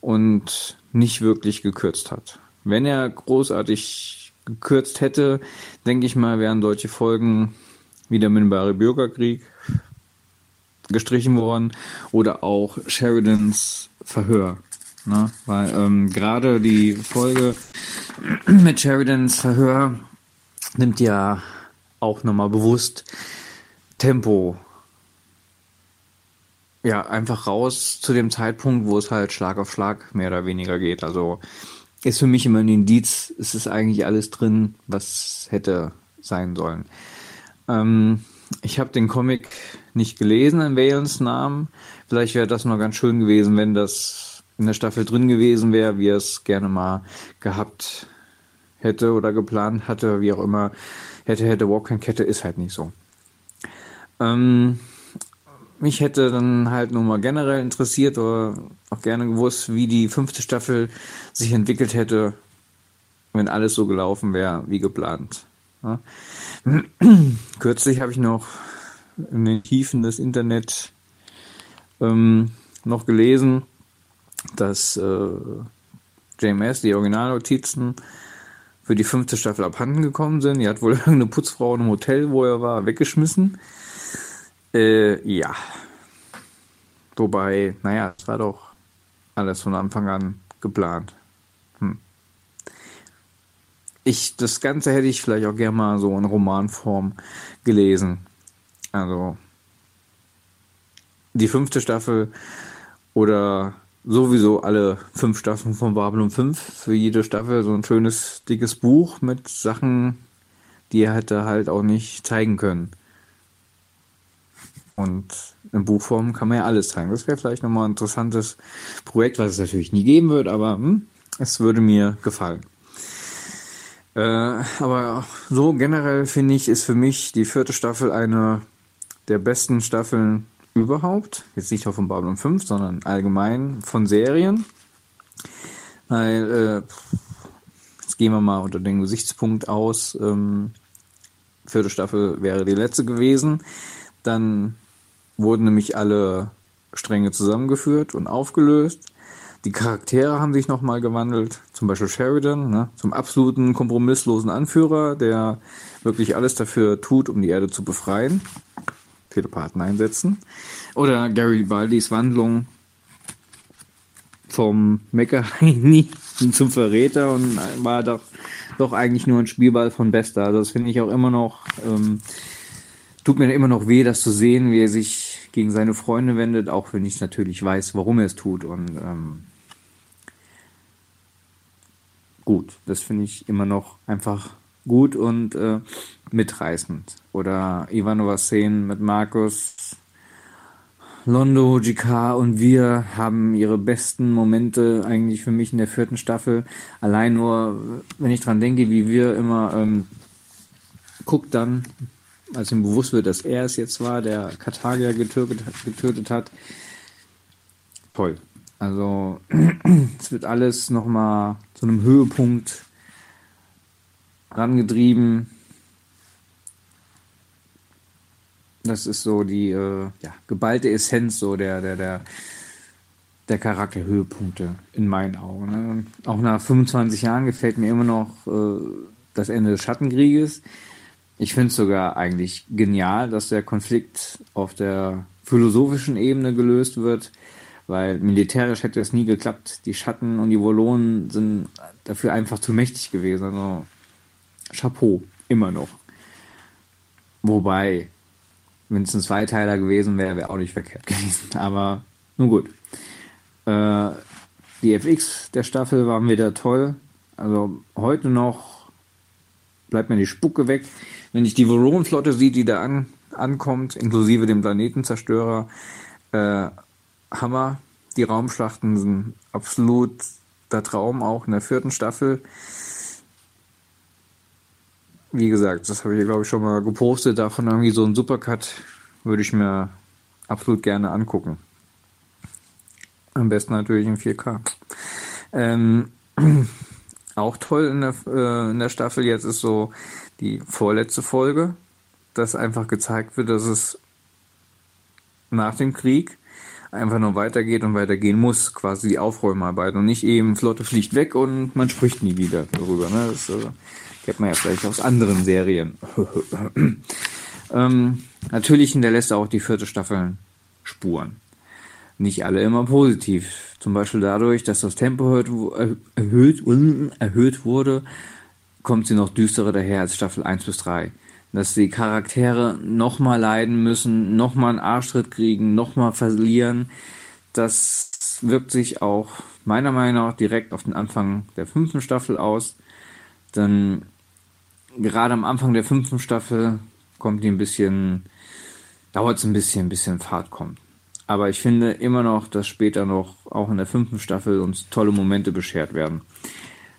und nicht wirklich gekürzt hat. Wenn er großartig gekürzt hätte, denke ich mal, wären solche Folgen wie der Minbare Bürgerkrieg gestrichen worden oder auch Sheridans Verhör. Ne? Weil ähm, gerade die Folge *clears throat* mit Sheridans Verhör nimmt ja auch nochmal bewusst Tempo ja einfach raus zu dem Zeitpunkt, wo es halt Schlag auf Schlag mehr oder weniger geht. Also ist für mich immer ein Indiz, es ist eigentlich alles drin, was hätte sein sollen. Ähm, ich habe den Comic nicht gelesen in Valens Namen. Vielleicht wäre das noch ganz schön gewesen, wenn das in der Staffel drin gewesen wäre, wie er es gerne mal gehabt hätte oder geplant hatte, wie auch immer. Hätte, hätte, Walk-Kette ist halt nicht so. Ähm, mich hätte dann halt nur mal generell interessiert oder auch gerne gewusst, wie die fünfte Staffel sich entwickelt hätte, wenn alles so gelaufen wäre wie geplant. Ja. *clears throat* Kürzlich habe ich noch in den Tiefen des Internet ähm, noch gelesen, dass äh, JMS, die Originalnotizen, für die fünfte Staffel abhanden gekommen sind. Die hat wohl *laughs* irgendeine Putzfrau im Hotel, wo er war, weggeschmissen. Äh, ja. Wobei, naja, es war doch alles von Anfang an geplant. Hm. Ich, das Ganze hätte ich vielleicht auch gerne mal so in Romanform gelesen. Also die fünfte Staffel oder sowieso alle fünf Staffeln von Babylon 5. Für jede Staffel so ein schönes, dickes Buch mit Sachen, die er hätte halt auch nicht zeigen können. Und in Buchform kann man ja alles zeigen. Das wäre vielleicht nochmal ein interessantes Projekt, was es natürlich nie geben wird, aber hm, es würde mir gefallen. Äh, aber so generell finde ich, ist für mich die vierte Staffel eine der besten Staffeln überhaupt. Jetzt nicht nur von Babylon 5, sondern allgemein von Serien. Weil, äh, jetzt gehen wir mal unter den Gesichtspunkt aus. Ähm, vierte Staffel wäre die letzte gewesen. Dann wurden nämlich alle Stränge zusammengeführt und aufgelöst. Die Charaktere haben sich nochmal gewandelt, zum Beispiel Sheridan, ne, zum absoluten kompromisslosen Anführer, der wirklich alles dafür tut, um die Erde zu befreien. Telepathen einsetzen. Oder Gary Baldis Wandlung vom Meckerheini *laughs* zum Verräter und war doch, doch eigentlich nur ein Spielball von Bester. Also das finde ich auch immer noch, ähm, tut mir immer noch weh, das zu sehen, wie er sich gegen seine Freunde wendet, auch wenn ich natürlich weiß, warum er es tut. Und ähm, gut, das finde ich immer noch einfach gut und äh, mitreißend. Oder Ivanova Szenen mit Markus, Londo, GK und wir haben ihre besten Momente eigentlich für mich in der vierten Staffel. Allein nur, wenn ich dran denke, wie wir immer ähm, guckt dann, als ihm bewusst wird, dass er es jetzt war, der Karthager getötet, getötet hat. Toll. Also *clears throat* es wird alles nochmal zu einem Höhepunkt rangetrieben. Das ist so die äh, ja, geballte Essenz so der, der, der, der Charakterhöhepunkte in meinen Augen. Ne? Auch nach 25 Jahren gefällt mir immer noch äh, das Ende des Schattenkrieges. Ich finde es sogar eigentlich genial, dass der Konflikt auf der philosophischen Ebene gelöst wird, weil militärisch hätte es nie geklappt. Die Schatten und die Volonen sind dafür einfach zu mächtig gewesen. Also Chapeau, immer noch. Wobei, wenn es ein Zweiteiler gewesen wäre, wäre auch nicht verkehrt gewesen. Aber nun gut. Äh, die FX der Staffel waren wieder toll. Also heute noch bleibt mir die Spucke weg. Wenn ich die Voron-Flotte sehe, die da an, ankommt, inklusive dem Planetenzerstörer, äh, Hammer. Die Raumschlachten sind absolut der Traum, auch in der vierten Staffel. Wie gesagt, das habe ich, glaube ich, schon mal gepostet. Davon irgendwie so ein Supercut würde ich mir absolut gerne angucken. Am besten natürlich in 4K. Ähm, *clears throat* auch toll in der, äh, in der Staffel jetzt ist so die vorletzte Folge, dass einfach gezeigt wird, dass es nach dem Krieg einfach nur weitergeht und weitergehen muss, quasi die Aufräumarbeit und nicht eben Flotte fliegt weg und man spricht nie wieder darüber. Ne? Das äh, kennt man ja vielleicht aus anderen Serien. *clears throat* ähm, natürlich hinterlässt auch die vierte Staffel Spuren. Nicht alle immer positiv. Zum Beispiel dadurch, dass das Tempo erhöht, erhöht, erhöht wurde, kommt sie noch düsterer daher als Staffel 1 bis 3 dass die Charaktere nochmal leiden müssen, nochmal einen Arschtritt kriegen, nochmal verlieren. Das wirkt sich auch meiner Meinung nach direkt auf den Anfang der fünften Staffel aus. Denn gerade am Anfang der fünften Staffel kommt die ein bisschen, dauert es ein bisschen, ein bisschen Fahrt kommt. Aber ich finde immer noch, dass später noch auch in der fünften Staffel uns tolle Momente beschert werden.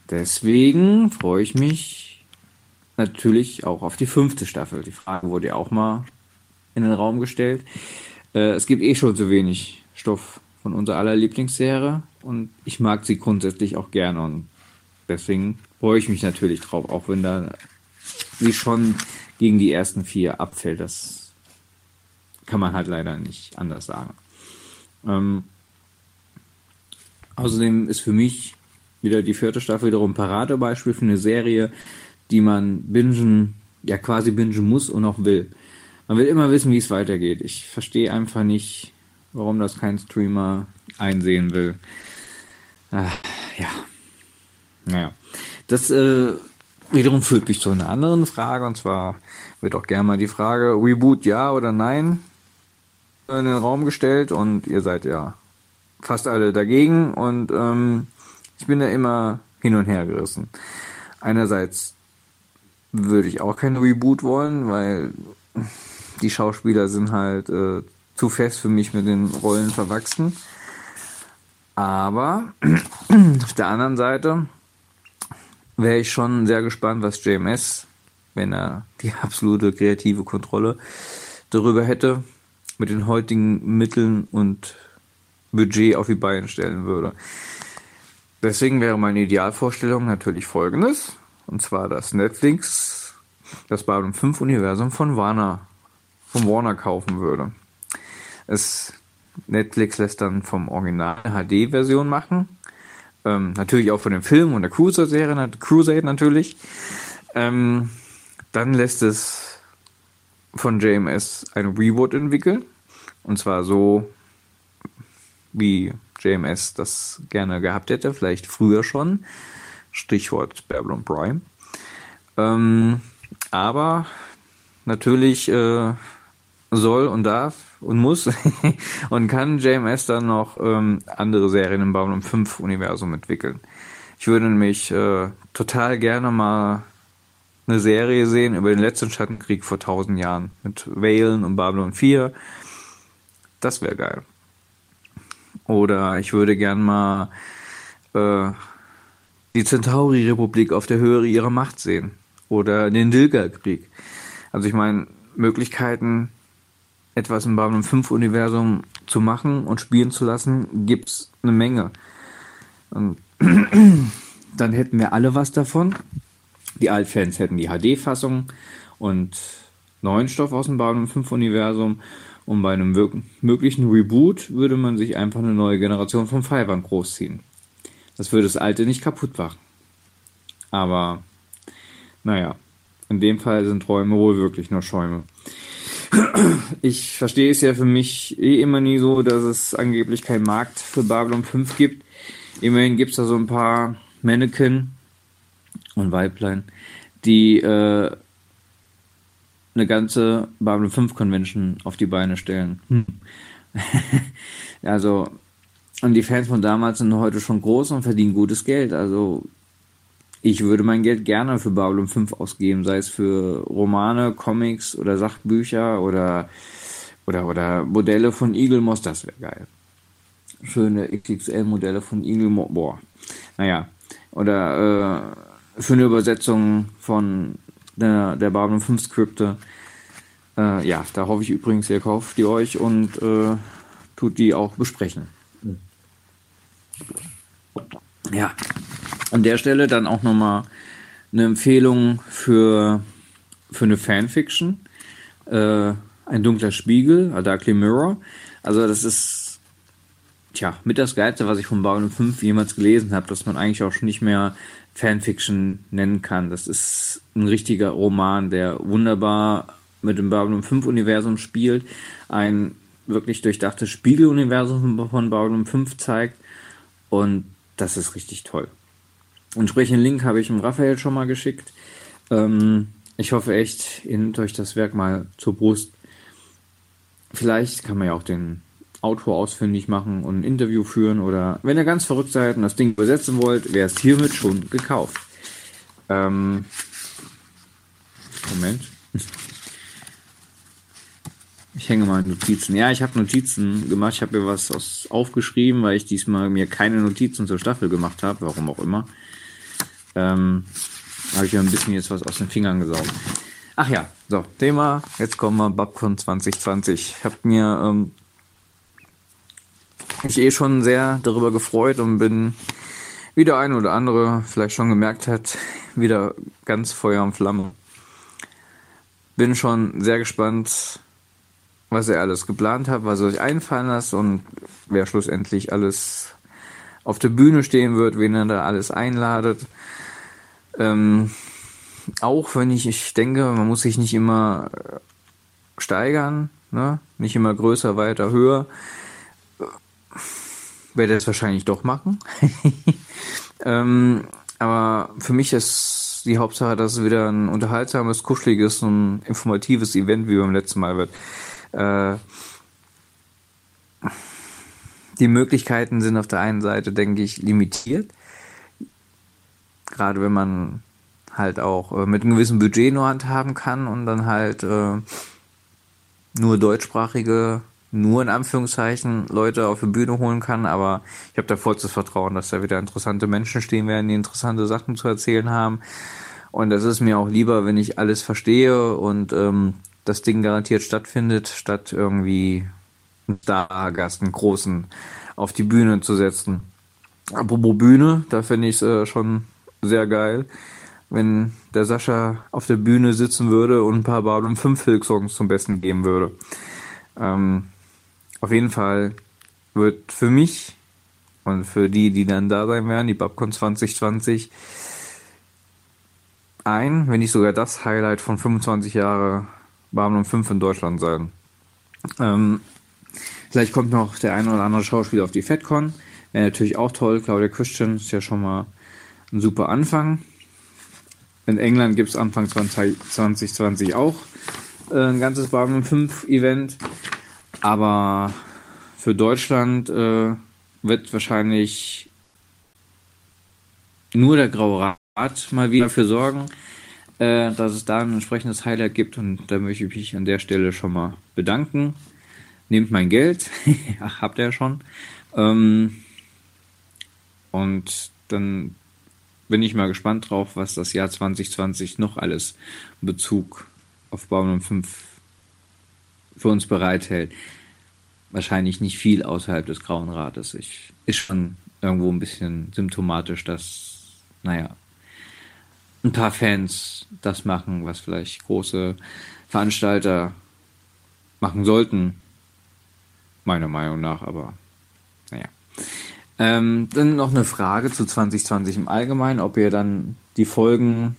Deswegen freue ich mich natürlich auch auf die fünfte Staffel. Die Frage wurde ja auch mal in den Raum gestellt. Äh, es gibt eh schon so wenig Stoff von unserer aller Lieblingsserie und ich mag sie grundsätzlich auch gerne und deswegen freue ich mich natürlich drauf, auch wenn da sie schon gegen die ersten vier abfällt. Das kann man halt leider nicht anders sagen. Ähm, außerdem ist für mich wieder die vierte Staffel wiederum Paradebeispiel für eine Serie, die man bingen, ja quasi bingen muss und auch will. Man will immer wissen, wie es weitergeht. Ich verstehe einfach nicht, warum das kein Streamer einsehen will. Ach, ja. Naja. Das äh, wiederum führt mich zu einer anderen Frage, und zwar wird auch gerne mal die Frage, Reboot ja oder nein in den Raum gestellt und ihr seid ja fast alle dagegen und ähm, ich bin da immer hin und her gerissen. Einerseits würde ich auch kein Reboot wollen, weil die Schauspieler sind halt äh, zu fest für mich mit den Rollen verwachsen. Aber auf der anderen Seite wäre ich schon sehr gespannt, was JMS, wenn er die *laughs* absolute kreative Kontrolle darüber hätte, mit den heutigen Mitteln und Budget auf die Beine stellen würde. Deswegen wäre meine Idealvorstellung natürlich folgendes. Und zwar, dass Netflix das Babylon 5 Universum von Warner, von Warner kaufen würde. Es, Netflix lässt dann vom Original HD-Version machen. Ähm, natürlich auch von dem Film und der Cruiser-Serie, Crusade natürlich. Ähm, dann lässt es von JMS ein Reboot entwickeln. Und zwar so, wie JMS das gerne gehabt hätte, vielleicht früher schon. Stichwort Babylon Prime. Ähm, aber natürlich äh, soll und darf und muss *laughs* und kann JMS dann noch ähm, andere Serien im Babylon 5 Universum entwickeln. Ich würde nämlich äh, total gerne mal eine Serie sehen über den letzten Schattenkrieg vor tausend Jahren mit Valen und Babylon 4. Das wäre geil. Oder ich würde gern mal äh, die Centauri-Republik auf der Höhe ihrer Macht sehen. Oder den Dilgar-Krieg. Also ich meine, Möglichkeiten, etwas im Babylon 5-Universum zu machen und spielen zu lassen, gibt's eine Menge. Und *clears throat* dann hätten wir alle was davon. Die Altfans hätten die HD-Fassung und neuen Stoff aus dem Babylon 5-Universum. Und bei einem möglichen Reboot würde man sich einfach eine neue Generation von Fibern großziehen. Das würde das alte nicht kaputt machen. Aber, naja, in dem Fall sind Träume wohl wirklich nur Schäume. Ich verstehe es ja für mich eh immer nie so, dass es angeblich keinen Markt für Babylon 5 gibt. Immerhin gibt es da so ein paar Mannequin und Weiblein, die äh, eine ganze Babylon 5 Convention auf die Beine stellen. Hm. *laughs* also, und die Fans von damals sind heute schon groß und verdienen gutes Geld. Also, ich würde mein Geld gerne für Babylon 5 ausgeben, sei es für Romane, Comics oder Sachbücher oder, oder, oder Modelle von Eagle Moss, das wäre geil. Schöne XXL-Modelle von Eagle Moss, boah. Naja, oder äh, für eine Übersetzung von der, der Babylon 5 Skripte. Äh, ja, da hoffe ich übrigens, ihr kauft die euch und äh, tut die auch besprechen. Ja, an der Stelle dann auch nochmal eine Empfehlung für, für eine Fanfiction. Äh, ein dunkler Spiegel, A Darkly Mirror. Also das ist, tja, mit das Geilste, was ich von Babylon 5 jemals gelesen habe, dass man eigentlich auch schon nicht mehr Fanfiction nennen kann. Das ist ein richtiger Roman, der wunderbar mit dem Babylon 5 Universum spielt, ein wirklich durchdachtes Spiegeluniversum von Babylon 5 zeigt und das ist richtig toll. Entsprechenden Link habe ich dem Raphael schon mal geschickt. Ähm, ich hoffe echt, ihr nehmt euch das Werk mal zur Brust. Vielleicht kann man ja auch den Autor ausfindig machen und ein Interview führen oder wenn ihr ganz verrückt seid und das Ding übersetzen wollt, wäre es hiermit schon gekauft. Ähm, Moment. *laughs* Ich hänge mal Notizen. Ja, ich habe Notizen gemacht. Ich habe mir was aufgeschrieben, weil ich diesmal mir keine Notizen zur Staffel gemacht habe, warum auch immer. Ähm, habe ich ja ein bisschen jetzt was aus den Fingern gesaugt. Ach ja, so, Thema, jetzt kommen wir, Babcon 2020. Ich habe mir ähm, mich eh schon sehr darüber gefreut und bin, wie der eine oder andere vielleicht schon gemerkt hat, *laughs* wieder ganz Feuer und Flamme. Bin schon sehr gespannt, was er alles geplant hat, was er sich einfallen lässt und wer schlussendlich alles auf der Bühne stehen wird, wen er da alles einladet. Ähm, auch wenn ich, ich denke, man muss sich nicht immer äh, steigern, ne? nicht immer größer, weiter, höher. Werde es wahrscheinlich doch machen. *laughs* ähm, aber für mich ist die Hauptsache, dass es wieder ein unterhaltsames, kuscheliges und informatives Event wie beim letzten Mal wird. Äh, die Möglichkeiten sind auf der einen Seite, denke ich, limitiert gerade wenn man halt auch äh, mit einem gewissen Budget nur handhaben kann und dann halt äh, nur deutschsprachige, nur in Anführungszeichen Leute auf die Bühne holen kann, aber ich habe da vollstes Vertrauen, dass da wieder interessante Menschen stehen werden, die interessante Sachen zu erzählen haben. Und das ist mir auch lieber, wenn ich alles verstehe und ähm, das Ding garantiert stattfindet, statt irgendwie einen Stargast, einen großen, auf die Bühne zu setzen. Apropos Bühne, da finde ich es äh, schon sehr geil, wenn der Sascha auf der Bühne sitzen würde und ein paar Babylon 5 Hilk-Songs zum Besten geben würde. Ähm, auf jeden Fall wird für mich und für die, die dann da sein werden, die Babcon 2020, ein, wenn nicht sogar das Highlight von 25 Jahre Babylon 5 in Deutschland sein. Ähm, vielleicht kommt noch der eine oder andere Schauspieler auf die FedCon. Wäre natürlich auch toll. Claudia Christian ist ja schon mal ein super Anfang. In England gibt es Anfang 2020 auch äh, ein ganzes Babylon 5 Event. Aber für Deutschland äh, wird wahrscheinlich nur der Graue Rat mal wieder dafür sorgen, äh, dass es da ein entsprechendes Highlight gibt. Und da möchte ich mich an der Stelle schon mal bedanken. Nehmt mein Geld, Ach, *laughs* habt ihr ja schon. Ähm, und dann bin ich mal gespannt drauf, was das Jahr 2020 noch alles in Bezug auf Babylon 5 für uns bereithält. Wahrscheinlich nicht viel außerhalb des Grauen Rates. Ich, ist schon irgendwo ein bisschen symptomatisch, dass, naja, ein paar Fans das machen, was vielleicht große Veranstalter machen sollten. Meiner Meinung nach, aber naja. Ähm, dann noch eine Frage zu 2020 im Allgemeinen, ob ihr dann die Folgen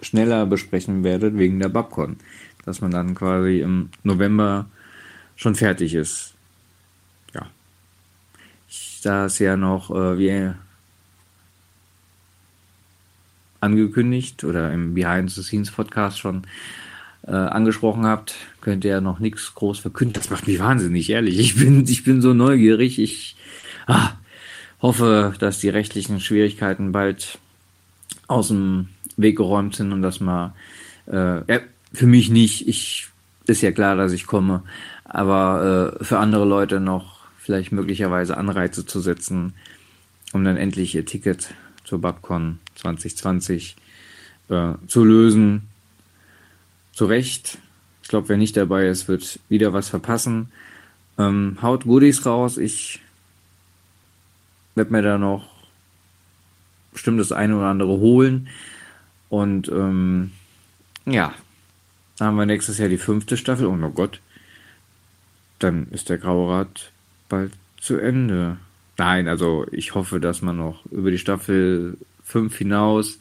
schneller besprechen werdet wegen der Babcon. Dass man dann quasi im November schon fertig ist. Ja. Ich, da es ja noch, äh, wie angekündigt oder im Behind the Scenes Podcast schon äh, angesprochen habt, könnt ihr ja noch nichts groß verkünden. Das macht mich wahnsinnig, ehrlich. Ich bin, ich bin so neugierig. Ich ah, hoffe, dass die rechtlichen Schwierigkeiten bald aus dem Weg geräumt sind und dass man, äh, ja, für mich nicht, ich, ist ja klar, dass ich komme, aber äh, für andere Leute noch vielleicht möglicherweise Anreize zu setzen, um dann endlich ihr Ticket zur Babcon 2020 äh, zu lösen. Zu Recht. Ich glaube, wer nicht dabei ist, wird wieder was verpassen. Ähm, haut Goodies raus. Ich werde mir da noch bestimmt das eine oder andere holen. Und ähm, ja, dann haben wir nächstes Jahr die fünfte Staffel. Oh mein Gott, dann ist der Graue Rat bald zu Ende. Nein, also ich hoffe, dass man noch über die Staffel 5 hinaus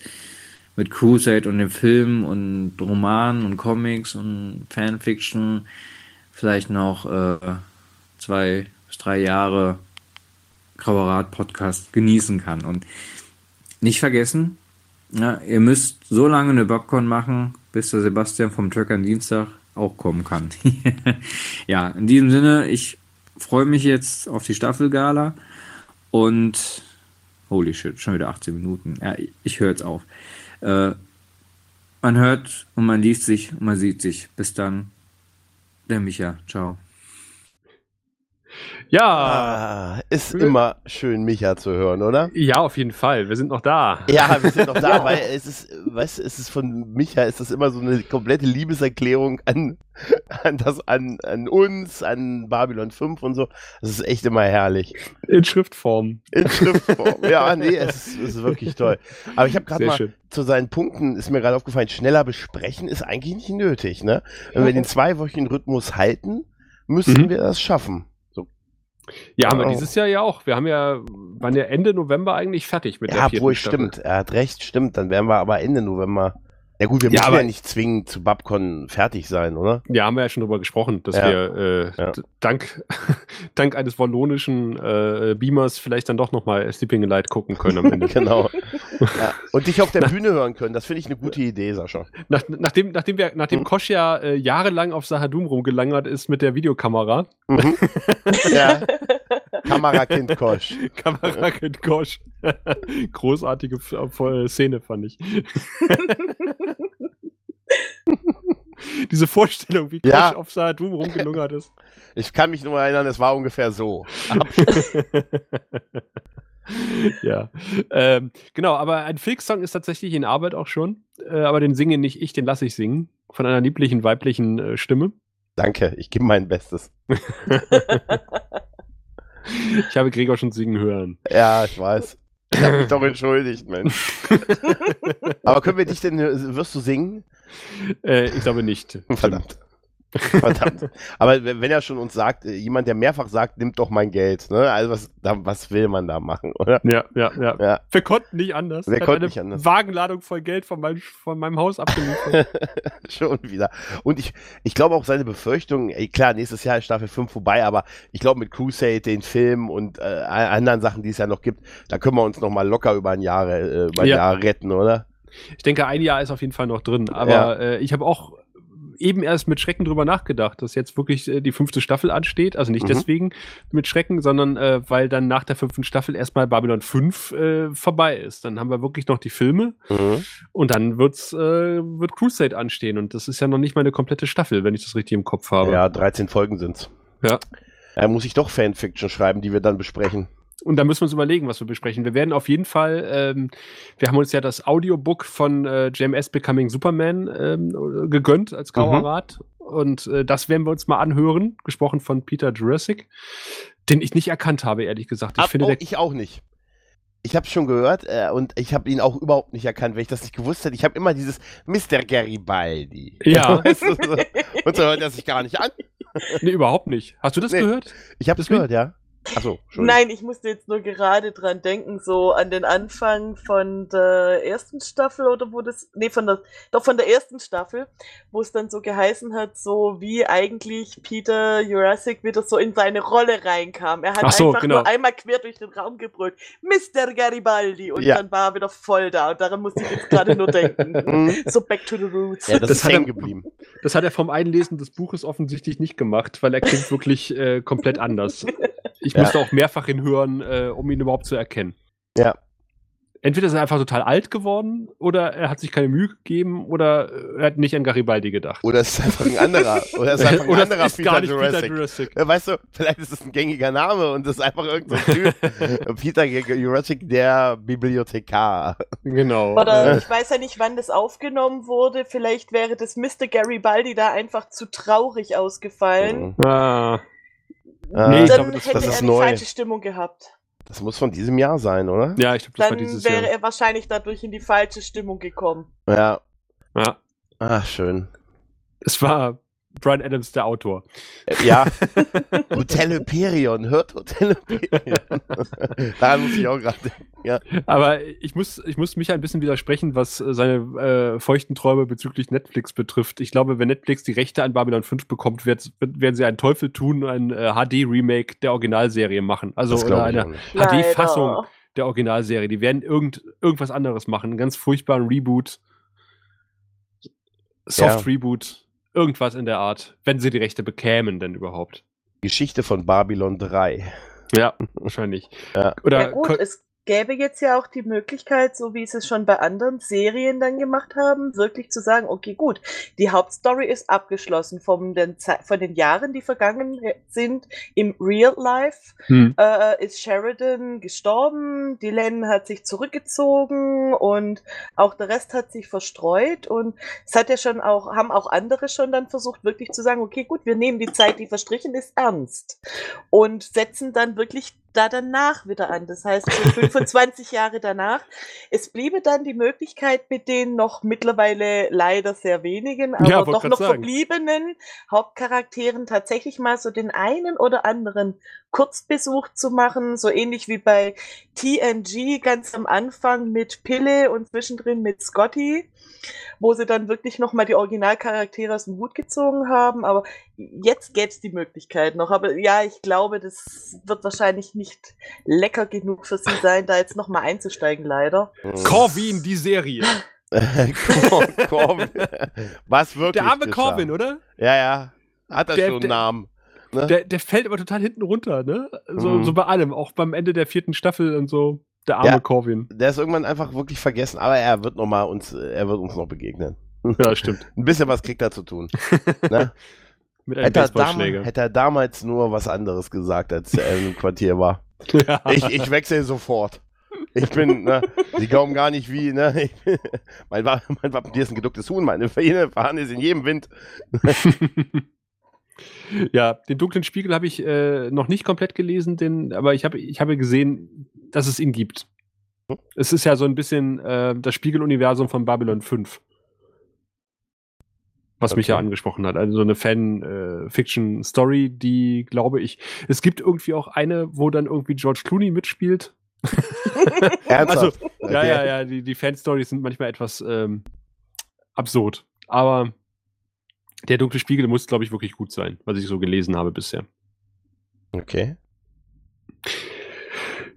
mit Crusade und dem Film und Romanen und Comics und Fanfiction vielleicht noch äh, zwei bis drei Jahre Grauer Rat Podcast genießen kann. Und nicht vergessen, ja, ihr müsst so lange eine Popcorn machen, bis der Sebastian vom Truck am Dienstag auch kommen kann. *laughs* ja, in diesem Sinne, ich freue mich jetzt auf die Staffelgala und holy shit, schon wieder 18 Minuten. Ja, ich höre jetzt auf. Äh, man hört und man liest sich und man sieht sich. Bis dann. Der Micha. Ciao. Ja. Ah, ist immer schön, Micha zu hören, oder? Ja, auf jeden Fall. Wir sind noch da. Ja, wir sind noch *laughs* da, weil es ist, weißt du, es ist von Micha, ist das immer so eine komplette Liebeserklärung an, an das, an, an uns, an Babylon 5 und so. Das ist echt immer herrlich. In Schriftform. In Schriftform. Ja, nee, es ist, es ist wirklich toll. Aber ich habe gerade mal schön. zu seinen Punkten, ist mir gerade aufgefallen, schneller besprechen ist eigentlich nicht nötig, ne? Wenn wir den zweiwöchigen Rhythmus halten, müssen Mhm. wir das schaffen. Ja, haben wir Wow. dieses Jahr ja auch. Wir haben ja, waren ja Ende November eigentlich fertig mit der Ja, vierten wohl Staffel. stimmt. Er hat recht, stimmt. Dann wären wir aber Ende November. Ja gut, wir Ja, müssen aber- ja nicht zwingend zu Babcon fertig sein, oder? Ja, haben wir ja schon drüber gesprochen, dass Ja. wir äh, Ja. dank, *laughs* dank eines wallonischen äh, Beamers vielleicht dann doch nochmal Sleeping in Light gucken können am Ende. *laughs* Genau. *laughs* ja. Und dich auf der Bühne hören können, das finde ich eine gute Idee, Sascha. Nach, nachdem, nachdem, wir, nachdem Mhm. Kosch ja äh, jahrelang auf Sahadum rumgelangert ist mit der Videokamera, Mhm. ja. Kamerakind Kosch. *laughs* Kamerakind Kosch. *laughs* Großartige Szene, fand ich. *laughs* Diese Vorstellung, wie Kosch Ja. auf Sahadum rumgelungert ist. Ich kann mich nur erinnern, es war ungefähr so. Ja. Ähm, genau, aber ein Fix-Song ist tatsächlich in Arbeit auch schon. Äh, aber den singe nicht ich, den lasse ich singen. Von einer lieblichen weiblichen äh, Stimme. Danke, ich gebe mein Bestes. Ich habe Gregor schon singen hören. Ja, ich weiß. Ich habe mich doch entschuldigt, Mensch. *laughs* Aber können wir dich denn, wirst du singen? Äh, ich glaube nicht. Verdammt. Verdammt. Aber wenn er schon uns sagt, äh, jemand, der mehrfach sagt, nimmt doch mein Geld, ne? Also was, was will man da machen, oder? Ja, ja, ja. Ja. Wir konnten nicht anders. Wir konnten nicht anders. Wagenladung voll Geld von meinem, von meinem Haus abgeliefert. *laughs* schon wieder. Und ich, ich glaube auch seine Befürchtung, ey, klar, nächstes Jahr ist Staffel 5 vorbei, aber ich glaube mit Crusade, den Film und äh, anderen Sachen, die es ja noch gibt, da können wir uns noch mal locker über ein Jahr, äh, über ein Ja. Jahr retten, oder? ich denke, ein Jahr ist auf jeden Fall noch drin. Aber Ja. äh, ich habe auch eben erst mit Schrecken drüber nachgedacht, dass jetzt wirklich äh, die fünfte Staffel ansteht. Also nicht Mhm. deswegen mit Schrecken, sondern äh, weil dann nach der fünften Staffel erstmal Babylon 5 äh, vorbei ist. Dann haben wir wirklich noch die Filme Mhm. und dann wird's, äh, wird Crusade anstehen. Und das ist ja noch nicht mal eine komplette Staffel, wenn ich das richtig im Kopf habe. Ja, 13 Folgen sind's. Ja. Da muss ich doch Fanfiction schreiben, die wir dann besprechen. Und da müssen wir uns überlegen, was wir besprechen. Wir werden auf jeden Fall, ähm, wir haben uns ja das Audiobook von äh, JMS Becoming Superman ähm, gegönnt als Grauer Mhm. Und äh, das werden wir uns mal anhören, gesprochen von Peter Jurassic, den ich nicht erkannt habe, ehrlich gesagt. Ich Ab, finde, oh, ich auch nicht. Ich habe schon gehört äh, und ich habe ihn auch überhaupt nicht erkannt, wenn ich das nicht gewusst hätte. Ich habe immer dieses Mr. Garibaldi. Ja. *laughs* Weißt du, so. Und so hört er sich gar nicht an. nee, überhaupt nicht. Hast du das Nee. gehört? Ich habe es gehört, ja. Achso, Nein, ich musste jetzt nur gerade dran denken, so an den Anfang von der ersten Staffel oder wo das, nee, von der, doch von der ersten Staffel, wo es dann so geheißen hat, so wie eigentlich Peter Jurassic wieder so in seine Rolle reinkam. Er hat so, einfach genau. nur einmal quer durch den Raum gebrüllt, Mr. Garibaldi, und Ja. dann war er wieder voll da. Und daran musste ich jetzt gerade nur denken. *laughs* Mhm. so back to the roots. Ja, das, Das ist hat er- hängen geblieben. Das hat er vom Einlesen des Buches offensichtlich nicht gemacht, weil er klingt wirklich äh, komplett anders. *laughs* Ich Ja. musste auch mehrfach hinhören, äh, um ihn überhaupt zu erkennen. Ja. Entweder ist er einfach total alt geworden, oder er hat sich keine Mühe gegeben, oder äh, er hat nicht an Garibaldi gedacht. Oder es ist einfach ein anderer. Oder es ist einfach ein *laughs* Oder anderer ist Peter gar nicht Jurassic. Peter Jurassic. Weißt du, vielleicht ist es ein gängiger Name und das ist einfach irgendein so Typ. *laughs* Peter Jurassic, der Bibliothekar. Genau. Oder Äh, ich weiß ja nicht, wann das aufgenommen wurde. Vielleicht wäre das Mr. Garibaldi da einfach zu traurig ausgefallen. ah, Ah, Nee, ich Dann glaube, das- hätte das er ist die neu. falche Stimmung gehabt. Das muss von diesem Jahr sein, oder? ja, ich glaube, das war Dann dieses wäre Jahr. er wahrscheinlich dadurch in die falsche Stimmung gekommen. Ja. Ja, Ach, schön. es war Brian Adams, der Autor. Äh, Ja. *laughs* Hotel Hyperion, hört Hotel Hyperion. *laughs* Daran muss ich auch gerade denken. Ja. Aber ich muss, ich muss mich ein bisschen widersprechen, was äh, seine äh, feuchten Träume bezüglich Netflix betrifft. Ich glaube, wenn Netflix die Rechte an Babylon 5 bekommt, wird, werden sie einen Teufel tun, ein äh, HD-Remake der Originalserie machen. Also oder eine. HD-Fassung der Originalserie. Die werden irgend, irgendwas anderes machen. Einen ganz furchtbaren Reboot. Soft-Reboot. Irgendwas in der Art. Wenn sie die Rechte bekämen, denn überhaupt. Geschichte von Babylon 3. Ja, wahrscheinlich. Ja. Oder Ja gut, es gäbe jetzt ja auch die Möglichkeit, so wie sie es schon bei anderen Serien dann gemacht haben, wirklich zu sagen, okay, gut, die Hauptstory ist abgeschlossen von den, Ze- von den Jahren, die vergangen sind im Real Life. hm. äh, ist Sheridan gestorben, Dylan hat sich zurückgezogen und auch der Rest hat sich verstreut und es hat ja schon auch, haben auch andere schon dann versucht, wirklich zu sagen, okay, gut, wir nehmen die Zeit, die verstrichen ist, ernst und setzen dann wirklich da danach wieder an. Das heißt, so 25 *laughs* Jahre danach. Es bliebe dann die Möglichkeit mit den noch mittlerweile leider sehr wenigen, aber Ja, doch noch sagen. verbliebenen Hauptcharakteren tatsächlich mal so den einen oder anderen Kurzbesuch zu machen, so ähnlich wie bei TNG ganz am Anfang mit Pille und zwischendrin mit Scotty, wo sie dann wirklich nochmal die Originalcharaktere aus dem Hut gezogen haben. Aber jetzt gäbe es die Möglichkeit noch. Aber ja, ich glaube, das wird wahrscheinlich nicht lecker genug für sie sein, da jetzt nochmal einzusteigen, leider. Corvin, die Serie. *laughs* Cor Corvin. *laughs* Was wirklich? Der arme. Corvin, oder? Ja, ja. Hat er schon einen Namen. Ne? Der, der fällt aber total hinten runter, ne? So, Mhm. so bei allem, auch beim Ende der vierten Staffel und so. Der arme Ja. Corvin. Der ist irgendwann einfach wirklich vergessen, aber er wird noch mal uns, er wird uns noch begegnen. Ja, stimmt. *laughs* Ein bisschen was kriegt er zu tun. *laughs* ne? Mit einem hätte, er dam Baseballschläger. hätte er damals nur was anderes gesagt, als er im Quartier war. *laughs* Ja. Ich, ich wechsle sofort. Ich bin, ne, Sie glauben gar nicht wie, ne? Bin- mein, mein Wappentier ist ein geducktes Huhn, meine Fahne ist in jedem Wind. Ja, den dunklen Spiegel habe ich äh, noch nicht komplett gelesen, den, aber ich habe ich habe gesehen, dass es ihn gibt. Hm? Es ist ja so ein bisschen äh, das Spiegeluniversum von Babylon 5. was mich ja Okay. angesprochen hat. Also so eine Fan-Fiction-Story, die glaube ich. Es gibt irgendwie auch eine, wo dann irgendwie George Clooney mitspielt. *laughs* *laughs* Also, Ja, ja, ja, die, die Fan-Stories sind manchmal etwas ähm, absurd. Aber der dunkle Spiegel muss, glaube ich, wirklich gut sein, was ich so gelesen habe bisher. Okay.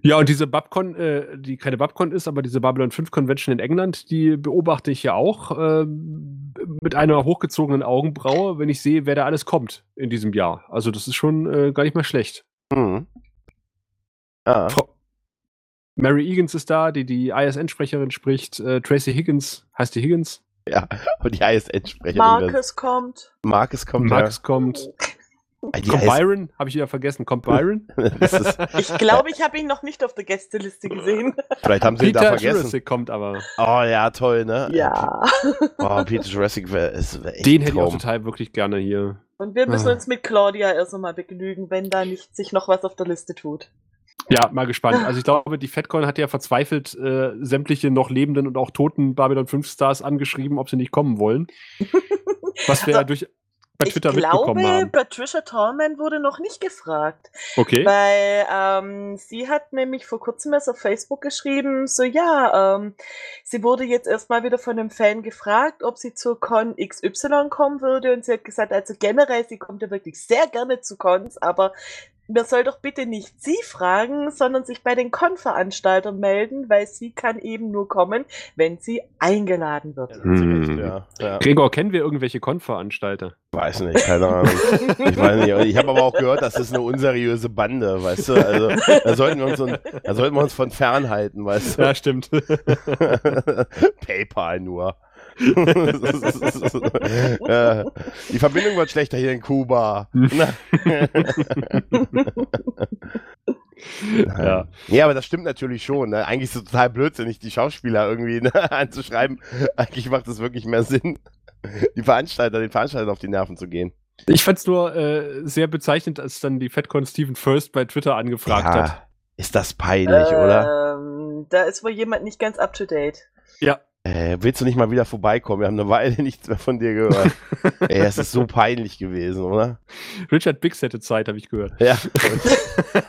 Ja, und diese Babcon, äh, die keine Babcon ist, aber diese Babylon 5 Convention in England, die beobachte ich ja auch ähm, mit einer hochgezogenen Augenbraue, wenn ich sehe, wer da alles kommt in diesem Jahr. Also das ist schon äh, gar nicht mal schlecht. Mhm. Ah, Frau Mary Eagans ist da, die die ISN-Sprecherin spricht. Äh, Tracy Higgins, heißt die Higgins? Ja. Und die ISN-Sprecherin. Marcus kommt. Marcus kommt Max kommt. ja. Die Kommt Byron? Habe ich wieder vergessen. Kommt Byron? *laughs* ist, Ich glaube, ich habe ihn noch nicht auf der Gästeliste gesehen. vielleicht haben sie ihn da Peter vergessen. Jurassic kommt aber. Oh ja, toll, ne? Ja. Oh, Peter Jurassic wär, ist wär echt Den hätte ich auch total wirklich gerne hier. Und wir müssen Ah. uns mit Claudia erst einmal begnügen, wenn da nicht sich noch was auf der Liste tut. Ja, mal gespannt. Also ich glaube, die FedCon hat ja verzweifelt äh, sämtliche noch lebenden und auch toten Babylon 5 Stars angeschrieben, ob sie nicht kommen wollen. *laughs* Was wir ja Also, durch bei ich Twitter glaube, mitbekommen haben. Patricia Tallman wurde noch nicht gefragt. Okay. Weil ähm, sie hat nämlich vor kurzem erst auf Facebook geschrieben, so ja, ähm, sie wurde jetzt erstmal wieder von einem Fan gefragt, ob sie zur Con XY kommen würde und sie hat gesagt, also generell, sie kommt ja wirklich sehr gerne zu Cons, aber man soll doch bitte nicht sie fragen, sondern sich bei den Con-Veranstaltern melden, weil sie kann eben nur kommen, wenn sie eingeladen wird. Hm. Ja, ja. Gregor, kennen wir irgendwelche Con-Veranstalter? Weiß nicht, keine Ahnung. Ich weiß nicht. Ich habe aber auch gehört, das ist eine unseriöse Bande, weißt du? Also da sollten wir uns, da sollten wir uns von fernhalten, weißt du? Ja, stimmt. *laughs* PayPal nur. Ja, Die Verbindung wird schlechter hier in Kuba. *laughs* Ja. Ja, aber das stimmt natürlich schon. Ne? Eigentlich ist es total blödsinnig, die Schauspieler irgendwie ne, *laughs* anzuschreiben. Eigentlich macht es wirklich mehr Sinn, die Veranstalter, den Veranstaltern auf die Nerven zu gehen. Ich fand es nur äh, sehr bezeichnend, als dann die FedCon Stephen First bei Twitter angefragt hat. Ist das peinlich, oder? Ähm, da ist wohl jemand nicht ganz up to date. Ja. Äh, willst du nicht mal wieder vorbeikommen? Wir haben eine Weile *laughs* nichts mehr von dir gehört. *laughs* Ey, es ist so peinlich gewesen, oder? Richard Biggs hätte Zeit, habe ich gehört. Ja.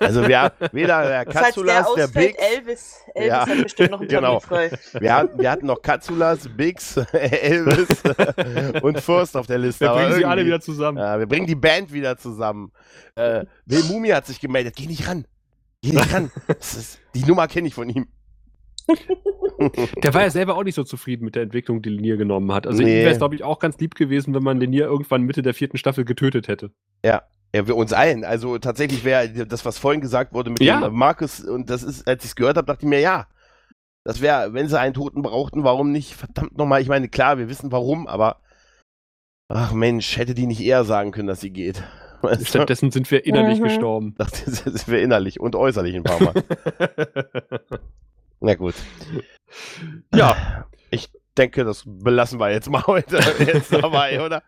Also wir, weder der Falls der Katsulas, der, ausfällt, Biggs, Elvis. Elvis Ja, hat bestimmt noch einen genau. Frei. wir hatten, wir hatten noch Katsulas, Biggs, *laughs* Elvis und Fürst auf der Liste. Wir bringen sie alle wieder zusammen. Ja, wir bringen die Band wieder zusammen. Äh, Will Mumi hat sich gemeldet. Geh nicht ran. Geh nicht ran. Das ist, die Nummer kenne ich von ihm. *laughs* Der war ja selber auch nicht so zufrieden mit der Entwicklung, die Linier genommen hat. Also Nee. ihm wäre es, glaube ich, auch ganz lieb gewesen, wenn man Linier irgendwann Mitte der vierten Staffel getötet hätte. Ja, wir uns allen. Also tatsächlich wäre das, was vorhin gesagt wurde mit Ja. dem Markus, und das ist, als ich es gehört habe, dachte ich mir, ja. Das wäre, wenn sie einen Toten brauchten, warum nicht? Verdammt nochmal, ich meine, klar, wir wissen warum, aber ach Mensch, hätte die nicht eher sagen können, dass sie geht. Weißt du? Stattdessen sind wir innerlich Mhm. gestorben. Dachte, das *laughs* sind wir innerlich und äußerlich ein paar Mal. *laughs* Na gut. ja, Ich denke, das belassen wir jetzt mal heute *laughs* jetzt dabei, oder?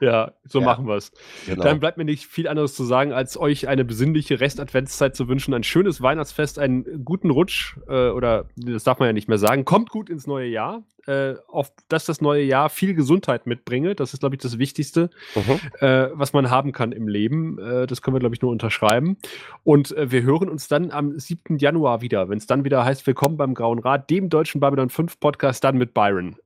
ja, so Ja. machen wir es. Genau. Dann bleibt mir nicht viel anderes zu sagen, als euch eine besinnliche Rest-Adventszeit zu wünschen, ein schönes Weihnachtsfest, einen guten Rutsch, äh, oder das darf man ja nicht mehr sagen, kommt gut ins neue Jahr, äh, auf dass das neue Jahr viel Gesundheit mitbringe. Das ist, glaube ich, das Wichtigste, Mhm. äh, was man haben kann im Leben. Äh, das können wir, glaube ich, nur unterschreiben. Und äh, wir hören uns dann am 7. Januar wieder, wenn es dann wieder heißt, willkommen beim Grauen Rat, dem deutschen Babylon 5 Podcast, dann mit Byron.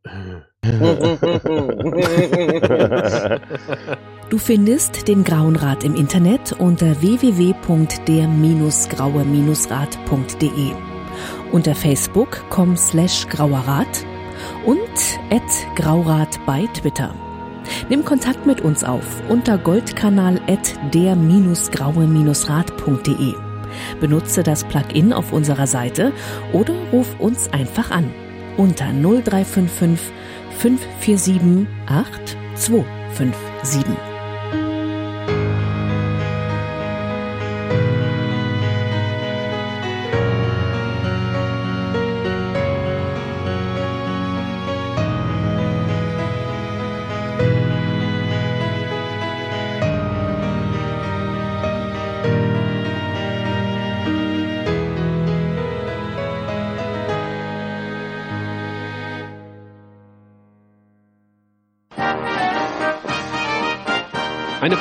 Du findest den Grauen Rat im Internet unter www.der-graue-rat.de, unter facebook.com slash grauerrat und at graurat bei Twitter. Nimm Kontakt mit uns auf unter goldkanal at der-graue-rat.de. Benutze das Plugin auf unserer Seite oder ruf uns einfach an unter 0355 547 8257.